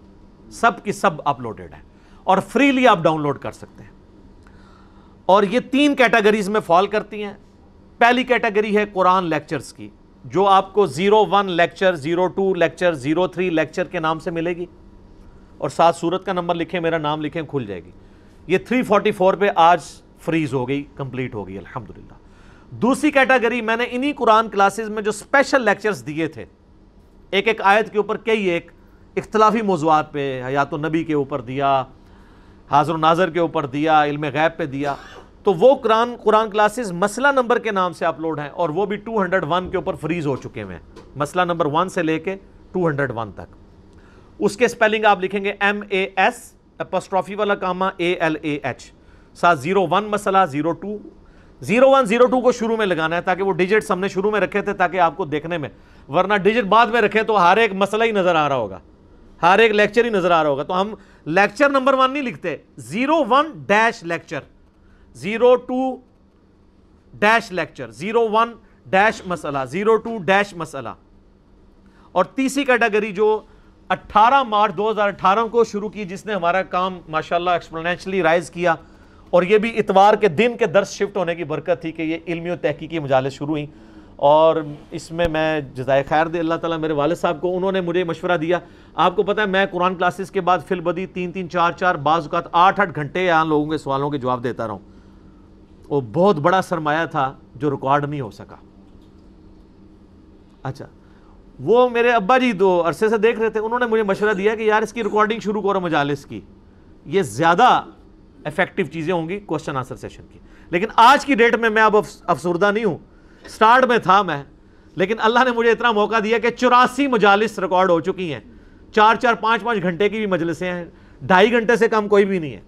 سب کی سب اپلوڈڈ ہے اور فریلی آپ ڈاؤن لوڈ کر سکتے ہیں۔ اور یہ تین کیٹیگریز میں فال کرتی ہیں۔ پہلی کیٹیگری ہے قرآن لیکچرز کی، جو آپ کو zero one lecture zero two lecture zero three lecture کے نام سے ملے گی۔ اور ساتھ صورت کا نمبر لکھیں، میرا نام لکھیں، کھل جائے گی۔ یہ تھری فورٹی فور پہ آج فریز ہو گئی، کمپلیٹ ہو گئی، الحمدللہ۔ دوسری کیٹاگری میں نے انہی قرآن کلاسز میں جو اسپیشل لیکچرز دیے تھے، ایک ایک آیت کے اوپر کئی ایک اختلافی موضوعات پہ حیات و نبی کے اوپر دیا، حاضر و ناظر کے اوپر دیا، علم غیب پہ دیا۔ تو وہ قرآن قرآن کلاسز مسئلہ نمبر کے نام سے اپلوڈ ہیں اور وہ بھی 201 کے اوپر فریز ہو چکے ہیں۔ مسئلہ نمبر 1 سے لے کے 201 تک۔ اس کے سپیلنگ آپ لکھیں گے ایم اے ایس اپسٹرافی والا comma A L A H ساتھ زیرو ون مسئلہ، zero two. Zero one, zero two کو شروع میں لگانا ہے تاکہ وہ ڈیجٹس ہم نے شروع میں رکھے تھے تاکہ آپ کو دیکھنے میں۔ ورنہ ڈیجٹ بعد میں رکھے تو ہر ایک مسئلہ ہی نظر آ رہا ہوگا۔ ہر ایک لیکچر ہی نظر آ رہا ہوگا۔ تو ہم لیکچر نمبر ون نہیں لکھتے۔ Zero one dash lecture. Zero two dash lecture. Zero one dash مسئلہ۔ زیرو ٹو ڈیش مسئلہ۔ اور تیسری کیٹیگری جو اٹھارہ مارچ دو ہزار اٹھارہ کو شروع کی، جس نے ہمارا کام ماشاءاللہ ایکسپلینیشلی رائز کیا۔ اور یہ بھی اتوار کے دن کے درس شفٹ ہونے کی برکت تھی کہ یہ علمی و تحقیقی مجالس شروع ہوئیں اور اس میں میں جزائے خیر دے اللہ تعالیٰ میرے والد صاحب کو، انہوں نے مجھے مشورہ دیا۔ آپ کو پتہ ہے میں قرآن کلاسز کے بعد فل بدی تین تین چار چار بعض اوقات آٹھ آٹھ گھنٹے یہاں لوگوں کے سوالوں کے جواب دیتا رہا ہوں۔ وہ بہت بڑا سرمایہ تھا جو ریکارڈ نہیں ہو سکا۔ اچھا وہ میرے ابا جی دو عرصے سے دیکھ رہے تھے، انہوں نے مجھے مشورہ دیا کہ یار اس کی ریکارڈنگ شروع کرو مجالس کی۔ یہ زیادہ افیکٹو چیزیں ہوں گی کوشچن آنسر سیشن کی۔ لیکن آج کی ڈیٹ میں میں اب افسردہ نہیں ہوں۔ سٹارٹ میں تھا میں۔ لیکن اللہ نے مجھے اتنا موقع دیا کہ چوراسی مجالس ریکارڈ ہو چکی ہیں۔ چار چار، پانچ پانچ گھنٹے کی بھی مجلسیں ہیں۔ ڈھائی گھنٹے سے کم کوئی بھی نہیں ہے۔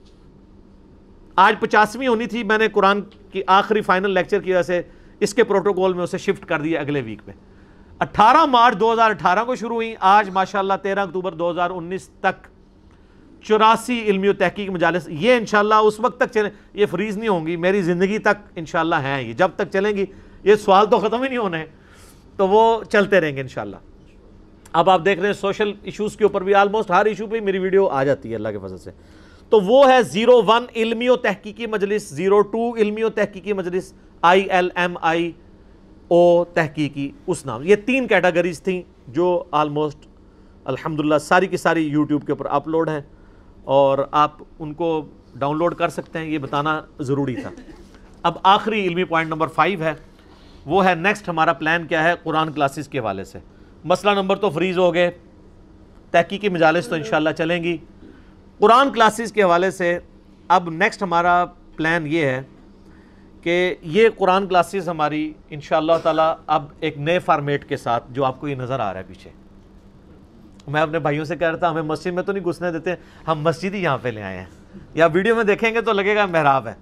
آج پچاسویں ہونی تھی، میں نے قرآن کی آخری فائنل لیکچر کی وجہ سے اس کے پروٹوکول میں اسے شفٹ کر دیا اگلے ویک میں۔ اٹھارہ مارچ دو ہزار اٹھارہ کو شروع ہوئی۔ آج ماشاءاللہ تیرہ اکتوبر دو ہزار انیس تک چوراسی علمی و تحقیق مجالس، یہ انشاءاللہ اس وقت تک چلیں یہ فریز نہیں ہوں گی، میری زندگی تک انشاءاللہ ہیں یہ۔ جب تک چلیں گی، یہ سوال تو ختم ہی نہیں ہونے تو وہ چلتے رہیں گے انشاءاللہ۔ اب آپ دیکھ رہے ہیں، سوشل ایشوز کے اوپر بھی آلموسٹ ہر ایشو پہ میری ویڈیو آ جاتی ہے، اللہ کے فضل سے۔ تو وہ ہے زیرو ون علمی و تحقیقی مجلس زیرو ٹو علمی و تحقیقی مجلس آئی ایل ایم آئی او تحقیقی، اس نام۔ یہ تین کیٹاگریز تھیں جو آلموسٹ الحمدللہ ساری کی ساری یوٹیوب کے اوپر اپلوڈ ہیں۔ اور آپ ان کو ڈاؤن لوڈ کر سکتے ہیں، یہ بتانا ضروری تھا۔ اب آخری علمی پوائنٹ نمبر فائیو ہے۔ وہ ہے نیکسٹ ہمارا پلان کیا ہے قرآن کلاسز کے حوالے سے۔ مسئلہ نمبر تو فریز ہو گئے۔ تحقیقی مجالس تو انشاءاللہ چلیں گی۔ قرآن کلاسز کے حوالے سے اب نیکسٹ ہمارا پلان یہ ہے کہ یہ قرآن کلاسز ہماری انشاءاللہ تعالی اب ایک نئے فارمیٹ کے ساتھ جو آپ کو یہ نظر آ رہا ہے پیچھے۔ میں اپنے بھائیوں سے کہہ رہا تھا، ہمیں مسجد میں تو نہیں گھسنے دیتے، ہم مسجد ہی یہاں پہ لے آئے ہیں۔ یا ویڈیو میں دیکھیں گے تو لگے گا محراب ہے۔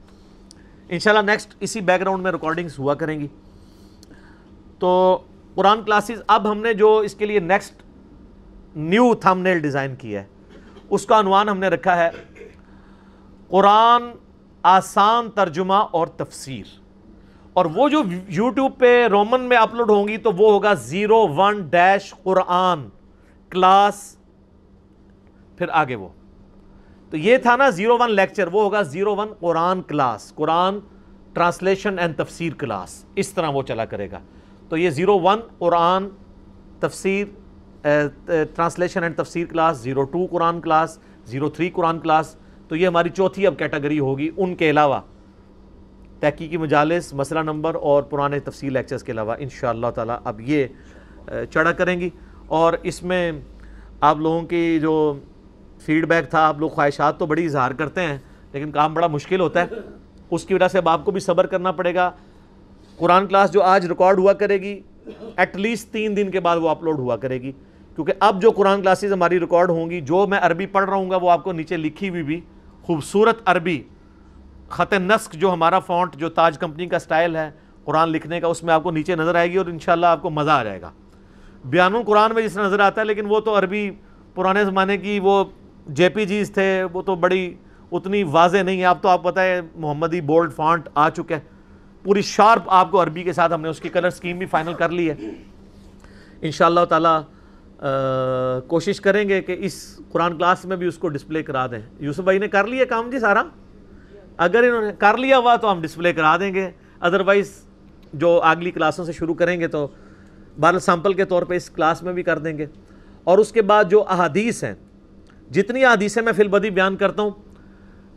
انشاءاللہ نیکسٹ اسی بیک گراؤنڈ میں ریکارڈنگز ہوا کریں گی۔ تو قرآن کلاسز اب ہم نے جو اس کے لیے next new thumbnail design کیا ہے، اس کا عنوان ہم نے رکھا ہے، قرآن آسان ترجمہ اور تفسیر۔ اور وہ جو یوٹیوب پہ رومن میں اپلوڈ ہوں گی تو وہ ہوگا زیرو ون ڈیش قرآن۔ کلاس پھر آگے وہ۔ تو یہ تھا نا زیرو ون لیکچر، وہ ہوگا زیرو ون قرآن کلاس، قرآن ٹرانسلیشن اینڈ تفسیر کلاس، اس طرح وہ چلا کرے گا۔ تو یہ زیرو ون قرآن تفسیر ٹرانسلیشن اینڈ تفسیر کلاس، زیرو ٹو قرآن کلاس، زیرو تھری قرآن کلاس۔ تو یہ ہماری چوتھی اب کیٹیگری ہوگی ان کے علاوہ۔ تحقیقی مجالس، مسئلہ نمبر اور پرانے تفصیل لیکچرز کے علاوہ انشاءاللہ تعالی اب یہ چڑھا کریں گی۔ اور اس میں آپ لوگوں کی جو فیڈ بیک تھا، آپ لوگ خواہشات تو بڑی اظہار کرتے ہیں، لیکن کام بڑا مشکل ہوتا ہے۔ اس کی وجہ سے اب آپ کو بھی صبر کرنا پڑے گا۔ قرآن کلاس جو آج ریکارڈ ہوا کرے گی ایٹ لیسٹ تین دن کے بعد وہ اپلوڈ ہوا کرے گی۔ کیونکہ اب جو قرآن کلاسز ہماری ریکارڈ ہوں گی، جو میں عربی پڑھ رہا ہوں گا، وہ آپ کو نیچے لکھی ہوئی بھی خوبصورت عربی خط نسق جو ہمارا فونٹ جو تاج کمپنی کا سٹائل ہے، قرآن لکھنے کا، اس میں آپ کو نیچے نظر آئے گی اور انشاءاللہ آپ کو مزہ آ جائے گا۔ بیان قرآن میں جس نظر آتا ہے، لیکن وہ تو عربی پرانے زمانے کی وہ جے پی جیز تھے، وہ تو بڑی اتنی واضح نہیں ہے۔ اب تو آپ پتہ ہے، محمدی بولڈ فانٹ آ چکے پوری شارپ آپ کو عربی کے ساتھ ہم نے اس کی کلر سکیم بھی فائنل کر لی ہے۔ انشاءاللہ تعالی کوشش کریں گے کہ اس قرآن کلاس میں بھی اس کو ڈسپلے کرا دیں۔ یوسف بھائی نے کر لیا کام جی سارا؟ اگر انہوں نے کر لیا ہوا تو ہم ڈسپلے کرا دیں گے۔ ادروائز جو اگلی کلاسوں سے شروع کریں گے تو بار سیمپل کے طور پہ اس کلاس میں بھی کر دیں گے۔ اور اس کے بعد جو احادیث ہیں، جتنی احادیثیں میں فی البدی بیان کرتا ہوں،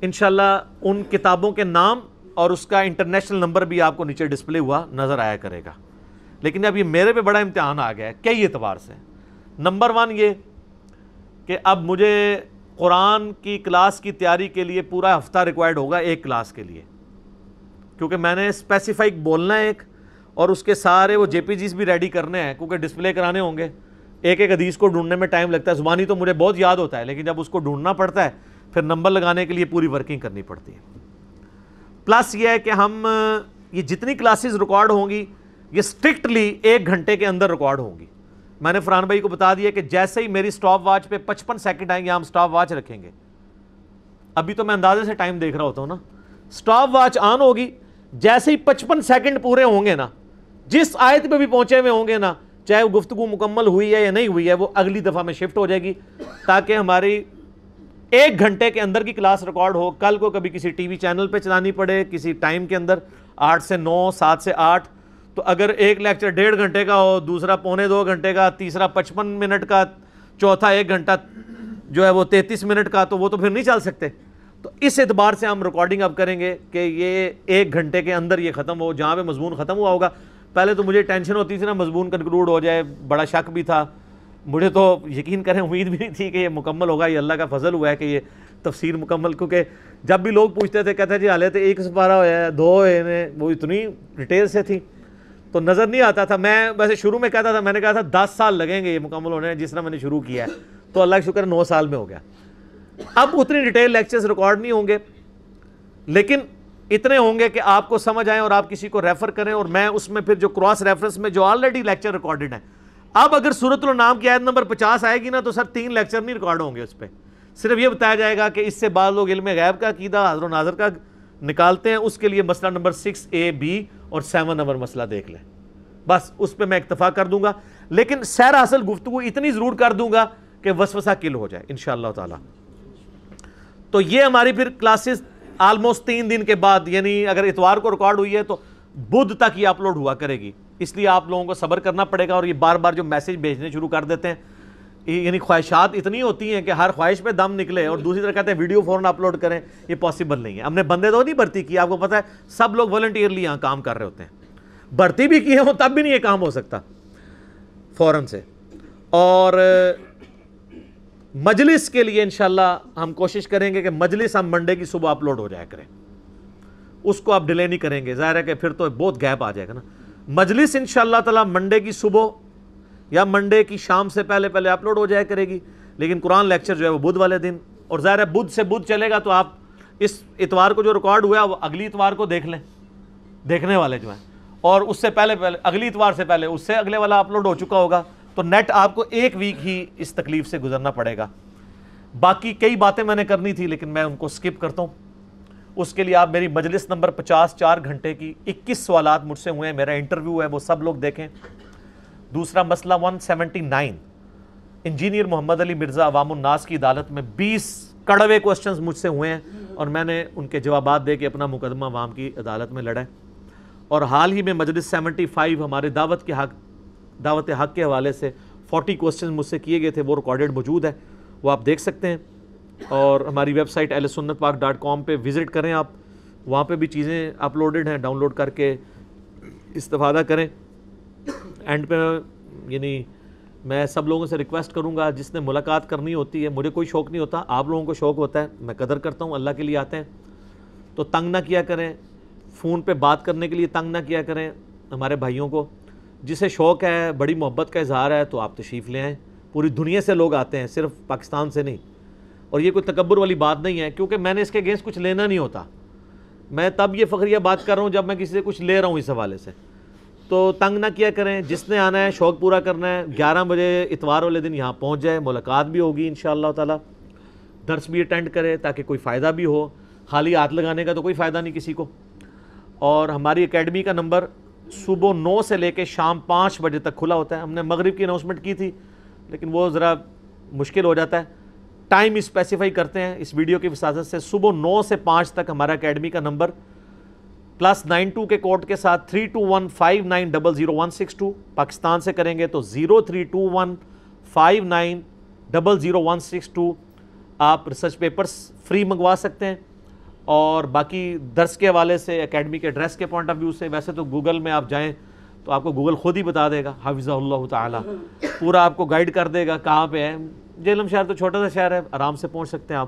انشاءاللہ ان کتابوں کے نام اور اس کا انٹرنیشنل نمبر بھی آپ کو نیچے ڈسپلے ہوا نظر آیا کرے گا۔ لیکن اب یہ میرے پہ بڑا امتحان آ گیا ہے، کئی اعتبار سے۔ نمبر ون یہ کہ اب مجھے قرآن کی کلاس کی تیاری کے لیے پورا ہفتہ ریکوائرڈ ہوگا ایک کلاس کے لیے۔ کیونکہ میں نے اسپیسیفائک بولنا ہے ایک اور اس کے سارے وہ جے پی جیز بھی ریڈی کرنے ہیں، کیونکہ ڈسپلے کرانے ہوں گے۔ ایک ایک حدیث کو ڈھونڈنے میں ٹائم لگتا ہے۔ زبانی تو مجھے بہت یاد ہوتا ہے، لیکن جب اس کو ڈھونڈنا پڑتا ہے، پھر نمبر لگانے کے لیے پوری ورکنگ کرنی پڑتی ہے۔ پلس یہ ہے کہ ہم، یہ جتنی کلاسز ریکارڈ ہوں گی، یہ اسٹرکٹلی ایک گھنٹے کے اندر ریکارڈ ہوں گی۔ میں نے فران بھائی کو بتا دیا کہ جیسے ہی میری سٹاپ واچ پہ پچپن سیکنڈ آئیں گے، ہم سٹاپ واچ رکھیں گے۔ ابھی تو میں اندازے سے ٹائم دیکھ رہا ہوتا ہوں نا۔ سٹاپ واچ آن ہوگی، جیسے ہی پچپن سیکنڈ پورے ہوں گے نا جس آیت پہ بھی پہنچے ہوئے ہوں گے نا، چاہے وہ گفتگو مکمل ہوئی ہے یا نہیں ہوئی ہے، وہ اگلی دفعہ میں شفٹ ہو جائے گی تاکہ ہماری ایک گھنٹے کے اندر کی کلاس ریکارڈ ہو۔ کل کو کبھی کسی ٹی وی چینل پہ چلانی پڑے، کسی ٹائم کے اندر آٹھ سے نو، سات سے آٹھ۔ تو اگر ایک لیکچر ڈیڑھ گھنٹے کا ہو، دوسرا پونے دو گھنٹے کا، تیسرا پچپن منٹ کا، چوتھا ایک گھنٹہ جو ہے وہ تینتیس منٹ کا، تو وہ تو پھر نہیں چل سکتے۔ تو اس اعتبار سے ہم ریکارڈنگ اب کریں گے کہ یہ ایک گھنٹے کے اندر یہ ختم ہو، جہاں پہ مضمون ختم ہوا ہوگا۔ پہلے تو مجھے ٹینشن ہوتی تھی نا، مضمون کنکلوڈ ہو جائے، بڑا شک بھی تھا۔ مجھے تو یقین کریں، امید بھی نہیں تھی کہ یہ مکمل ہوگا۔ یہ اللہ کا فضل ہوا ہے کہ یہ تفسیر مکمل، کیونکہ جب بھی لوگ پوچھتے تھے، کہتے جی حالت ایک سپارہ ہوا ہے، دو ہیں، وہ اتنی ڈیٹیل سے تھی۔ تو نظر نہیں آتا تھا۔ میں ویسے شروع میں کہتا تھا، میں نے کہا تھا، دس سال لگیں گے یہ مکمل ہونے، جس طرح میں نے شروع کیا ہے۔ تو اللہ کا شکر نو سال میں ہو گیا۔ اب اتنی ڈیٹیل لیکچرز ریکارڈ نہیں ہوں گے، لیکن اتنے ہوں گے کہ آپ کو سمجھ آئیں اور آپ کسی کو ریفر کریں اور میں اس میں پھر جو کراس ریفرنس میں جو آلریڈی لیکچر ریکارڈڈ ہیں۔ اب اگر صورت النام کی عید نمبر پچاس آئے گی نا تو سر تین لیکچر نہیں ریکارڈ ہوں گے اس پہ۔ صرف یہ بتایا جائے گا کہ اس سے بعض لوگ علم غیب کا عقیدہ حضر و ناظر کا نکالتے ہیں۔ اس کے لیے مسئلہ نمبر سکس اے بی اور سیون نمبر مسئلہ دیکھ لیں۔ بس اس پہ میں اکتفا کر دوں گا۔ لیکن سیر حاصل گفتگو اتنی ضرور کر دوں گا کہ وسوسہ کل ہو جائے، انشاءاللہ تعالی۔ تو یہ ہماری پھر کلاسز آلموسٹ تین دن کے بعد یعنی اگر اتوار کو ریکارڈ ہوئی ہے تو بدھ تک یہ اپلوڈ ہوا کرے گی۔ اس لیے آپ لوگوں کو صبر کرنا پڑے گا اور یہ بار بار جو میسج بھیجنے شروع کر دیتے ہیں یعنی خواہشات اتنی ہوتی ہیں کہ ہر خواہش پہ دم نکلے اور دوسری طرح کہتے ہیں ویڈیو فوراً اپلوڈ کریں، یہ پاسبل نہیں ہے۔ ہم نے بندے تو نہیں بھرتی کی، آپ کو پتہ ہے، سب لوگ والنٹیئرلی یہاں کام کر رہے ہوتے ہیں۔ بھرتی بھی کیے ہوں تب بھی نہیں یہ کام ہو سکتا، فوراً سے۔ اور مجلس کے لیے انشاءاللہ ہم کوشش کریں گے کہ مجلس ہم منڈے کی صبح اپلوڈ ہو جایا کریں۔ اس کو آپ ڈیلے نہیں کریں گے۔ ظاہر ہے کہ پھر تو بہت گیپ آ جائے گا نا۔ مجلس انشاءاللہ تعالی منڈے کی صبح یا منڈے کی شام سے پہلے پہلے اپلوڈ ہو جائے کرے گی۔ لیکن قرآن لیکچر جو ہے وہ بدھ والے دن۔ اور ظاہر ہے بدھ سے بدھ چلے گا تو آپ اس اتوار کو جو ریکارڈ ہوا وہ اگلی اتوار کو دیکھ لیں۔ دیکھنے والے جو ہیں۔ اور اس سے پہلے پہلے، اگلی اتوار سے پہلے، اس سے اگلے والا اپلوڈ ہو چکا ہوگا۔ تو نیٹ آپ کو ایک ویک ہی اس تکلیف سے گزرنا پڑے گا۔ باقی کئی باتیں میں نے کرنی تھی، لیکن میں ان کو سکپ کرتا ہوں۔ اس کے لیے آپ میری مجلس نمبر پچاس چار گھنٹے کی اکیس سوالات مجھ سے ہوئے ہیں۔ میرا انٹرویو ہے، وہ سب لوگ دیکھیں۔ دوسرا مسئلہ one seventy nine engineer Muhammad Ali Mirza عوام الناس کی عدالت میں بیس کڑوے کوشچنز مجھ سے ہوئے ہیں اور میں نے ان کے جوابات دے کے اپنا مقدمہ عوام کی عدالت میں لڑا ہے۔ اور حال ہی میں مجلس سیونٹی فائیو ہمارے دعوت کے حق دعوت حق کے حوالے سے فورٹی کوشچنز مجھ سے کیے گئے تھے، وہ ریکارڈڈ موجود ہے وہ آپ دیکھ سکتے ہیں۔ اور ہماری ویب سائٹ اہل سنت پاک ڈاٹ کام پہ وزٹ کریں آپ، وہاں پہ بھی چیزیں اپلوڈڈ ہیں ڈاؤن لوڈ کر کے استفادہ کریں۔ اینڈ پہ یعنی میں سب لوگوں سے ریکویسٹ کروں گا، جس نے ملاقات کرنی ہوتی ہے، مجھے کوئی شوق نہیں ہوتا، آپ لوگوں کو شوق ہوتا ہے، میں قدر کرتا ہوں، اللہ کے لیے آتے ہیں۔ تو تنگ نہ کیا کریں، فون پہ بات کرنے کے لیے تنگ نہ کیا کریں ہمارے بھائیوں کو۔ جسے شوق ہے، بڑی محبت کا اظہار ہے، تو آپ تشریف لے آئیں۔ پوری دنیا سے لوگ آتے ہیں، صرف پاکستان سے نہیں۔ اور یہ کوئی تکبر والی بات نہیں ہے، کیونکہ میں نے اس کے اگینسٹ کچھ لینا نہیں ہوتا۔ میں تب یہ فخریہ بات کر رہا ہوں جب میں کسی سے کچھ لے رہا ہوں اس حوالے سے۔ تو تنگ نہ کیا کریں، جس نے آنا ہے، شوق پورا کرنا ہے۔ گیارہ بجے اتوار والے دن یہاں پہنچ جائے، ملاقات بھی ہوگی انشاءاللہ تعالی۔ درس بھی اٹینڈ کرے تاکہ کوئی فائدہ بھی ہو۔ خالی ہاتھ لگانے کا تو کوئی فائدہ نہیں کسی کو۔ اور ہماری اکیڈمی کا نمبر صبح نو سے لے کے شام پانچ بجے تک کھلا ہوتا ہے۔ ہم نے مغرب کی اناؤنسمنٹ کی تھی، لیکن وہ ذرا مشکل ہو جاتا ہے۔ ٹائم اسپیسیفائی کرتے ہیں اس ویڈیو کی وساطت سے۔ صبح نو سے پانچ تک ہمارا اکیڈمی کا نمبر پلس نائن ٹو کے کوڈ کے ساتھ three two one five nine double zero one six two Pakistan سے کریں گے تو zero three two one five nine double zero one six two آپ ریسرچ پیپرس فری منگوا سکتے ہیں۔ اور باقی درس کے حوالے سے اکیڈمی کے ڈریس کے پوائنٹ آف ویو سے، ویسے تو گوگل میں آپ جائیں تو آپ کو گوگل خود ہی بتا دے گا حافظہ اللہ تعالی۔ پورا آپ کو گائیڈ کر دے گا کہاں پہ ہے۔ جیلم شہر تو چھوٹا سا شہر ہے، آرام سے پہنچ سکتے ہیں آپ۔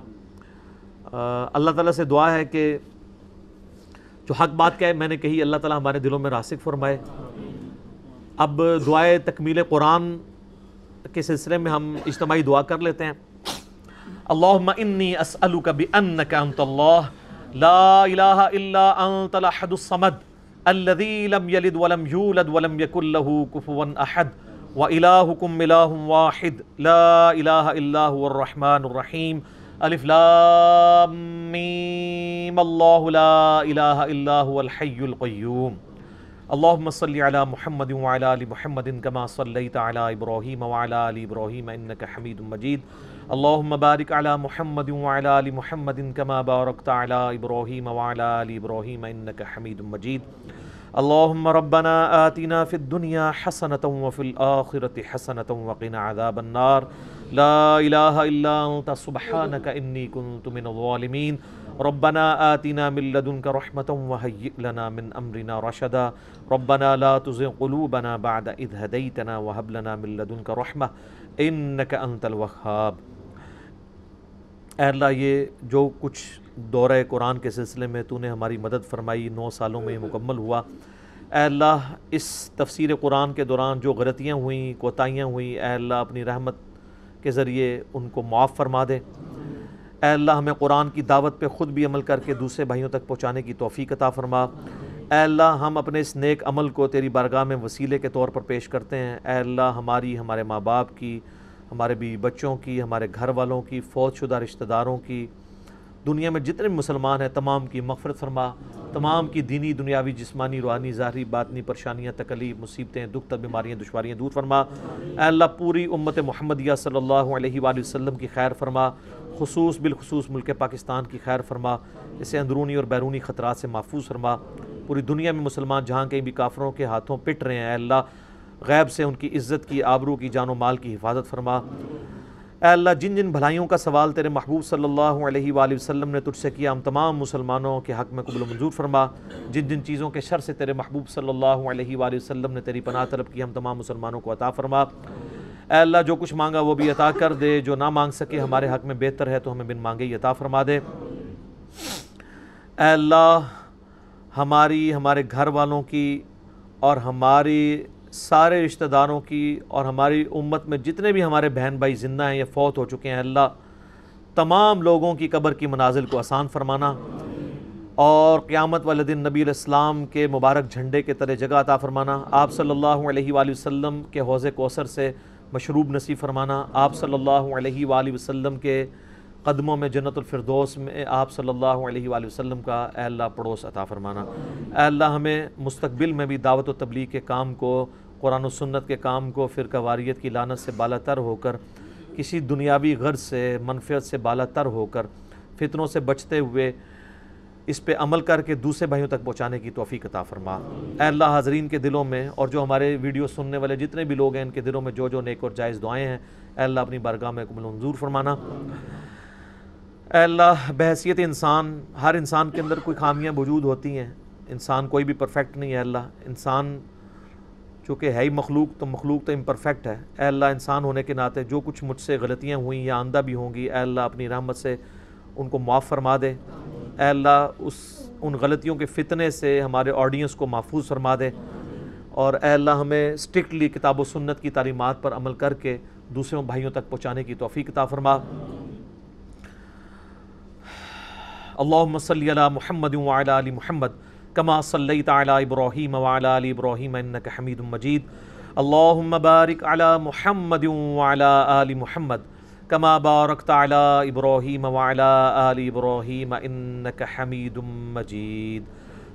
اللہ تعالیٰ سے دعا ہے کہ جو حق بات کہے، میں نے کہی، اللہ تعالیٰ ہمارے دلوں میں راسک فرمائے۔ اب دعائے تکمیل قرآن کے سلسلے میں ہم اجتماعی دعا کر لیتے ہیں۔ اللہم انی اسألوک بأنک انت اللہ لا الہ الا انت لحد الصمد الذي لم يلد ولم يولد ولم يكن له كفوا احد وإلهكم إله واحد لا إله إلا هو الرحمن الرحيم ألف لام ميم الله لا إله إلا هو الحي القيوم اللهم صل على محمد وعلى آل محمد كما صليت على إبراهيم وعلى آل إبراهيم إنك حميد مجيد اللهم بارك على محمد وعلى آل محمد كما باركت على إبراهيم وعلى آل إبراهيم إنك حميد مجيد اللهم ربنا آتنا في الدنيا حسنة وفي الآخرة حسنة وقنا عذاب النار۔ لا إله إلا أنت سبحانك إني كنت من الظالمين ربنا آتنا من لدنك رحمة وهيئ لنا من أمرنا رشدا۔ ربنا لا تزغ قلوبنا بعد إذ هديتنا وهب لنا من لدنك رحمة إنك أنت الوهاب اے اللہ، یہ جو کچھ دورہ قرآن کے سلسلے میں تو نے ہماری مدد فرمائی، نو سالوں میں یہ مکمل ہوا۔ اے اللہ، اس تفسیر قرآن کے دوران جو غلطیاں ہوئیں، کوتاہیاں ہوئیں اے اللہ اپنی رحمت کے ذریعے ان کو معاف فرما دے اے اللہ ہمیں قرآن کی دعوت پہ خود بھی عمل کر کے دوسرے بھائیوں تک پہنچانے کی توفیق عطا فرما۔ اے اللہ، ہم اپنے اس نیک عمل کو تیری بارگاہ میں وسیلے کے طور پر پیش کرتے ہیں۔ اے اللہ، ہماری، ہمارے ماں باپ کی ہمارے بھی بچوں کی، ہمارے گھر والوں کی فوت شدہ رشتہ داروں کی۔ دنیا میں جتنے بھی مسلمان ہیں، تمام کی مغفرت فرما۔ تمام کی دینی، دنیاوی، جسمانی، روحانی، ظاہری، باطنی پریشانیاں، تکلیف، مصیبتیں، دکھ بیماریاں دشواریاں دور فرما۔ اے اللہ، پوری امت محمدیہ صلی اللہ علیہ وآلہ وسلم کی خیر فرما۔ خصوص، بالخصوص ملک پاکستان کی خیر فرما۔ اسے اندرونی اور بیرونی خطرات سے محفوظ فرما۔ پوری دنیا میں مسلمان جہاں کہیں بھی کافروں کے ہاتھوں پٹ رہے ہیں، اے اللہ غیب سے ان کی عزت کی، آبرو کی، جان و مال کی حفاظت فرما۔ اے اللہ، جن جن بھلائیوں کا سوال تیرے محبوب صلی اللہ علیہ وآلہ وسلم نے تجھ سے کیا، ہم تمام مسلمانوں کے حق میں قبل و منظور فرما۔ جن جن چیزوں کے شر سے تیرے محبوب صلی اللہ علیہ وآلہ وسلم نے تیری پناہ طلب کی، ہم تمام مسلمانوں کو عطا فرما۔ اے اللہ، جو کچھ مانگا وہ بھی عطا کر دے، جو نہ مانگ سکے ہمارے حق میں بہتر ہے تو ہمیں بن مانگے ہی عطا فرما دے۔ اے اللہ، ہماری، ہمارے گھر والوں کی اور ہماری سارے رشتہ داروں کی اور ہماری امت میں جتنے بھی ہمارے بہن بھائی زندہ ہیں یا فوت ہو چکے ہیں، اللہ تمام لوگوں کی قبر کی منازل کو آسان فرمانا۔ اور قیامت والے دن نبی علیہ السلام کے مبارک جھنڈے کے تلے جگہ عطا فرمانا۔ آپ صلی اللہ علیہ وآلہ وسلم کے حوض کوثر سے مشروب نصیب فرمانا۔ آپ صلی اللہ علیہ وآلہ وسلم کے قدموں میں جنت الفردوس میں آپ صلی اللہ علیہ وآلہ وسلم کا اے اللہ پڑوس عطا فرمانا۔ اے اللہ ہمیں مستقبل میں بھی دعوت و تبلیغ کے کام کو، قرآن و سنت کے کام کو، فرقہ واریت کی لانت سے بالا تر ہو کر، کسی دنیاوی غرض سے، منفیت سے بالا تر ہو کر، فتنوں سے بچتے ہوئے اس پہ عمل کر کے دوسرے بھائیوں تک پہنچانے کی توفیق عطا فرما۔ اے اللہ حاضرین کے دلوں میں اور جو ہمارے ویڈیو سننے والے جتنے بھی لوگ ہیں، ان کے دلوں میں جو جو نیک اور جائز دعائیں ہیں، اے اللہ اپنی بارگاہ میں قبل منظور فرمانا۔ اے اللہ، بحثیت انسان، ہر انسان کے اندر کوئی خامیاں موجود ہوتی ہیں۔ انسان کوئی بھی پرفیکٹ نہیں ہے اللہ۔ انسان چونکہ ہے ہی مخلوق، تو مخلوق تو امپرفیکٹ ہے۔ اے اللہ، انسان ہونے کے ناطے جو کچھ مجھ سے غلطیاں ہوئیں یا آندہ بھی ہوں گی، اے اللہ اپنی رحمت سے ان کو معاف فرما دے۔ اے اللہ، اس، ان غلطیوں کے فتنے سے ہمارے آڈینس کو محفوظ فرما دے۔ اور اے اللہ، ہمیں سٹرکٹلی کتاب و سنت کی تعلیمات پر عمل کر کے دوسروں بھائیوں تک پہنچانے کی توفیق عطا فرما۔ اللہم صلی علی محمد وعلی علی محمد کما صلیت علی ابراہیم وعلی علی ابراہیم انکا حمید مجید۔ اللہم بارک علی محمد وعلی آل محمد کما بارکت علی ابراہیم وعلی آل ابراہیم انکا حمید مجید۔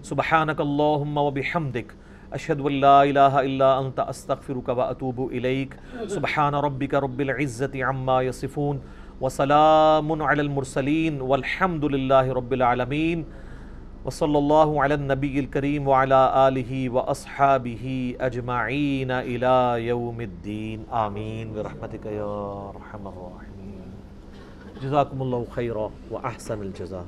سبحانک اللہم وبحمدک اشہد ان لا الہ الا انت، استغفرک و اتوب الیک۔ سبحان ربک رب العزت عما یصفون۔ وسلام على المرسلين والحمد لله رب العالمين وصلى الله على النبي الكريم وعلى آله وأصحابه أجمعين إلى يوم الدين. آمين. برحمتك يا أرحم الراحمين. جزاكم الله خيرا وأحسن الجزاء.